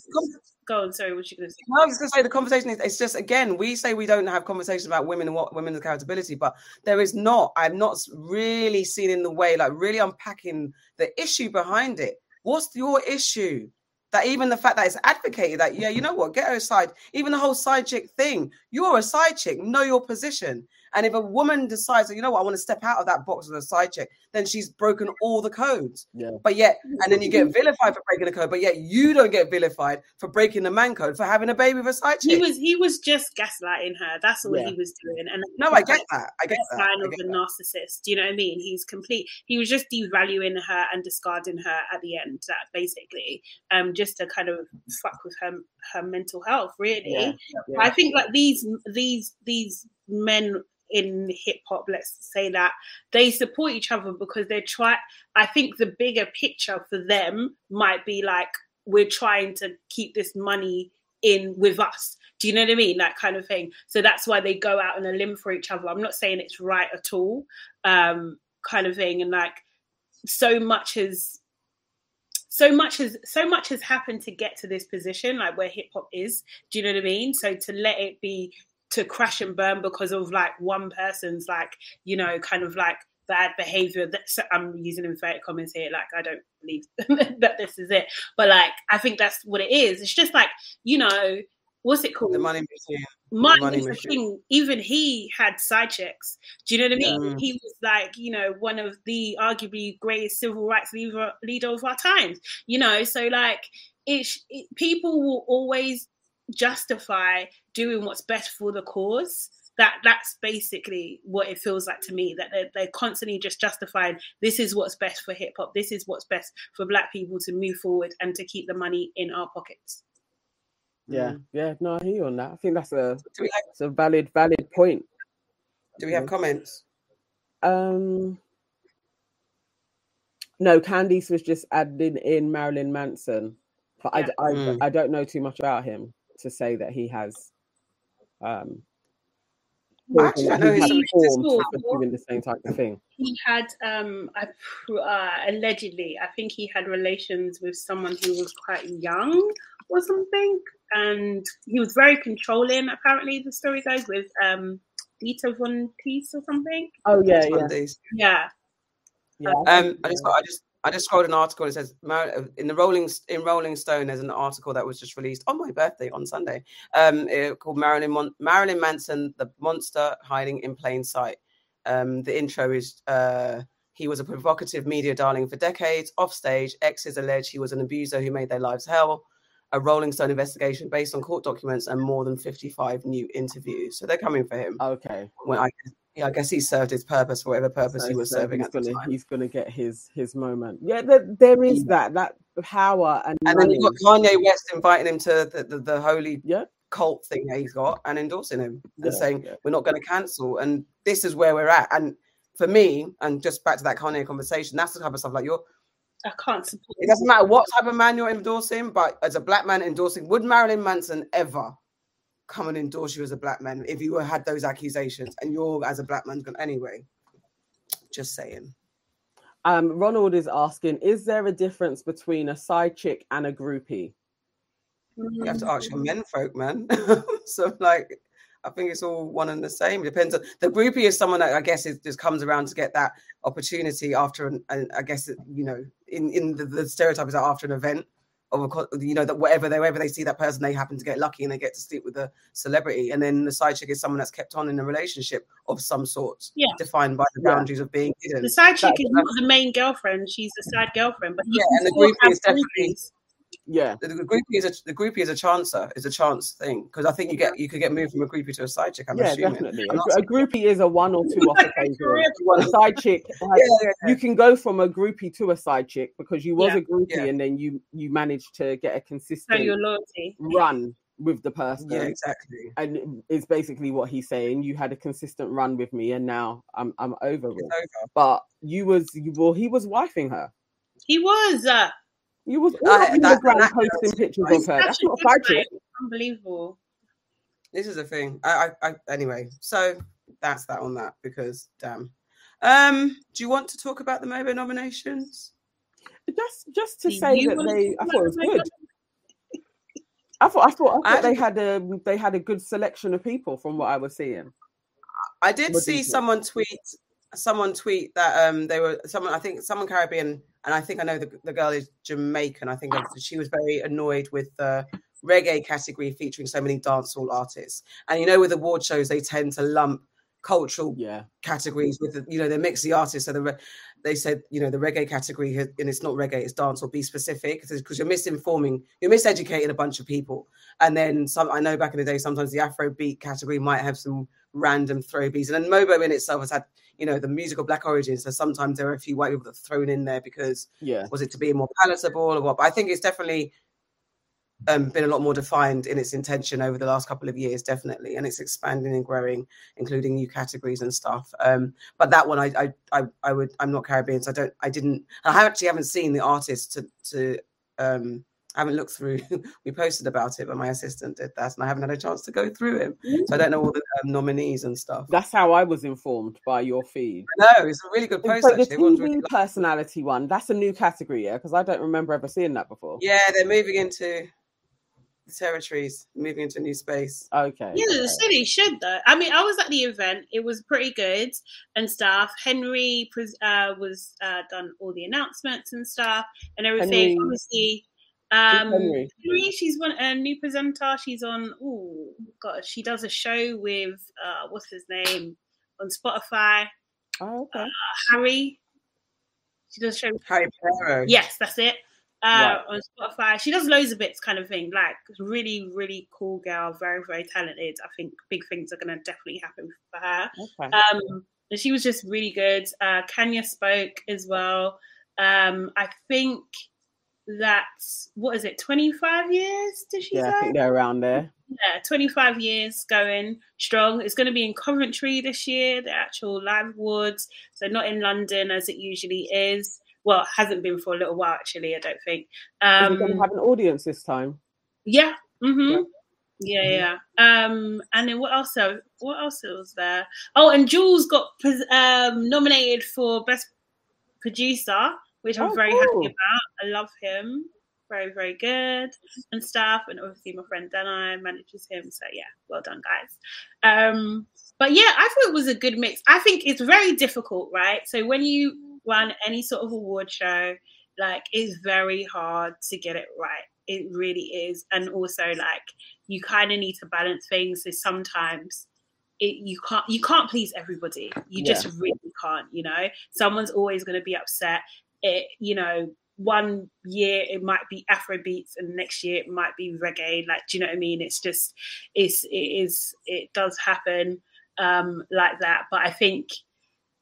Go on. Sorry, what you going to say? No, I was going to say the conversation is. It's just again, we say we don't have conversations about women and what women's accountability, but there is not. I've not really seen in the way like really unpacking the issue behind it. What's your issue? That even the fact that it's advocated that yeah, you know what, get her side. Even the whole side chick thing. You're a side chick. Know your position. And if a woman decides, you know what, I want to step out of that box as a side chick, then she's broken all the codes. Yeah. But yet, and then you get vilified for breaking the code, but yet you don't get vilified for breaking the man code for having a baby with a side chick. He was he was just gaslighting her. That's all yeah. he was doing. And no, I get that. I get that. Sign of a narcissist. Do you know what I mean? He's complete. He was just devaluing her and discarding her at the end. That basically, um, just to kind of fuck with her her mental health. Really, yeah. Yeah. I think like these these these men in hip hop, let's say that they support each other because they're try. I think the bigger picture for them might be like we're trying to keep this money in with us. Do you know what I mean? That kind of thing. So that's why they go out on a limb for each other. I'm not saying it's right at all, um, kind of thing. And like so much has so much has so much has happened to get to this position, like where hip hop is. Do you know what I mean? So to let it be to crash and burn because of like one person's like you know kind of like bad behavior that's i'm using inverted comments here like i don't believe that this is it. But like i think that's what it is. It's just like you know what's it called? the money machine. Martin money Luther King, even he had side checks. Do you know what I mean? He was like, you know, one of the arguably greatest civil rights leader, leader of our times. You know, so like, it's it, people will always justify doing what's best for the cause. That that's basically what it feels like to me that they're, they're constantly just justifying this is what's best for hip hop this is what's best for black people to move forward and to keep the money in our pockets. Yeah mm. yeah no i hear you on that. I think that's a that's a valid valid point. Do we have comments? Um no candice was just adding in marilyn manson but yeah. I, I, mm. I don't know too much about him to say that he has um Actually, I know he's doing the same type of thing. He had um uh, allegedly, I think he had relations with someone who was quite young or something, and he was very controlling. Apparently, the story goes with um Dita Von Teese or something. Oh yeah, yeah. Yeah. yeah. Um, I just got, I just I just scrolled an article. It says in the Rolling in Rolling Stone. There's an article that was just released on my birthday on Sunday. Um, called Marilyn Mon- Marilyn Manson, the monster hiding in plain sight. Um, the intro is uh, he was a provocative media darling for decades. Off stage, exes allege he was an abuser who made their lives hell. A Rolling Stone investigation based on court documents and more than 55 new interviews. So they're coming for him. Okay. When I, yeah, I guess he served his purpose for whatever purpose So- he was so serving he's at the gonna, time. He's gonna get his his moment. Yeah, there, there is that that power and, And then you've got Kanye West inviting him to the, the, the holy yeah, cult thing that he's got and endorsing him and Yeah, saying, yeah. we're not going to cancel. And this is where we're at. And for me, and just back to that Kanye conversation, that's the type of stuff like you're, I can't support. it doesn't matter what type of man you're endorsing, but as a black man endorsing, would Marilyn Manson ever come and endorse you as a black man if you had those accusations and you're as a black man going anyway? Just saying. Um, Ronald is asking, is there a difference between a side chick and a groupie? You have to ask your men folk, man. so like I think it's all one and the same. It depends on the groupie is someone that I guess is just comes around to get that opportunity after an, an I guess you know in in the, the stereotype is that after an event of a you know that whatever they wherever they see that person they happen to get lucky and they get to sleep with the celebrity and then the side chick is someone that's kept on in a relationship of some sort Yeah. defined by the Yeah. boundaries of being hidden. The side chick That- is not um, the main girlfriend; she's the side girlfriend. But Yeah, and the still groupie is definitely- groupies. Yeah, The, the groupie is a the groupie is a chancer, is a chance thing because I think you get you could get moved from a groupie to a side chick. I'm yeah, assuming. definitely. A, a groupie is a one or two off Like a occasion. A side chick, like, Yeah, yeah, yeah. you can go from a groupie to a side chick because you was Yeah. a groupie Yeah. and then you you managed to get a consistent your loyalty. run with the person. Yeah, exactly. And it's basically what he's saying. You had a consistent run with me, and now I'm I'm over it. It's over. But you was you well, he was wifing her. He was uh, You was all I- over that- ground that- posting pictures He's of her. That's such not a good side unbelievable. This is a thing. I, I, I anyway. So that's that on that because damn. Um, do you want to talk about the Mobo nominations? Just just to Do say that they, I thought it was good. I thought I thought I I thought they had a they had a good selection of people from what I was seeing. I did What see someone tweet someone tweet that um they were someone I think someone Caribbean and I think I know the, the girl is Jamaican. I think ah. that she was very annoyed with the reggae category featuring so many dancehall artists. And you know with award shows they tend to lump cultural Yeah, categories with the, you know they mix the artists so the re- they said you know the reggae category has, and it's not reggae it's dance or be specific because you're misinforming you're miseducating a bunch of people. And then some i know back in the day sometimes the afrobeat category might have some random throw beats and then mobo in itself has had you know the musical black origins so sometimes there are a few white people that are thrown in there because yeah, was it to be more palatable or what but i think it's definitely um, been a lot more defined in its intention over the last couple of years, definitely, and it's expanding and growing, including new categories and stuff. Um, but that one, I, I, I, I would, I'm not Caribbean, so I don't, I didn't, I actually haven't seen the artist to, to, um, I haven't looked through. we posted about it, but my assistant did that, and I haven't had a chance to go through him, so I don't know all the um, nominees and stuff. that's how I was informed by your feed. No, it's a really good post. So the actually. TV really- personality one, that's a new category, yeah, because I don't remember ever seeing that before. yeah, they're moving into territories, moving into a new space. Okay. Yeah, okay. the city should though. I mean, I was at the event; it was pretty good and stuff. Henry pres- uh, was uh, done all the announcements and stuff and everything. Henry- Obviously, um, Henry? Henry, she's one a new presenter. She's on. Oh God, she does a show with uh, what's his name on Spotify. Oh, okay. Harry. She does a show. Harry Potter. Yes, that's it. Uh, Right. On Spotify, she does loads of bits, kind of thing. Like really, really cool girl, very, very talented. I think big things are gonna definitely happen for her. Okay. Um, and she was just really good. Uh, Kanya spoke as well. Um, I think that's what is it? Twenty five years? Did she yeah, I say? think they're around there. Yeah, 25 years going strong. It's going to be in Coventry this year, the actual live awards. So not in London as it usually is. Well, it hasn't been for a little while actually. I don't think. It going to Um, have an audience this time? yeah. Mm-hmm. Yeah. Yeah, yeah. Um, and then what else? uh, What else was there? Oh, and Jules got um, nominated for best producer, which I'm Oh, very cool. happy about. I love him. very, very good and stuff. And obviously, my friend Dana manages him. So, yeah, well done, guys. Um, but yeah, I thought it was a good mix. I think it's very difficult, right? So, when you run any sort of award show, like, it's very hard to get it right. It really is. And also, like, you kind of need to balance things. So, sometimes it, you can't you can't please everybody. You just Yeah. really can't. You know, someone's always going to be upset. It, you know, one year it might be Afro beats, and next year it might be reggae. Like, do you know what I mean? It's just it's it is it does happen um, like that. But I think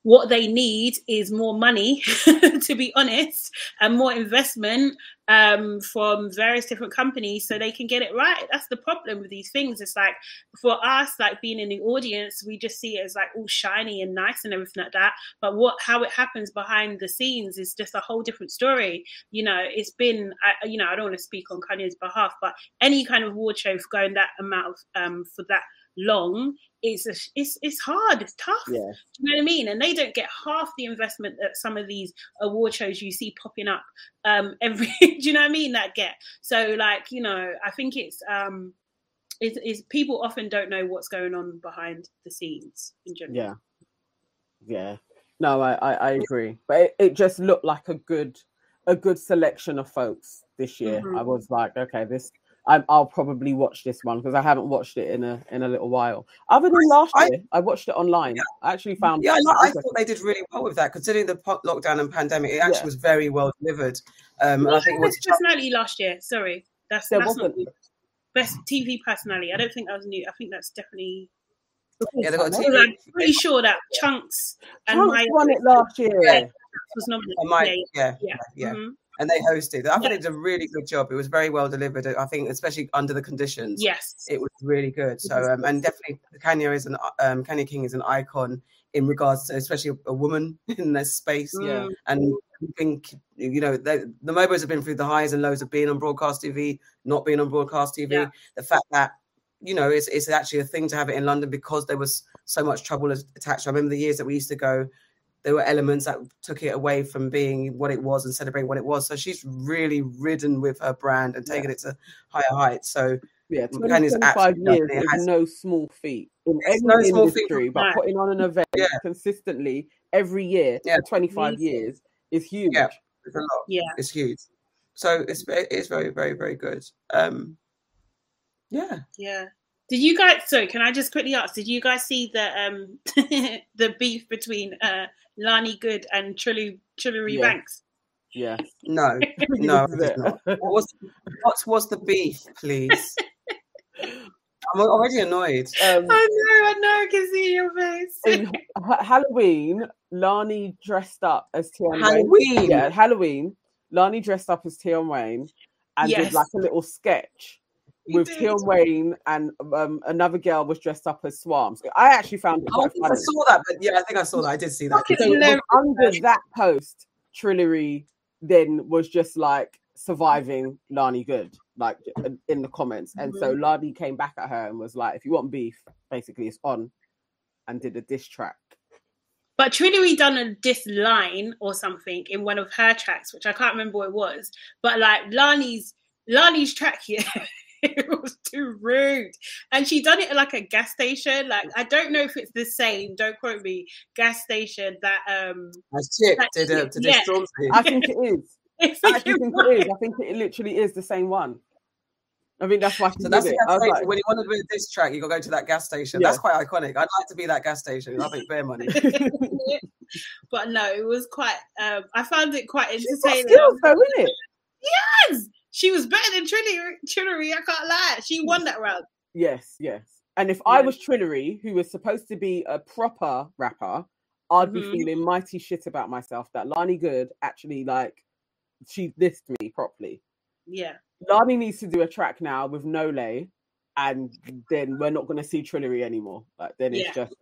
what they need is more money, to be honest, and more investment um, from various different companies so they can get it right. That's the problem with these things. It's like for us, like being in the audience, we just see it as like all shiny and nice and everything like that. But what how it happens behind the scenes is just a whole different story. You know, it's been, I, you know, I don't want to speak on Kanya's behalf, but any kind of award show for going that amount of um, for that long is a, it's it's hard. It's tough. Yeah. Do you know what I mean? And they don't get half the investment that some of these award shows you see popping up um every do you know what I mean that get. So like, you know, I think it's um is it's people often don't know what's going on behind the scenes in general. Yeah. Yeah. No, I, I, I agree. But it, it just looked like a good a good selection of folks this year. Mhm. I was like, okay, this I, I'll probably watch this one because I haven't watched it in a in a little while. Other than last I- year, I watched it online. I actually found Yeah, I, like- I thought they did really well with that, considering the po- lockdown and pandemic. It actually Yeah. was very well delivered. Um, and I think it was best personality last year. Sorry, that's There that's not wasn't. new. best TV personality. I don't think that was new. I think that's definitely. yeah, they got a TV. I'm pretty sure that Chunkz and Chunkz Maya won it last year. Yeah. was nominated. My, Yeah, yeah, yeah. yeah. Mhm. And they hosted. I think Yeah. they did a really good job. It was very well delivered. I think, especially under the conditions. Yes. it was really good. So, um, and definitely, Kanya is an um, Kanya King is an icon in regards to, especially a, a woman in this space. Yeah. And I think you know they, the Mobos have been through the highs and lows of being on broadcast TV, not being on broadcast TV. Yeah. The fact that you know it's it's actually a thing to have it in London because there was so much trouble attached. I remember the years that we used to go. There were elements that took it away from being what it was and celebrating what it was. So she's really ridden with her brand and taken it to higher heights. So Yeah, 20, 25 years done it. It is has- no small feat in It's any no small feat. industry, but No. putting on an event Yeah. consistently every year Yeah. for 25 Amazing. years is huge. Yeah. it's a lot. Yeah. It's huge. So it's it's very very very good. Um, yeah. Yeah. Did you guys? So can I just quickly ask? Did you guys see the um the beef between uh Lani Good and Trilly Trillary Yeah. Banks? Yeah. No, no, I This is did not. it. What was, the beef, please? I'm already annoyed. Um, I know, I know, I can see your face. in Ha- Halloween, Lani dressed up as Tion Wayne. Halloween. Yeah, Halloween, Lani dressed up as Tion Wayne and Yes. did like a little sketch You with. Tion Wayne and um, another girl was dressed up as Swarmz. I actually found it I I saw that, but yeah, I think I saw that. I did see that. So it was hilarious. under that post, Trillary then was just like surviving Lani Good, like in- the comments. And so Mm-hmm. Lani came back at her and was like, if you want beef, basically it's on, and did a diss track. But Trillary done a diss line or something in one of her tracks, which I can't remember what it was. But like Lani's Lani's track here, it was too rude. And she done it at like a gas station. Like I don't know if it's the same, don't quote me, gas station that um As Chip That did uh, Chip, to yeah. this Stormzy. I think it is. I I think actually it think was. it is. I think it literally is the same one. I think that's why she So did that's it. gas I was station. like, when you want to do this track, you got to go to that gas station. Yeah. That's quite iconic. I'd like to be that gas station. I think bare money. but no, it was quite um I found it quite she's got entertaining. skills though, isn't it? Yes! She was better than Trillary, Trillary, I can't lie. She won that round. Yes, yes. And if I was Trillary, who was supposed to be a proper rapper, I'd be Mhm. feeling mighty shit about myself that Lani Good actually like she dissed me properly. Yeah. Lani needs to do a track now with No Lay, and then we're not going to see Trillary anymore. Like then it's Yeah. just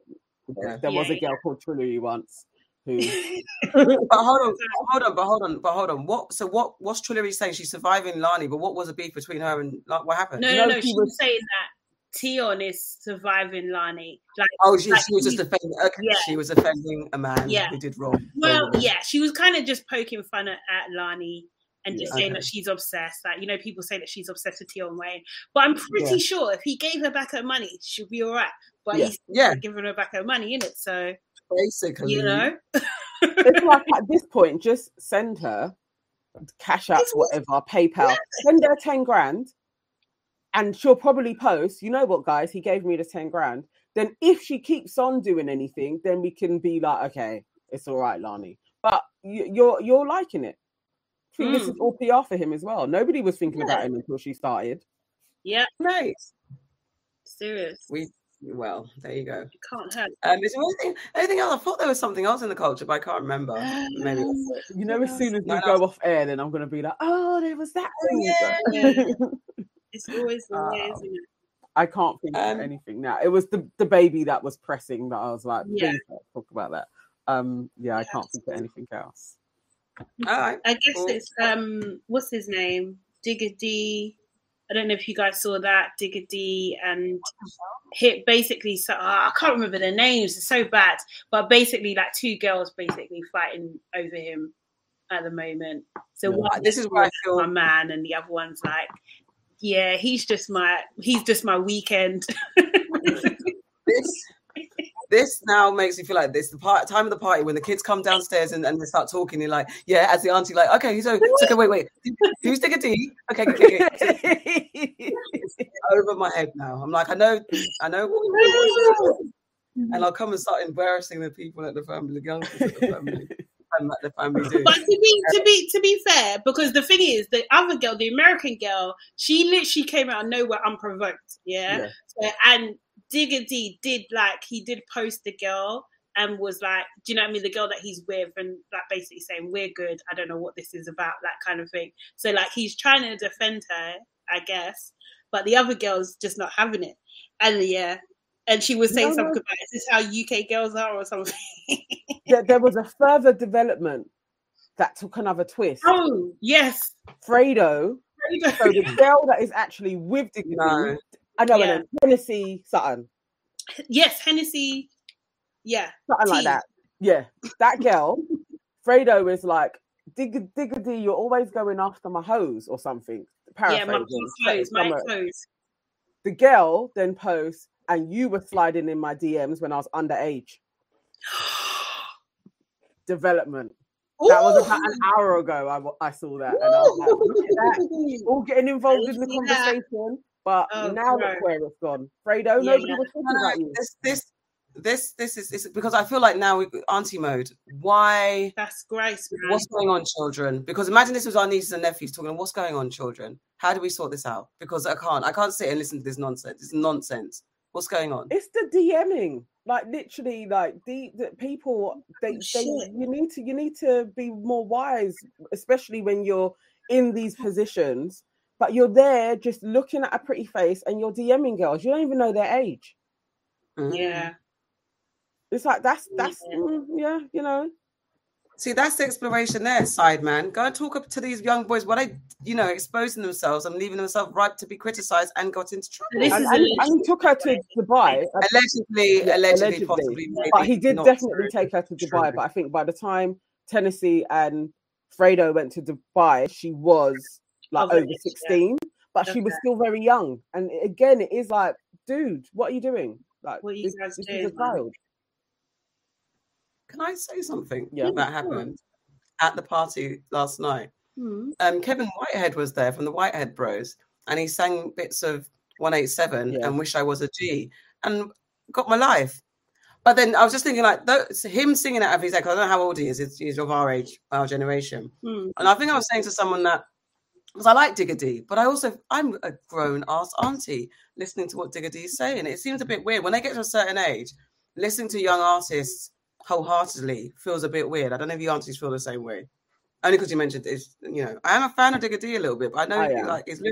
Yeah. there was a girl called Trillary once who But hold on, hold on, but hold on, but hold on. What? So what? What's Trillary saying? She's surviving Lani, but what was the beef between her and like what happened? No, no, No, no. she She was was- saying that Tion is surviving Lani. Like, Oh, she, Like, she was just he- offending. Okay, yeah. she was offending a man Yeah. who did wrong. well, wrong. yeah, she was kind of just poking fun at, at Lani and just Yeah. saying Okay. that she's obsessed. Like you know, people say that she's obsessed with Tion Wayne, but I'm pretty Yeah. sure if he gave her back her money, she'll be all right. But Yeah. he's Yeah. giving her back her money in it, so Basically, you know, it's like at this point, just send her cash out, whatever, PayPal. Send her ten grand, and she'll probably post. You know what, guys? He gave me the ten grand. Then, if she keeps on doing anything, then we can be like, okay, it's all right, Lani. But you, you're you're liking it. I think this Mm. is all PR for him as well. Nobody was thinking about him until she started. yeah, nice. serious. We well, there you go. Can't hurt. Um, is there anything, anything else? I thought there was something else in the culture, but I can't remember. Maybe. You know, as soon as we No, no. go off air, then I'm gonna be like, oh, there was that thing. yeah. It's always the way, Oh. isn't it? I can't think Um, of anything now. It was the, DaBaby that was pressing that I was like, Yeah. please don't talk about that. Um, yeah, I can't think of anything else. All right. I guess Cool. it's um, what's his name? Digga D. I don't know if you guys saw that Digga D and hit basically. So I can't remember their names. It's so bad, but basically like two girls basically fighting over him at the moment. So Yeah. one This is where I feel my man, and the other one's like, yeah, he's just my he's just my weekend. this this now makes me feel like this the part time of the party when the kids come downstairs and, and they start talking you're like yeah as the auntie like okay so okay wait wait who's the D? okay, okay, okay. Over my head now i'm like i know i know what we're doing. and i'll come and start embarrassing the people at the family the youngsters at the family and let the family do But to be to be to be fair, because the thing is, the other girl, the American girl, she literally came out of nowhere unprovoked. Yeah. Yeah. So, and Digga D did like he did post the girl and was like, do you know what I mean? The girl that he's with and like basically saying we're good. I don't know what this is about, that kind of thing. So like he's trying to defend her, I guess, but the other girl's just not having it. And yeah. And she was saying No, something no. about is this how UK girls are or something? there, there was a further development that took another twist. oh yes. Fredo, so the girl that is actually with the no I know, Yeah. Tennessee, something, yes, Hennessy. Yeah, something like that. Yeah, that girl, Fredo is like, Digga Digga D, you're always going after my hose or something. yeah, my Paraphrasing. my clothes, my Somewhere. clothes. The girl then posts, and you were sliding in my DMs when I was underage. Development. That was about an hour ago. I, I saw that, and I was like, look at that. all getting involved in the conversation. that? Conversation. But Oh, now bro. look where it's gone. Fredo, Yeah, nobody yeah. was talking No, no, about you. this this this this is this, because I feel like now we auntie mode. Why? That's grace, man. What's going on, children? Because imagine this was our nieces and nephews talking. What's going on, children? How do we sort this out? Because I can't. I can't sit and listen to this nonsense. It's nonsense. What's going on? It's the DMing, like literally, like the, the people. They, Oh, they, you need to, you need to be more wise, especially when you're in these positions. But you're there just looking at a pretty face, and you're DMing girls. You don't even know their age. Mm. Yeah, It's like that's that's Yeah. mm, yeah, you know. See, that's the exploration there, side man. Go and talk up to these young boys. What they, you know, exposing themselves and leaving themselves ripe to be criticized and got into trouble. This And, is and, and he took her to Dubai. allegedly, Yeah, allegedly, allegedly. possibly, maybe, but he did definitely true. take her to True. Dubai. But I think by the time Tennessee and Fredo went to Dubai, she was like over age, yeah. 16, but she was Okay. still very young. And again, it is like, dude, what are you doing? Like, What are you this, guys this doing, is a child. Can I say something Yeah. that happened at the party last night? Hmm. Um, Kevin Whitehead was there from the Whitehead Bros, and he sang bits of 187 Yeah. and Wish I Was a G and got my life. But then I was just thinking, like, those, him singing it out of his head, 'cause I don't know how old he is, he's, he's of our age, our generation. Hmm. And I think I was saying to someone that, because I like Digga D, but I also, I'm a grown ass auntie listening to what Digga D is saying. It seems a bit weird. When they get to a certain age, listening to young artists wholeheartedly feels a bit weird. I don't know if you aunties feel the same way. Only because you mentioned this, you know, I am a fan of Digga D a little bit, but I know I like it's,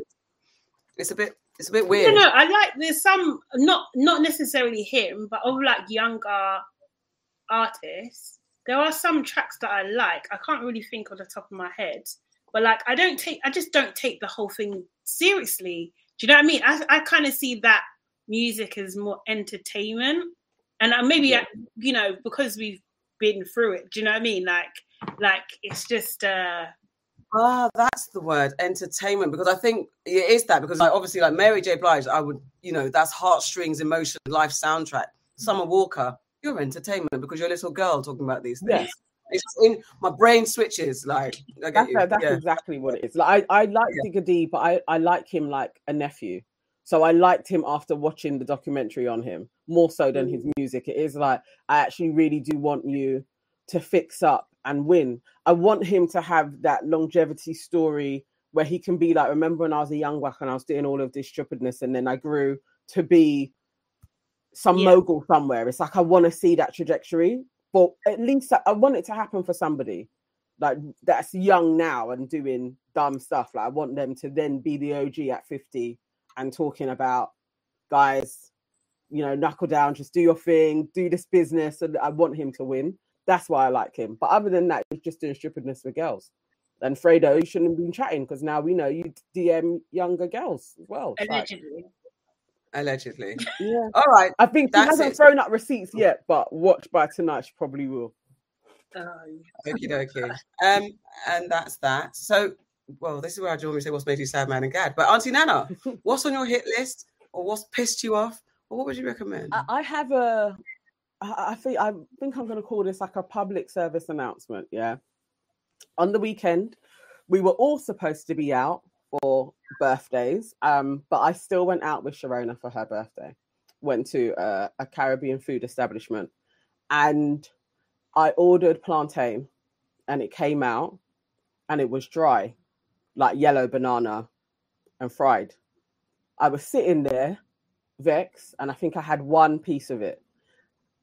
it's a bit, it's a bit weird. don't know. I like there's some not not necessarily him, but of like younger artists. There are some tracks that I like. I can't really think on the top of my head, but like I don't take. I just don't take the whole thing seriously. Do you know what I mean? I I kind of see that music as more entertainment, and uh, maybe I, you know because we've been through it. Do you know what I mean? Like like it's just. uh Ah, that's the word, entertainment. Because I think it is that. Because like obviously, like Mary J. Blige, I would, you know, that's heartstrings, emotion, life soundtrack. Summer Walker, you're entertainment because you're a little girl talking about these things. It's in my brain switches. Like that's, that's yeah. exactly what it is. Like I, I like yeah. D, but I, I like him like a nephew. So I liked him after watching the documentary on him more so than his mm. music. It is like I actually really do want you to fix up and win. I want him to have that longevity story where he can be like, remember when I was a young whack and I was doing all of this stupidness and then I grew to be some yeah. mogul somewhere. It's like I want to see that trajectory, but at least I, I want it to happen for somebody like that's young now and doing dumb stuff. Like I want them to then be the OG at 50 and talking about guys, you know, knuckle down, just do your thing, do this business. And I want him to win. That's why I like him. But other than that, he's just doing stupidness with girls. And Fredo, you shouldn't have been chatting because now we know you DM younger girls as well. Allegedly. Like, Allegedly. Yeah. All right. I think he hasn't it. thrown up receipts yet, but watch by tonight, she probably will. Oh, Okie dokie. Um, and that's that. So, well, this is where I normally say what's made you sad, man and gad. But Auntie Nana, what's on your hit list, or what's pissed you off, or what would you recommend? I, I have a. I think I think I'm going to call this like a public service announcement. Yeah. On the weekend, we were all supposed to be out for birthdays, um, but I still went out with Sharona for her birthday. Went to a, a Caribbean food establishment, and I ordered plantain, and it came out, and it was dry, like yellow banana, and fried. I was sitting there, vex, and I think I had one piece of it.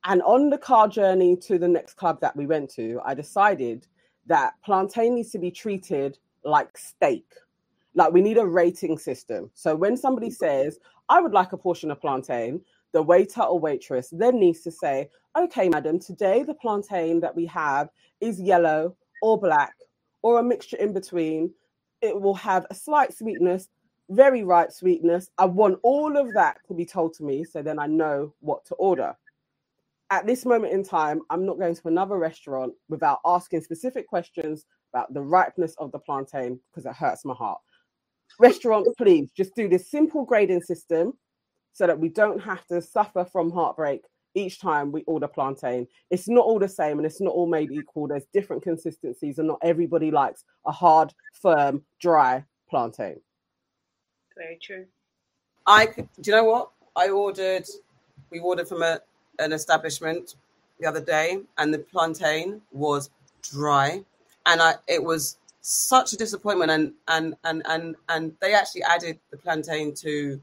And on the car journey to the next club that we went to, I decided that plantain needs to be treated like steak. Like we need a rating system. So when somebody mm-hmm. says, I would like a portion of plantain, the waiter or waitress then needs to say, okay, madam, today the plantain that we have is yellow or black or a mixture in between. It will have a slight sweetness, very ripe sweetness. I want all of that to be told to me so then I know what to order. At this moment in time, I'm not going to another restaurant without asking specific questions about the ripeness of the plantain because it hurts my heart. Restaurants, please just do this simple grading system so that we don't have to suffer from heartbreak each time we order plantain. It's not all the same and it's not all made equal. There's different consistencies, and not everybody likes a hard, firm, dry plantain. Very true. I do you know what? I ordered we ordered from a, an establishment the other day and the plantain was dry and I it was such a disappointment and and and and and they actually added the plantain to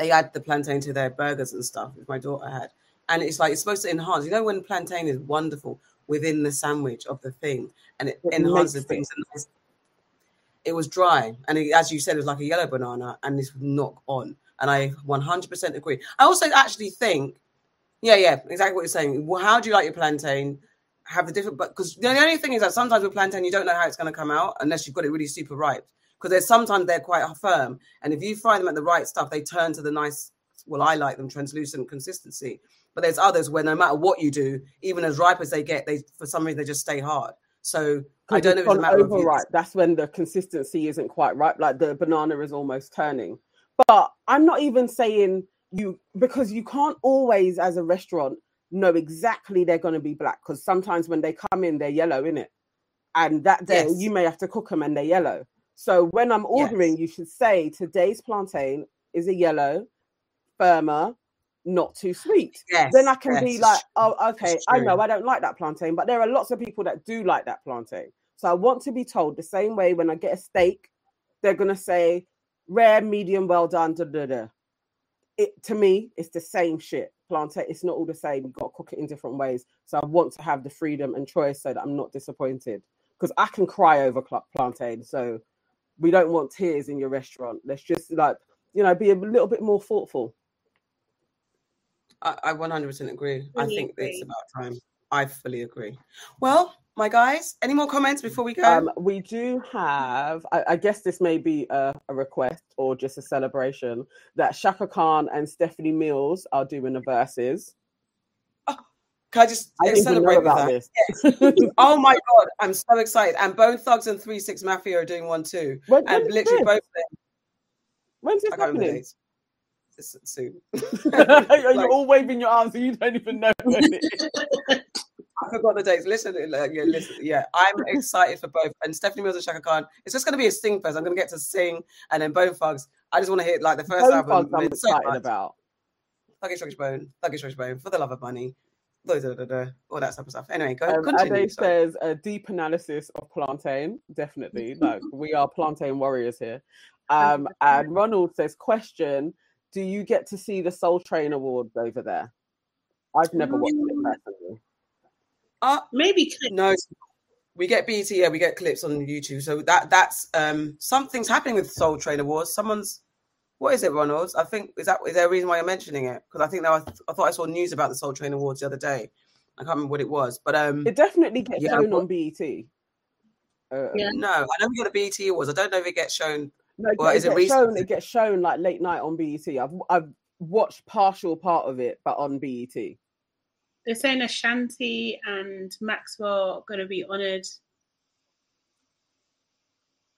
they add the plantain to their burgers and stuff, which my daughter had. And it's like it's supposed to enhance. You know, when plantain is wonderful within the sandwich of the thing, and it, it enhances things. It. it was dry, and it, as you said, it was like a yellow banana, and this was not on. And I 100% agree. I also actually think, yeah, yeah, exactly what you're saying. Well, how do you like your plantain? Have the different, but because the only thing is that sometimes with plantain, you don't know how it's going to come out unless you've got it really super ripe because there's sometimes they're quite firm, and if you fry them at the right stuff, they turn to the nice. Well, I like them translucent consistency, but there's others where no matter what you do, even as ripe as they get, they for some reason they just stay hard. So I don't know if it's a matter of ripe. That's when the consistency isn't quite ripe, like the banana is almost turning. But I'm not even saying you because you can't always, as a restaurant, know exactly they're going to be black because sometimes when they come in, they're yellow in it, and that day yes. you may have to cook them and they're yellow. So when I'm ordering, yes. you should say today's plantain is a yellow, firmer, not too sweet. Yes, then I can yes, be like, oh, okay, I know I don't like that plantain, but there are lots of people that do like that plantain. So I want to be told the same way when I get a steak, they're gonna say rare, medium, well done. Da, da, da. It to me, it's the same shit. Plantain, it's not all the same. You've got to cook it in different ways. So I want to have the freedom and choice so that I'm not disappointed. Because I can cry over plantain. So we don't want tears in your restaurant. Let's just like, you know, be a little bit more thoughtful. I, I 100% agree. Fully I think agree. it's about time. I fully agree. Well, my guys, any more comments before we go? Um, we do have, I, I guess this may be a, a, request or just a celebration that Chaka Khan and Stephanie Mills are doing the Verzuz. Oh, Can I just I didn't even know celebrate about that? this. Oh my god, I'm so excited! And Bone Thugs and Three Six Mafia are doing one too, When- and literally both of them. When's this I can't remember happening? soon. You're all waving your arms and you don't even know when it is. I forgot the dates. Listen, uh, yeah, listen, yeah. I'm excited for both. And Stephanie Mills and Chaka Khan. It's just going to be a sing fest. I'm going to get to sing, and then Bone Thugs. I just want to hit like the first Bone album. Thugs I'm so excited much. about. Thuggish Ruggish Bone, Thuggish Ruggish Bone, for the love of money, da, da, da, da, all that type of stuff. Anyway, go Um, continue. Ade says a deep analysis of plantain. Definitely, like we are plantain warriors here. Um, and Ronald says, question: Do you get to see the Soul Train Awards over there? I've never watched it Mm. personally. Uh, Maybe clip. no, we get BT. Yeah, we get clips on YouTube. So that that's um something's happening with Soul Train Awards. Someone's what is it, Ronald? I think is that is there a reason why you're mentioning it? Because I think that was, I thought I saw news about the Soul Train Awards the other day. I can't remember what it was, but um, It definitely gets Yeah, shown but- on BET. Uh, Yeah. no, I know we got a BET Awards. I don't know if it gets shown. No, it, Well, it is it gets recent? shown. It gets shown like late night on BET. I've I've watched partial part of it, but on E BET. They're saying Ashanti and Maxwell are going to be honoured.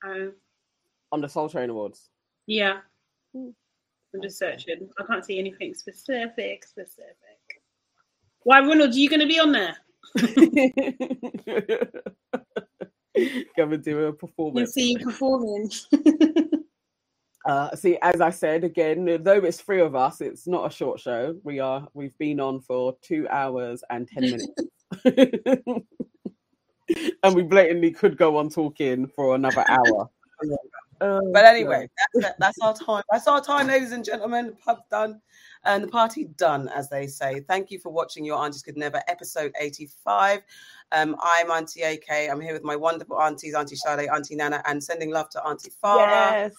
Um, on the Soul Train Awards. yeah. I'm just searching. I can't see anything specific. Specific. Why, Ronald? Are you going to be on there? Come and do a performance. We'll see you performing. Uh, see, as I said again, though it's three of us, it's not a short show. We are we've been on for two hours and ten minutes, and we blatantly could go on talking for another hour. Oh, But anyway, that's, it. that's our time. That's our time, ladies and gentlemen. The pub's done and the party done, as they say. Thank you for watching Your Aunties Could Never, episode 85. Um, I'm Auntie AK. I'm here with my wonderful aunties, Auntie Sade, Auntie Nana, and sending love to Auntie Farah. yes.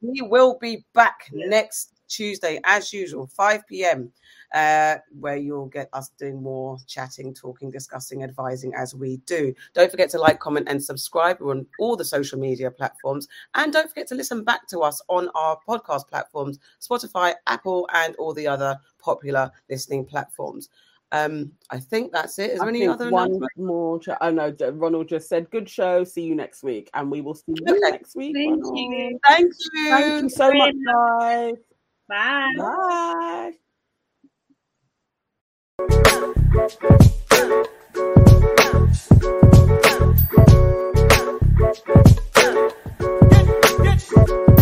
We will be back Yeah. next Tuesday, as usual, 5 p.m., uh, where you'll get us doing more chatting, talking, discussing, advising as we do. Don't forget to like, comment, and subscribe. We're on all the social media platforms. And don't forget to listen back to us on our podcast platforms Spotify, Apple, and all the other popular listening platforms. Um, I think that's it. Is there I any other one more? I oh, no, Ronald just said, "Good show. See you next week," and we will see you okay. next week. Thank Ronald. you. Thank you. Thank you so much, guys. Bye. Bye. Bye.